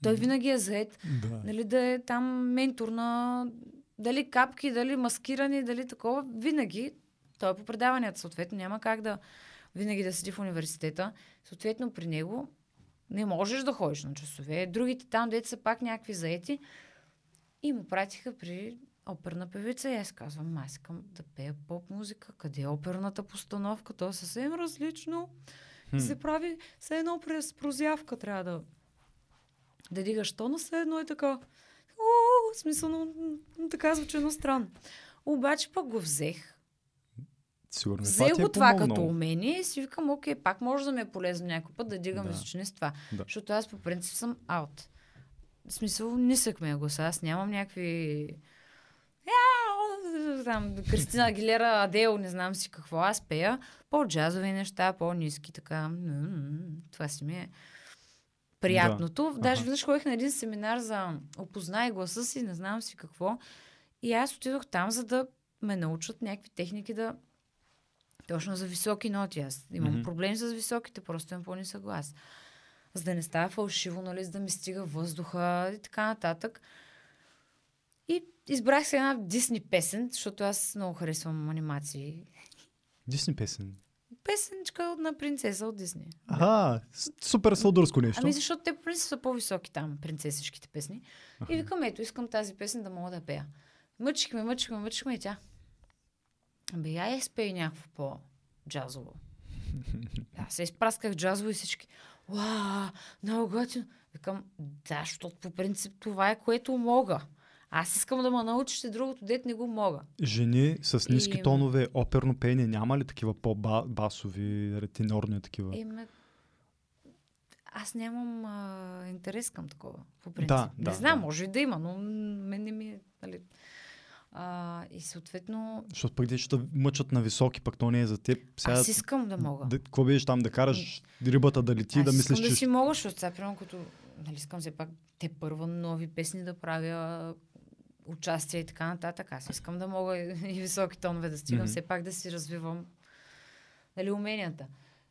Той винаги е заед. Да. Нали, да е там ментор на дали капки, дали маскирани, дали такова. Винаги той е по предаванията, съответно няма как да винаги да седи в университета. Съответно при него не можеш да ходиш на часове. Другите там, дете са пак някакви заети. И му пратиха при оперна певица и аз казвам, аз искам да пея поп музика. Къде е оперната постановка? То е съвсем различно. Хм. И се прави все едно през прозявка трябва да да дигаш тона, все едно е така. О, смисълно, м, така звучи едно странно. Обаче пък го взех. Сигурно Взех ти е това като умение и си викам, окей, пак може да ми е полезно някой път да дигам Да. височини с това. Да. Защото аз по принцип съм аут. В смисъл, нисък ми е гласа. Аз нямам някакви... Яу, Там, Кристина Агилера, Адел, не знам си какво. Аз пея по-джазови неща, по-низки, така. Това си ми е приятното. Да. Даже веднъж ходих на един семинар за опознай гласа си, не знам си какво. И аз отидох там, за да ме научат някакви техники да... Точно за високи ноти. Аз имам Мгм. проблеми с високите, просто имам по-нисък глас. За да не става фалшиво, нали, за да ми стига въздуха и така нататък. И избрах се една Дисни песен, защото аз много харесвам анимации. Дисни песен. Песеничка на принцеса от Дисни. Ага, супер сладурско нещо. Ами защото те по са по-високи там, принцесишките песни. И викам, ето, искам тази песен да мога да пея. Мъчихме, мъчихме, мъчихме и тя. Абе, я изпей някакво по-джазово. Аз се изпрасках джазово и всички. Уа, много готино. Викам, да, защото по принцип това е което мога. Аз искам да ме научите другото, дет не го мога. Жени с ниски И- тонове, оперно пеене, няма ли такива по-басови, тенорни такива? Еми, аз нямам а, интерес към такова, по принцип. Да, не да, знам, да. може и да има, но мен не ми е, нали. А, и съответно, Защото пък ще мъчат на високи, пък то не е за теб. Сега, аз искам да мога. да, какво бидеш там да караш рибата да лети, аз да мислиш, да че... си мога, защото сега, примерно, като, нали, искам все пак те първа нови песни да правя, участие и така нататък. Аз искам да мога и, високи тонове да стигам, Мгм. все пак да си развивам нали, уменията.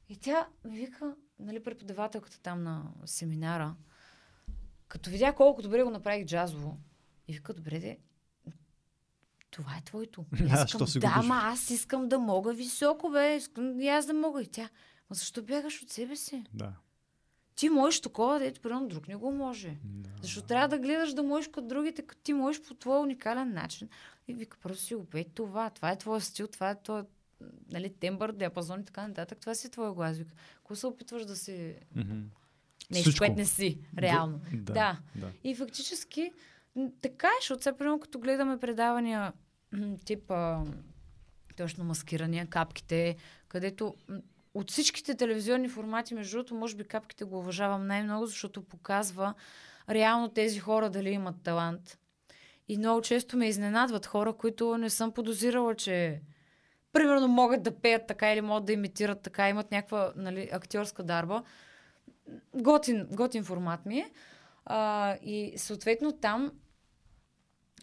И тя ми вика, нали, преподавателката там на семинара, като видя колко добре го направих джазово, и вика, добре де, това е твоето. Да, Аз искам, си да, ама аз искам да мога високо, бе. Искам и аз да мога. И тя, ма защо бягаш от себе си? Да. Ти можеш такова, дето примерно друг не го може. да. Защо трябва да гледаш да можеш като другите, като ти можеш по твой уникален начин. И вика, просто си го пей това. Това е твоя стил, това е твой нали, тембър, диапазон и така нататък. Това си е твоя глас. Вика, ако се опитваш да си Мгм. нещо, Всичко. което не си, реално. Да. Да. да. И фактически така е, защото сега, примерно, като гледаме предавания тип а, точно маскирания, капките, където от всичките телевизионни формати, между другото, може би капките го уважавам най-много, защото показва реално тези хора дали имат талант. И много често ме изненадват хора, които не съм подозирала, че примерно могат да пеят така или могат да имитират така, имат някаква нали, актьорска дарба. Готин, готин формат ми е. А, и съответно там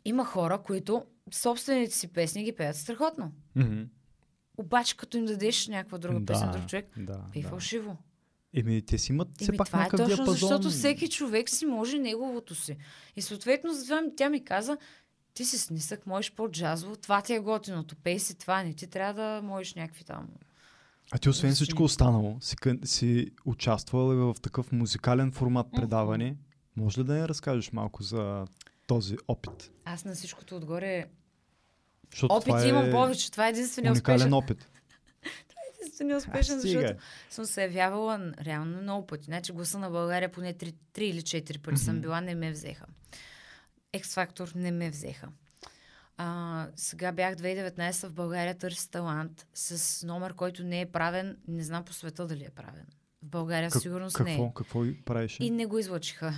има хора, които собствените си песни ги пеят страхотно. Мгм. Обаче като им дадеш някаква друга песен, друг човек, Да, пей да. фалшиво. Еми, те си имат все Еми, пак това е точно, диапазон. защото всеки човек си може неговото си. И съответно, затова тя ми каза, ти си с нисък, можеш по-джазово, това ти е готиното, пей си това, не ти трябва да можеш някакви там. А ти освен всичко си- останало, си, си участвала в такъв музикален формат предаване? Може ли да ни разкажеш малко за този опит? Аз на всичкото отгоре Защото опит това е имам повече, това е единствения уникален успешен. опит. не е успешен, А, защото съм се явявала реално много пъти. Значи гласа на България поне 3, 3 или 4 пъти съм Мгм. била, не ме взеха. X-Factor не ме взеха. А, сега бях 2019 в България търси талант с номер, който не е правен. Не знам по света дали е правен. В България Как- сигурност Какво? не е. Какво и правеше? И не го излъчиха.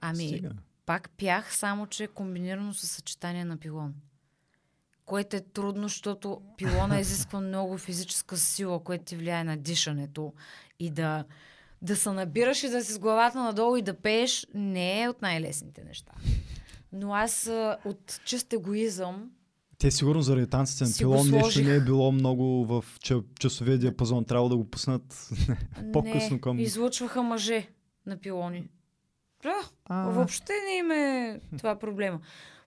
Ами, Стига. Пак пях, само че комбинирано с съчетание на пилон. Което е трудно, защото пилона изисква много физическа сила, което ти влияе на дишането. И да, да се набираш и да си с главата надолу и да пееш не е от най-лесните неща. Но аз от чист егоизъм, Те сигурно заради танците на пилон нещо не е било много в ча- часовия диапазон. Трябва да го пуснат по-късно не, към... излъчваха мъже на пилони. Да, А, Въобще не им е това проблема.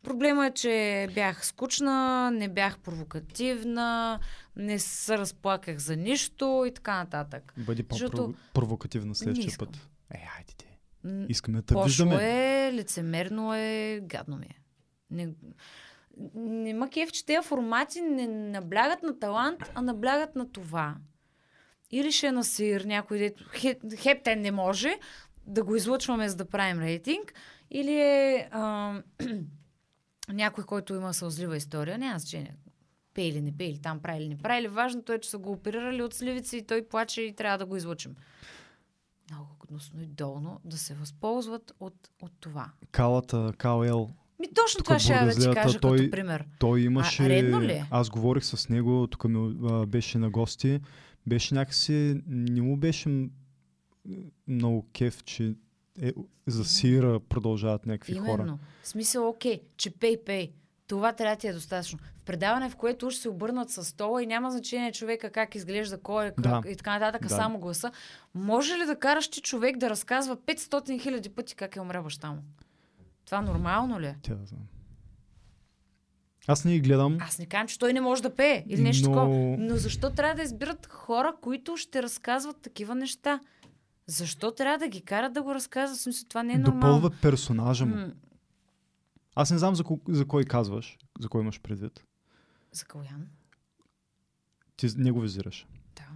Проблема е, че бях скучна, не бях провокативна, не се разплаках за нищо и така нататък. Бъди защото- по-провокативна следващия искам. път. Е, айде ти. Искаме да те виждаме. е, лицемерно е, гадно ми е. Не, не ма кеф, че тези формати не наблягат на талант, а наблягат на това. Или ще е на сир, някой дето хеп, хептен не може да го излъчваме за да правим рейтинг, или е а, някой, който има сълзлива история, няма значение. Пее или не пее, или там прави или не прави. Важното е, че са го оперирали от сливици и той плаче и трябва да го излъчим. Много гнусно и долно да се възползват от, от това. Калата, Кал Ми точно Тук това ще да ти кажа той- като пример. той имаше... редно ли е? Аз говорих с него, тук ми а, беше на гости. Беше някакси... Не му беше много кеф, че е, за сира продължават някакви хора. Именно. В смисъл, окей, че пей, пей. Това трябва да ти е достатъчно. В предаване, в което уж се обърнат с стола и няма значение човека как изглежда, кой е, как, Да. и така нататък, Да. само гласа. Може ли да караш ти човек да разказва 500 хиляди пъти как е умря баща му? Това нормално ли е? Тя да знам. Аз не ги гледам. Аз не казвам, че той не може да пее или нещо Но- такова. Но защо трябва да избират хора, които ще разказват такива неща? Защо трябва да ги карат да го разказват? В смисъл, това не е нормално. Допълва персонажа му. М, Аз не знам за, ко- за кой казваш, за кой имаш предвид. За Калян? Ти не го визираш. Да.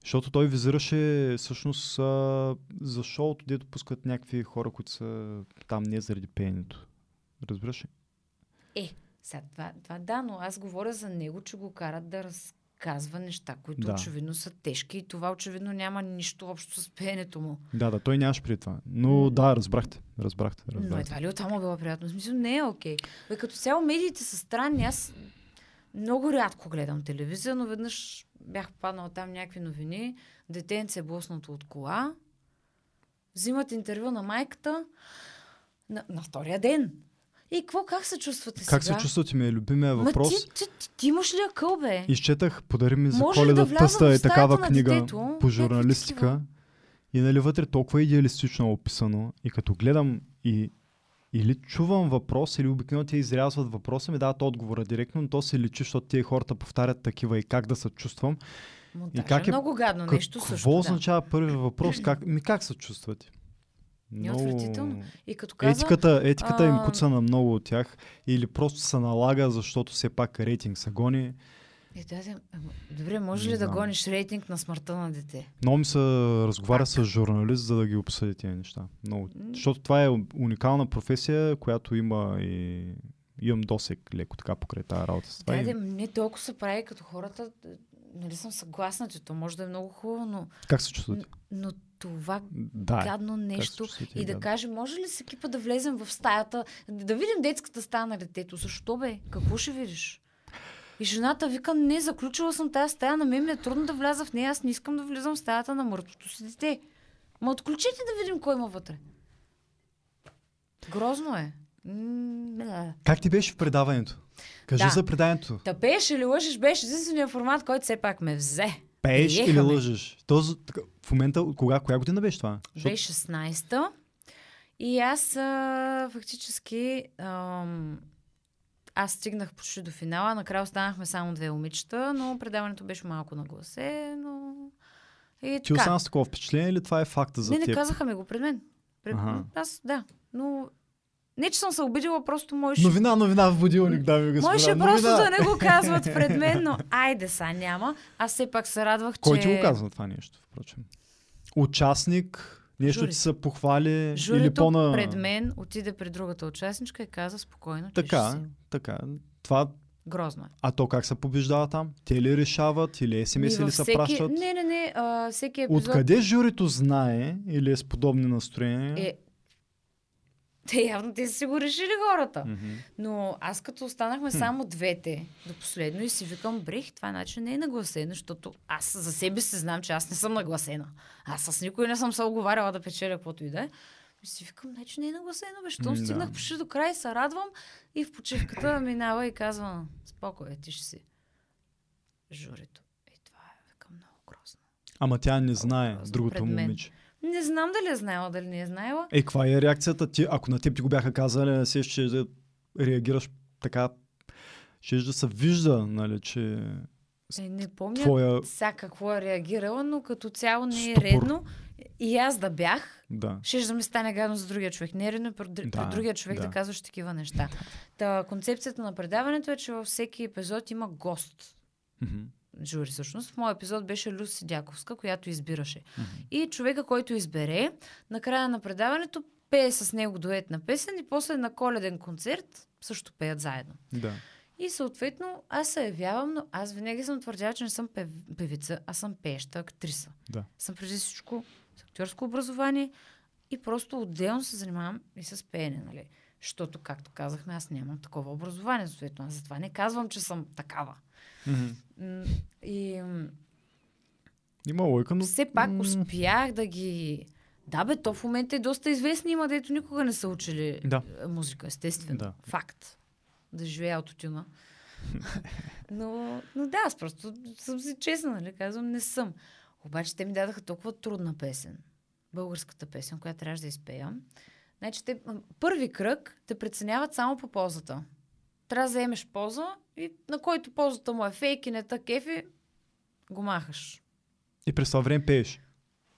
Защото той визираше всъщност а, за шоуто, дето пускат някакви хора, които са там не заради пеенето. Разбираш ли? Сега, това, това да, но аз говоря за него, че го карат да разказва неща, които Да. очевидно са тежки и това очевидно няма нищо общо с пеенето му. Да, да, той нямаш преди това. Но да, разбрахте. Разбрахте. Но разбрахте. едва ли оттам му било приятно. В смисъл не е окей. Бе, като цяло медиите са странни. Аз много рядко гледам телевизия, но веднъж бях попаднала там някакви новини. Детенце е блъснато от кола. Взимат интервю на майката на, на втория ден. И какво, как се чувствате Как сега? се чувствате ми е любимия Ма въпрос. ти, ти, ти, ти имаш ли акъл, бе? Изчетах, подари ми за Може коледа да тъста е такава книга детето? по журналистика. И нали вътре толкова идеалистично е описано. И като гледам и или чувам въпрос, или обикновено те изрязват въпроса, ми дават отговора директно, но то се личи, защото тия хората повтарят такива и как да се чувствам. Монтажа как е много гадно нещо Какво също. Да. означава първи въпрос? Как, ми как се чувствате? Ми отвратително. И като каза, Етиката, етиката им а- куца на много от тях или просто се налага, защото все пак рейтинг се гони. Е, да, да, добре, може Не ли да знам. гониш рейтинг на смъртта на дете? Много ми се разговаря Как? с журналист, за да ги обсъди тези неща. Много. М. Защото това е уникална професия, която има и имам досек леко така покрай тази работа. с Това Да, и... да, не толкова се прави като хората. Нали съм съгласна, че то може да е много хубаво, но, Как се чувствате? но това Да. е. гадно нещо и да гадно? кажем, може ли с екипа да влезем в стаята, да видим детската стая на детето. Защо бе? Какво ще видиш? И жената вика, не, заключила съм тази стая, на мен ми е трудно да вляза в нея, аз не искам да влизам в стаята на мъртвото си дете. Ма отключете да видим кой има вътре. Грозно е. М, да. Как ти беше в предаването? Кажи Да. за предаването. Та пееш или лъжеш беше единствения формат, който все пак ме взе. Пееш или Приехаме. лъжеш? Този, в момента, кога, коя година беше това? Защото- 2016 и аз а, фактически ам, аз стигнах почти до финала. Накрая останахме само две момичета, но предаването беше малко на гласе, но... И Ти остана с такова впечатление или това е факта за не, не теб? казаха ми го пред мен. Пред... Аха. Аз, да. Но Не, че съм се обидила, просто можеш... Новина, новина в будилник, дами и господа. Можеше новина. просто да не го казват пред мен, но айде са, няма. Аз все пак се радвах, че... Кой ти го казва това нещо, впрочем? Участник, нещо Жури. ти се похвали или Журито по-на... пред мен отиде при другата участничка и каза спокойно, че Така, си. така. Това, Грозно е. а то как се побеждава там? Те ли решават или СМС ли се всеки... пращат? Не, не, не. А, всеки епизод... Откъде журито знае или е с подобни настроения? Е, те явно те са си го решили хората. Мгм. Но аз като останахме само двете до последно и си викам, брех, това начин не е нагласено, защото аз за себе си знам, че аз не съм нагласена. Аз с никой не съм се оговаряла да печеля каквото и да е. И си викам, значи не е нагласено, бе, щом да. стигнах почти до край, се радвам и в почивката минава и казва, спокой, ти ще си. Журито. И това е, викам, много грозно. Ама тя не знае, другото момиче. Не знам дали е знаела, дали не е знаела. Е, каква е реакцията ти? Ако на теб ти го бяха казали, се ще реагираш така, ще да се вижда, нали, че Е, не помня твоя... сега какво е реагирала, но като цяло не е Ступор. редно. И аз да бях, Да. ще да ми стане гадно за другия човек. Не е редно пред, да, пред другия човек да. да. казваш такива неща. Та, концепцията на предаването е, че във всеки епизод има гост. Мгм. Жури, всъщност. В моят епизод беше Люси Дяковска, която избираше. И човека, който избере, на края на предаването пее с него дуетна песен и после на коледен концерт също пеят заедно. Да. И съответно аз се явявам, но аз винаги съм твърдяла, че не съм пев... певица, аз съм пееща актриса. Да. Съм преди всичко с актьорско образование и просто отделно се занимавам и с пеене, нали? Защото, както казахме, аз нямам такова образование, съответно. Аз затова не казвам, че съм такава. М, И Има лойка, но... все пак успях да ги... Да, бе, то в момента е доста известни има, дето никога не са учили Да. е, музика, естествено. Да. Факт. Да живея от отюна. но, но да, аз просто съм си честна, нали? Казвам, не съм. Обаче те ми дадаха толкова трудна песен. Българската песен, която трябваше да изпея. Значи те, първи кръг те преценяват само по позата. Трябва да вземеш поза и на който позата му е фейк и не та кефи, го махаш. И през това време пееш.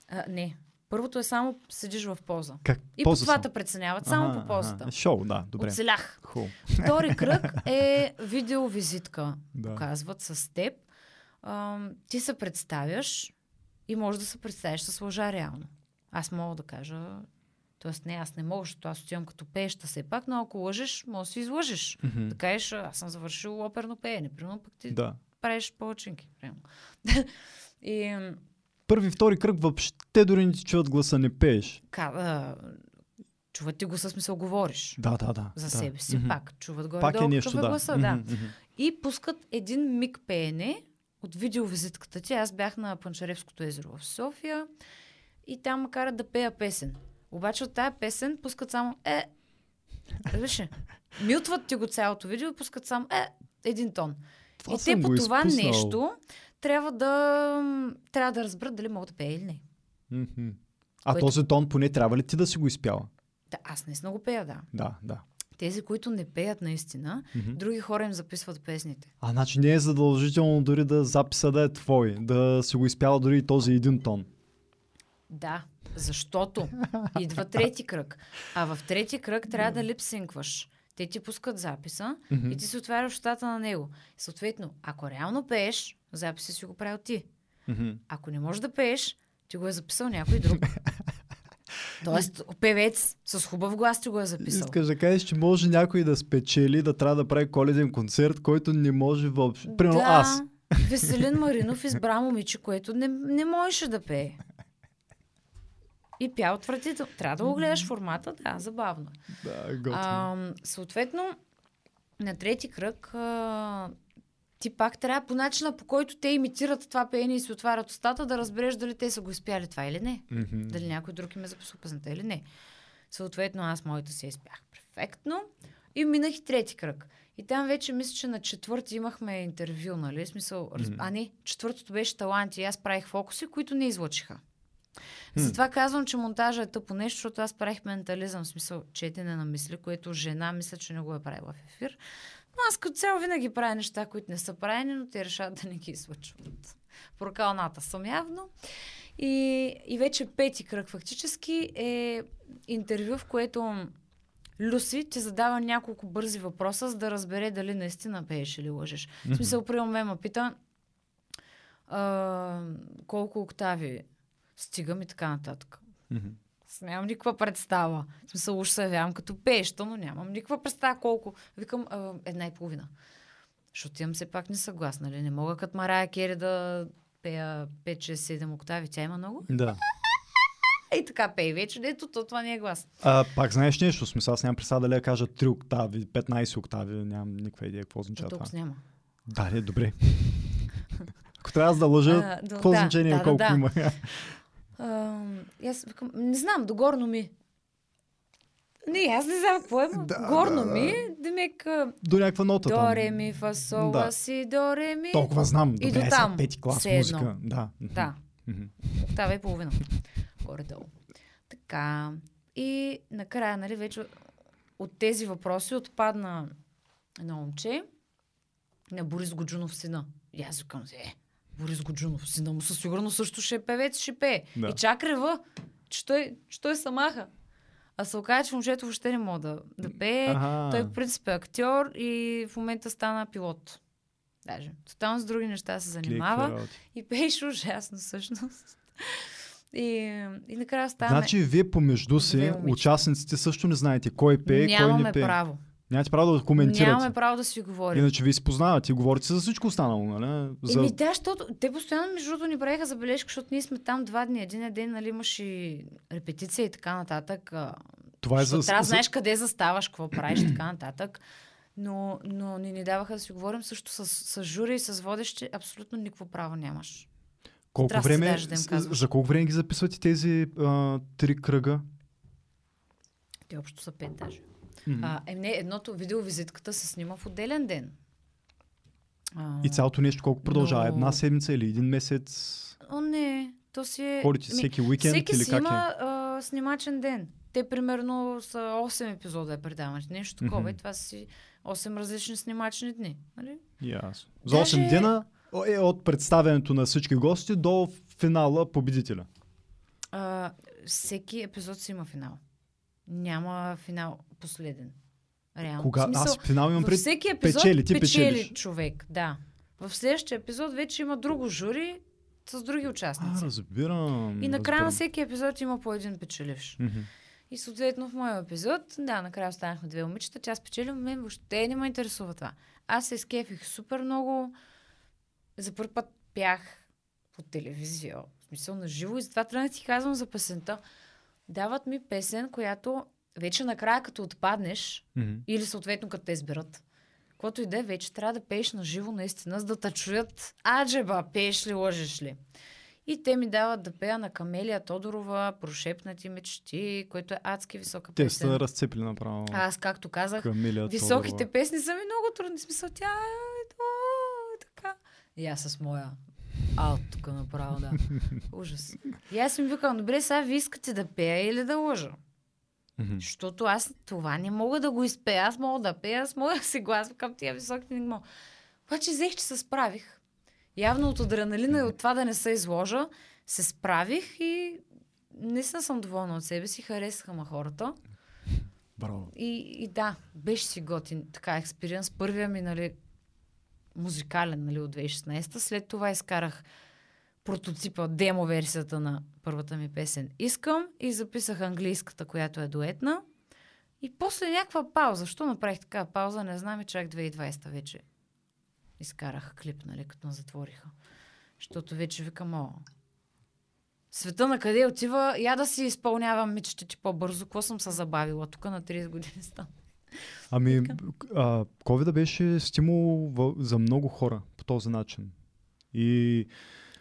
А, не. Първото е само седиш в поза. Как? И Поза по това те преценяват, само Аха, по позата. аха. Шоу, да, добре. Оцелях. Хубаво. Втори кръг е видеовизитка. Да. Показват с теб. А, ти се представяш и можеш да се представиш с лъжа реално. Аз мога да кажа, Тоест не, аз не мога, защото аз отивам като пееща все пак, но ако лъжеш, може да си излъжеш. Мгм. Да кажеш, аз съм завършил оперно пеене, примерно пък ти Да. правиш. Примерно. и Първи, втори кръг въобще дори не ти чуват гласа, не пееш. ка, чуват ти го със смисъл говориш. Да, да, да. За да. себе си Мгм. пак. Чуват горе Пак е нещо, е да. гласа, да. Мгм, мгм. И пускат един миг пеене от видеовизитката ти. Аз бях на Панчаревското езеро в София и там ме карат да пея песен. Обаче от тая песен пускат само е. Виж, мютват ти го цялото видео и пускат само е един тон. Това и те съм по това изпуснал. нещо трябва да, трябва да разберат дали могат да пея или не. Мгм. А Което- този тон поне трябва ли ти да си го изпяла? Да, аз наистина го пея, да. Да, да. Тези, които не пеят наистина, Мгм. други хора им записват песните. А, значи не е задължително дори да записа да е твой, да си го изпяла дори и този един тон. Да, защото идва трети кръг. А в трети кръг трябва да липсинкваш. Те ти пускат записа Мгм. и ти се отваряш устата на него. Съответно, ако реално пееш, записа си го правил ти. Мгм. Ако не можеш да пееш, ти го е записал някой друг. Тоест, певец с хубав глас ти го е записал. Искаш да кажеш, че може някой да спечели, да трябва да прави коледен концерт, който не може въобще. Примерно да, аз. Веселин Маринов избра момиче, което не, не можеше да пее. И пя отвратително. Трябва да го гледаш формата, да, забавно. е. Да, готино. А, съответно, на трети кръг а, ти пак трябва по начина, по който те имитират това пеене и си отварят устата, да разбереш дали те са го изпяли това или не. Мгм. Дали някой друг им е записал песента или не. Съответно, аз моята я изпях перфектно и минах и трети кръг. И там вече мисля, че на четвърти имахме интервю, нали? Смисъл. Мгм. А не, четвъртото беше таланти и аз правих фокуси, които не излъчиха. Затова казвам, че монтажа е тъпо нещо, защото аз правих ментализъм, в смисъл четене на мисли, което жена мисля, че не го е правила в ефир. Но аз като цяло винаги правя неща, които не са правени, но те решават да не ги излъчват. Прокалната съм явно. И, и вече пети кръг фактически е интервю, в което Люси ти задава няколко бързи въпроса, за да разбере дали наистина пееш или лъжеш. В смисъл, при ме ме пита а, колко октави стигам и така нататък. Аз нямам никаква представа. В смисъл, уж се явявам като пееща, но нямам никаква представа колко. Викам а, една и половина. Защото имам все пак несъгласна. Нали? Не мога като Марая Кери да пея 5, 6, 7 октави. Тя има много. Да. И така пей вече. Ето, то, това не е глас. А, пак знаеш нещо, смисъл, аз нямам представа дали я кажа 3 октави, 15 октави, нямам никаква идея какво означава това. няма. Да, е, добре. Ако трябва да лъжа, какво да, значение да, колко да. има? А, аз викам, не знам, догорно ми. Не, аз не знам какво е. Да, Да, горно да, ми, демек До някаква нота до, ре, ми, фа, сол, Да. си, до, ре, ми. Толкова знам. И до там. пети клас Все музика. едно. Да. Да, октава и половина. Горе-долу. Така. И накрая, нали, вече от тези въпроси отпадна едно момче на Борис Годжунов сина. И аз викам, е, Борис Годжунов сина му със сигурност също ще е певец, ще пее. Да. И чак рева, че той, че той самаха. А се оказа, че момчето въобще не може да, да пее. Аха. Той по принцип е актьор и в момента стана пилот. Даже. Тотално с други неща се занимава. работи. И пееше ужасно всъщност. И, и накрая стана... Значи вие помежду си, участниците също не знаете кой пее, кой Нямаме не пее. право. Нямате право да коментирате. Нямаме право да си говорим. Иначе вие си познавате и говорите за всичко останало, нали? За... Еми да, защото те постоянно между другото ни правиха забележка, защото ние сме там два дни. Един ден, нали, имаш и репетиция и така нататък. Това е за... трябва да за... знаеш къде заставаш, какво правиш и така нататък. Но, но не ни даваха да си говорим също с, с жури и с водещи. Абсолютно никакво право нямаш. Колко да време, да им за колко време ги записвате тези а, три кръга? Те общо са пет даже. Мгм. А, е, не, едното видеовизитката се снима в отделен ден. А, И цялото нещо колко продължава? но- Една седмица или един месец? О, не. То си е... Ходите всеки уикенд всеки или как има е? а, снимачен ден. Те примерно са 8 епизода е предаването. Нещо такова. Мгм. И това си 8 различни снимачни дни. Нали? Ясно. За 8 Даже- дена е от представянето на всички гости до финала победителя. А, всеки епизод си има финал. Няма финал последен. Реално. Кога? В смисъл, Аз финал имам пред... всеки епизод печели, ти печели печелиш. човек. Да. В следващия епизод вече има друго жури с други А, участници. разбирам. и накрая на всеки епизод има по един печеливш. И съответно в моя епизод, да, накрая останахме две момичета, тя спечели, мен въобще не ме интересува това. Аз се изкефих супер много. За първи път пях по телевизия, в смисъл на живо и затова трябва да ти казвам за песента. Дават ми песен, която вече накрая като отпаднеш, Мгм. или съответно като те изберат, каквото и да е, вече трябва да пееш на живо наистина, за да те чуят, аджеба, пееш ли, лъжеш ли. И те ми дават да пея на Камелия Тодорова, Прошепнати мечти, което е адски висока Те песен. са разцепили направо. Аз, както казах, Камилия високите Тодорова. песни са ми много трудни. Смисъл, тя е е така. И аз с моя аут тук направо, да. Ужас. И аз им викам, добре, сега ви искате да пея или да лъжа. Защото аз това не мога да го изпея. Аз мога да пея с моя си глас към тия високи не мога. Обаче взех, че се справих. Явно от адреналина и от това да не се изложа, се справих и наистина съм доволна от себе си. Харесаха ма хората. Браво. И, и да, беше си готин така експириенс. Първия ми, нали, музикален, нали, от 2016. След това изкарах прототипа, демо версията на първата ми песен Искам и записах английската, която е дуетна. И после някаква пауза. Защо направих така пауза, не знам и чак 2020 вече изкарах клип, нали, като ме затвориха. Защото вече викам, о, света на къде отива, я да си изпълнявам мечтите по-бързо. Какво съм се забавила? Тук на 30 години стана. Ами, а, COVID беше стимул в, за много хора по този начин. И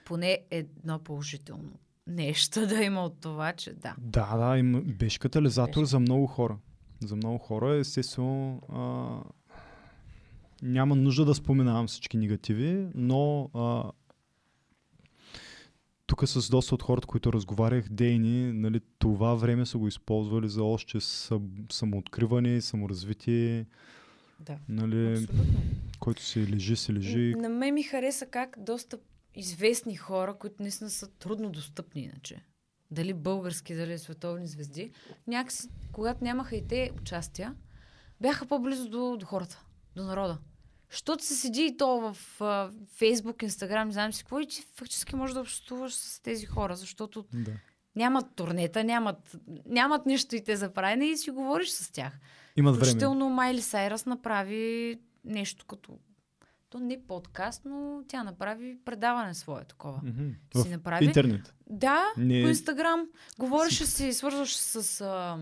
Поне едно положително нещо да има от това, че да. да, да, им, беше катализатор Беше. за много хора. За много хора, естествено, а, няма нужда да споменавам всички негативи, но а, тук с доста от хората, които разговарях, дейни, нали, това време са го използвали за още самооткриване, саморазвитие, Да. нали, Абсолютно. който се лежи, се лежи. На мен ми хареса как доста известни хора, които наистина са трудно достъпни иначе. дали български, дали световни звезди, някакси, когато нямаха и те участия, бяха по-близо до, до хората, до народа. Щото се седи и то в а, Фейсбук, Инстаграм, не знам си какво, и ти фактически можеш да общуваш с тези хора, защото Да. нямат турнета, нямат, нямат нищо и те за правене и си говориш с тях. Имат време. Включително Майли Сайрас направи нещо като... То не подкаст, но тя направи предаване свое такова. Мгм. Си В направи. интернет. Да, Не- по Инстаграм. Говореше си, свързваше с а,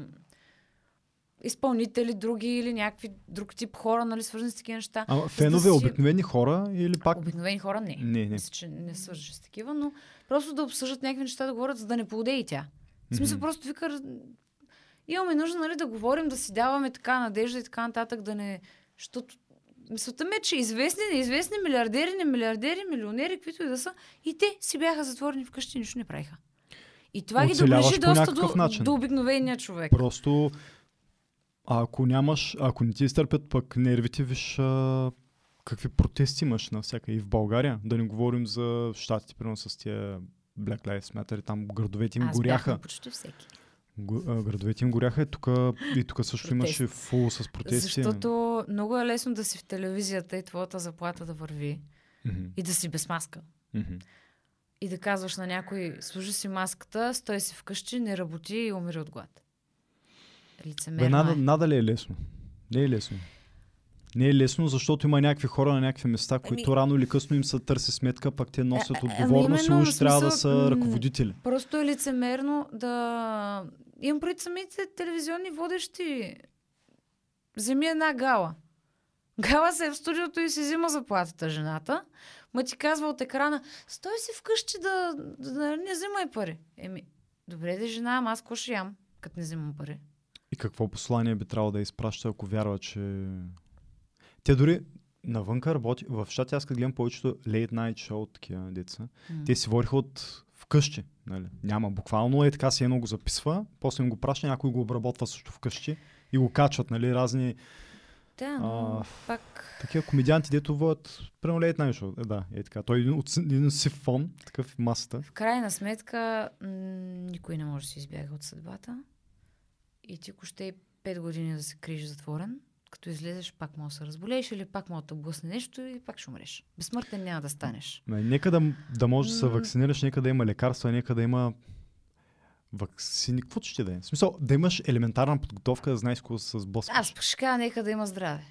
изпълнители, други или някакви друг тип хора, нали, свързани с такива неща. Ама фенове, си- обикновени хора или пак... Обикновени хора не. Не, не. Мисля, че не свържеше с такива, но просто да обсъждат някакви неща, да говорят, за да не поуде и тя. В смисъл, Мгм. просто вика, имаме нужда, нали, да говорим, да си даваме така надежда и така нататък, да не... Защото мисълта ми е, че известни, неизвестни, милиардери, не милиардери, милионери, каквито и да са, и те си бяха затворени вкъщи и нищо не правиха. И това ги Оцеляваш доближи по доста до, начин. до обикновения човек. Просто а ако нямаш, ако не ти изтърпят пък нервите, виж а, какви протести имаш навсякъде и в България. Да не говорим за щатите, примерно с тия Black Lives Matter, там градовете им Аз горяха. почти всеки. Го- а, Градовете им горяха и тук, и тук също Протест. имаше фул с протести. Защото много е лесно да си в телевизията и твоята заплата да върви Мгм, и да си без маска. мгм. и да казваш на някой, служи си маската, стой си вкъщи, не работи и умири от глад. Бе, Лицемерно нада, е. нада ли е лесно? Не е лесно. Не е лесно, защото има някакви хора на някакви места, които рано или късно им се търси сметка, пък те носят ами отговорност и именно, уж трябва да са ръководители. Просто е лицемерно да... Имам пред самите телевизионни водещи. Вземи една гала. Гала се е в студиото и си взима заплатата жената. Ма ти казва от екрана, стой си вкъщи да, да, да не взимай пари. Еми, добре де жена, ама аз какво ще ям, като не взимам пари? И какво послание би трябвало да изпраща, ако вярва, че... Те дори навънка работи... В щати аз като гледам повечето late night show, такива деца, М. те си водиха от вкъщи. Нали? Няма буквално е така си едно го записва, после им го праща, някой го обработва също вкъщи и го качват, нали, разни Да, но А, пак... такива комедианти, дето водят, примерно night show. Е, да, е така. Той е един, от, един сив фон, такъв масата. В крайна сметка, м- никой не може да се избяга от съдбата. И ти ако ще и 5 години да се криеш затворен, като излезеш, пак може да се разболееш или пак може да блъсне нещо и пак ще умреш. Безсмъртен няма да станеш. Ме, нека да, да можеш да се вакцинираш, нека да има лекарства, нека да има вакцини, каквото ще да е. В смисъл, да имаш елементарна подготовка, да знаеш какво се сблъскваш. Аз ще кажа, нека да има здраве.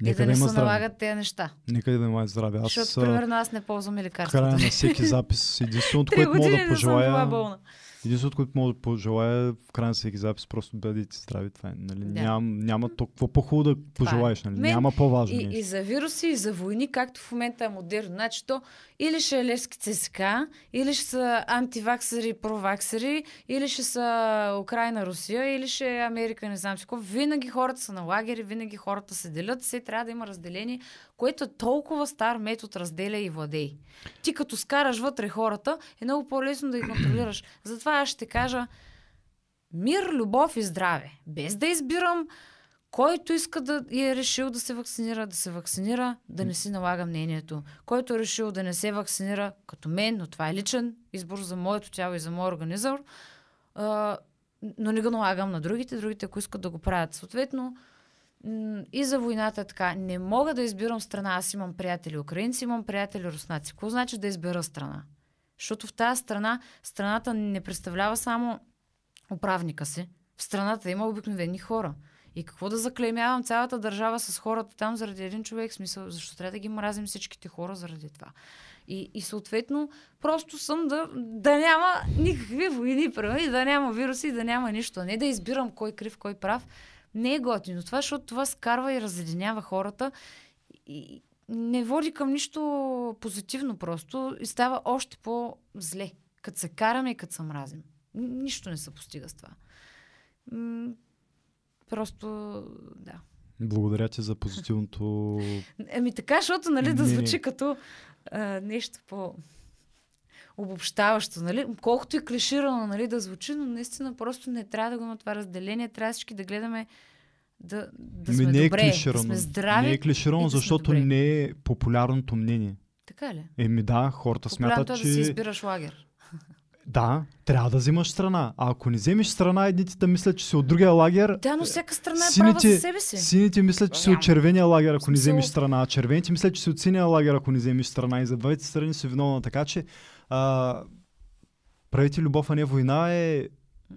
Нека и да, да не има се здраве. налагат тези неща. Нека да има здраве. Аз Защото, примерно, аз не ползвам в края на всеки запис, единственото, което мога да не съм била пожелая, болна. Единственото, което мога да пожелая в края на всеки запис, просто бъдете здрави. Това е. Нали? Да. Ням, няма толкова по-хубаво да пожелаеш. Нали? Мен Няма по-важно И, нещо. и за вируси, и за войни, както в момента е модерно. Значи то или ще е Левски ЦСК, или ще са антиваксери проваксери, или ще са Украина, Русия, или ще е Америка, не знам си какво. Винаги хората са на лагери, винаги хората се делят, все трябва да има разделение, което е толкова стар метод разделя и владей. Ти като скараш вътре хората, е много по-лесно да ги контролираш. Затова аз ще кажа мир, любов и здраве. Без да избирам който иска да и е решил да се вакцинира, да се вакцинира, да не си налага мнението. Който е решил да не се вакцинира, като мен, но това е личен избор за моето тяло и за моят организъм, но не го налагам на другите, другите, ако искат да го правят. Съответно, и за войната така. Не мога да избирам страна. Аз имам приятели украинци, имам приятели руснаци. Какво значи да избера страна? Защото в тази страна, страната не представлява само управника си. В страната има обикновени хора. И какво да заклеймявам цялата държава с хората там заради един човек? Смисъл, защо трябва да ги мразим всичките хора заради това? И, и съответно, просто съм да, да няма никакви войни, и да няма вируси, и да няма нищо. Не да избирам кой крив, кой прав. Не е готино това, защото това скарва и разединява хората и не води към нищо позитивно просто и става още по-зле. Като се караме и като се мразим. Нищо не се постига с това. М, Просто, да. Благодаря ти за позитивното. Еми така, защото нали, да звучи като а, нещо по обобщаващо, нали? Колкото и клиширано, нали, да звучи, но наистина просто не трябва да го има това разделение, трябва всички да гледаме да, да Ми, сме не е добре, да клиширано. сме здрави. Не е клиширано, да защото добре. не е популярното мнение. Така ли? Еми да, хората Популярното смятат, е да си че... избираш лагер. Да, трябва да взимаш страна. А ако не вземеш страна, едните да мислят, че си от другия лагер. Да, но всяка страна е права за себе си. Сините мислят, че си от червения лагер, ако не вземеш страна. А червените мислят, че си от синия лагер, ако не вземеш страна. И за двете страни си виновна. Така че а, правите любов, а не война е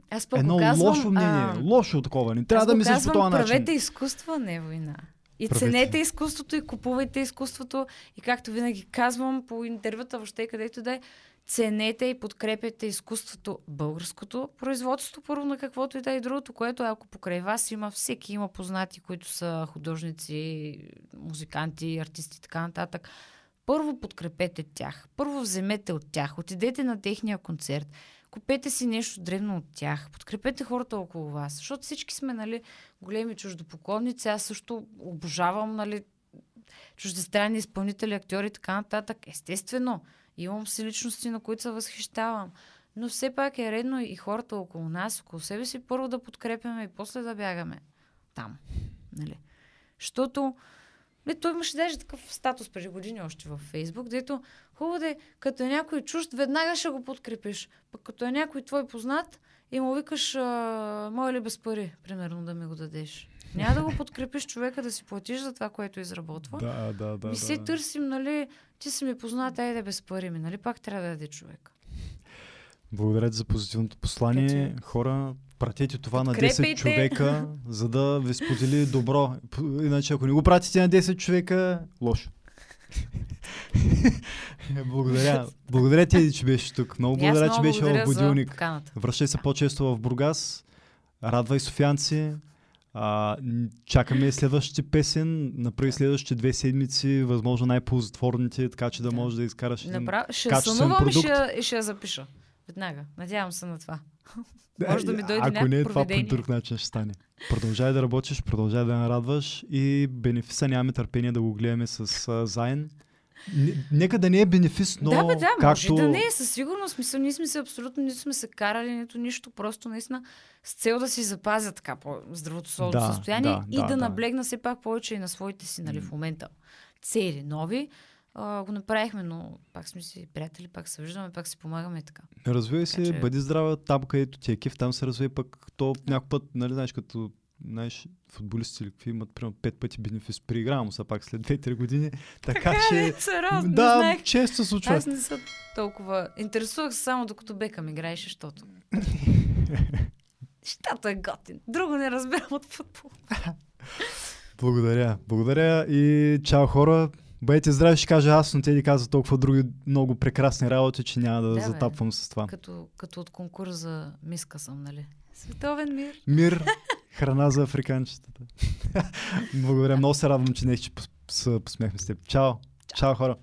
Аз пък едно казвам, лошо мнение. а, Лошо такова. Не трябва аз да мислиш по този начин. Правете изкуство, а не война. И Правете. ценете изкуството, и купувайте изкуството. И както винаги казвам по интервюта, въобще където да е, ценете и подкрепяйте изкуството, българското производство, първо на каквото и да е другото, което ако покрай вас има, всеки има познати, които са художници, музиканти, артисти и така нататък. Първо подкрепете тях. Първо вземете от тях. Отидете на техния концерт. Купете си нещо древно от тях. Подкрепете хората около вас. Защото всички сме, нали, големи чуждопоклонници. Аз също обожавам, нали, чуждестранни изпълнители, актьори и така нататък. Естествено, имам си личности, на които се възхищавам. Но все пак е редно и хората около нас, около себе си, първо да подкрепяме и после да бягаме там. Нали? Защото не, той имаше даже такъв статус преди години още във Фейсбук, дето хубаво да е, като е някой чужд, веднага ще го подкрепиш. Пък като е някой твой познат и му викаш, мой ли без пари, примерно, да ми го дадеш. Няма да го подкрепиш човека да си платиш за това, което изработва. Да, да, да. ми се да. търсим, нали, ти си ми познат, айде без пари ми, нали, пак трябва да даде човек. Благодаря за позитивното послание. Така Хора, пратете това на 10 Подкрепяйте. човека, за да ви сподели добро. Иначе, ако не го пратите на 10 човека, лошо. благодаря. Благодаря ти, че беше тук. Много благодаря, че беше в будилник. Връщай се по-често в Бургас. Радвай софианци. А, чакаме следващите песен. Направи следващите две седмици, възможно най-ползотворните, така че да, Да. можеш да изкараш един Направо, ще сънувам и ще, ще я запиша. Веднага. Надявам се на това. Може да ми дойде Ако не, някакво това по друг начин ще стане. Продължай да работиш, продължай да нарадваш и бенефиса нямаме търпение да го гледаме с а, заен. Нека да не е бенефис, но да, бе, да, както... може да не е със сигурност. Мисъл, ние сме се абсолютно, нито сме се карали, нито нищо. Просто наистина с цел да си запазя така по-здравото солно Да, състояние да, и да, да, да. наблегна все пак повече и на своите си, нали, в момента. Цели, нови. А, го направихме, но пак сме си приятели, пак се виждаме, пак си помагаме и така. Развивай се, че- бъди здрава там, където ти е кеф, там се развива пък то някой път, нали, знаеш, като знаеш, футболисти или какви имат, примерно, пет пъти бенефис при игра, му са пак след 2-3 години. Така че, Сериозно, не да, знаех. често се случва. Аз не съм толкова... Интересувах се само докато Бекъм играеше, защото... Щата е готин. Друго не разбирам от футбол. Благодаря. Благодаря и чао хора. Бъдете здрави, ще кажа аз, но те ни казват толкова други много прекрасни работи, че няма да, Да, бе. затапвам с това. Като, като от конкурс за миска съм, нали? Световен мир. Мир, храна за африканчетата. Благодаря, много се радвам, че не че пос- се посмехме с теб. Чао. Чао хора.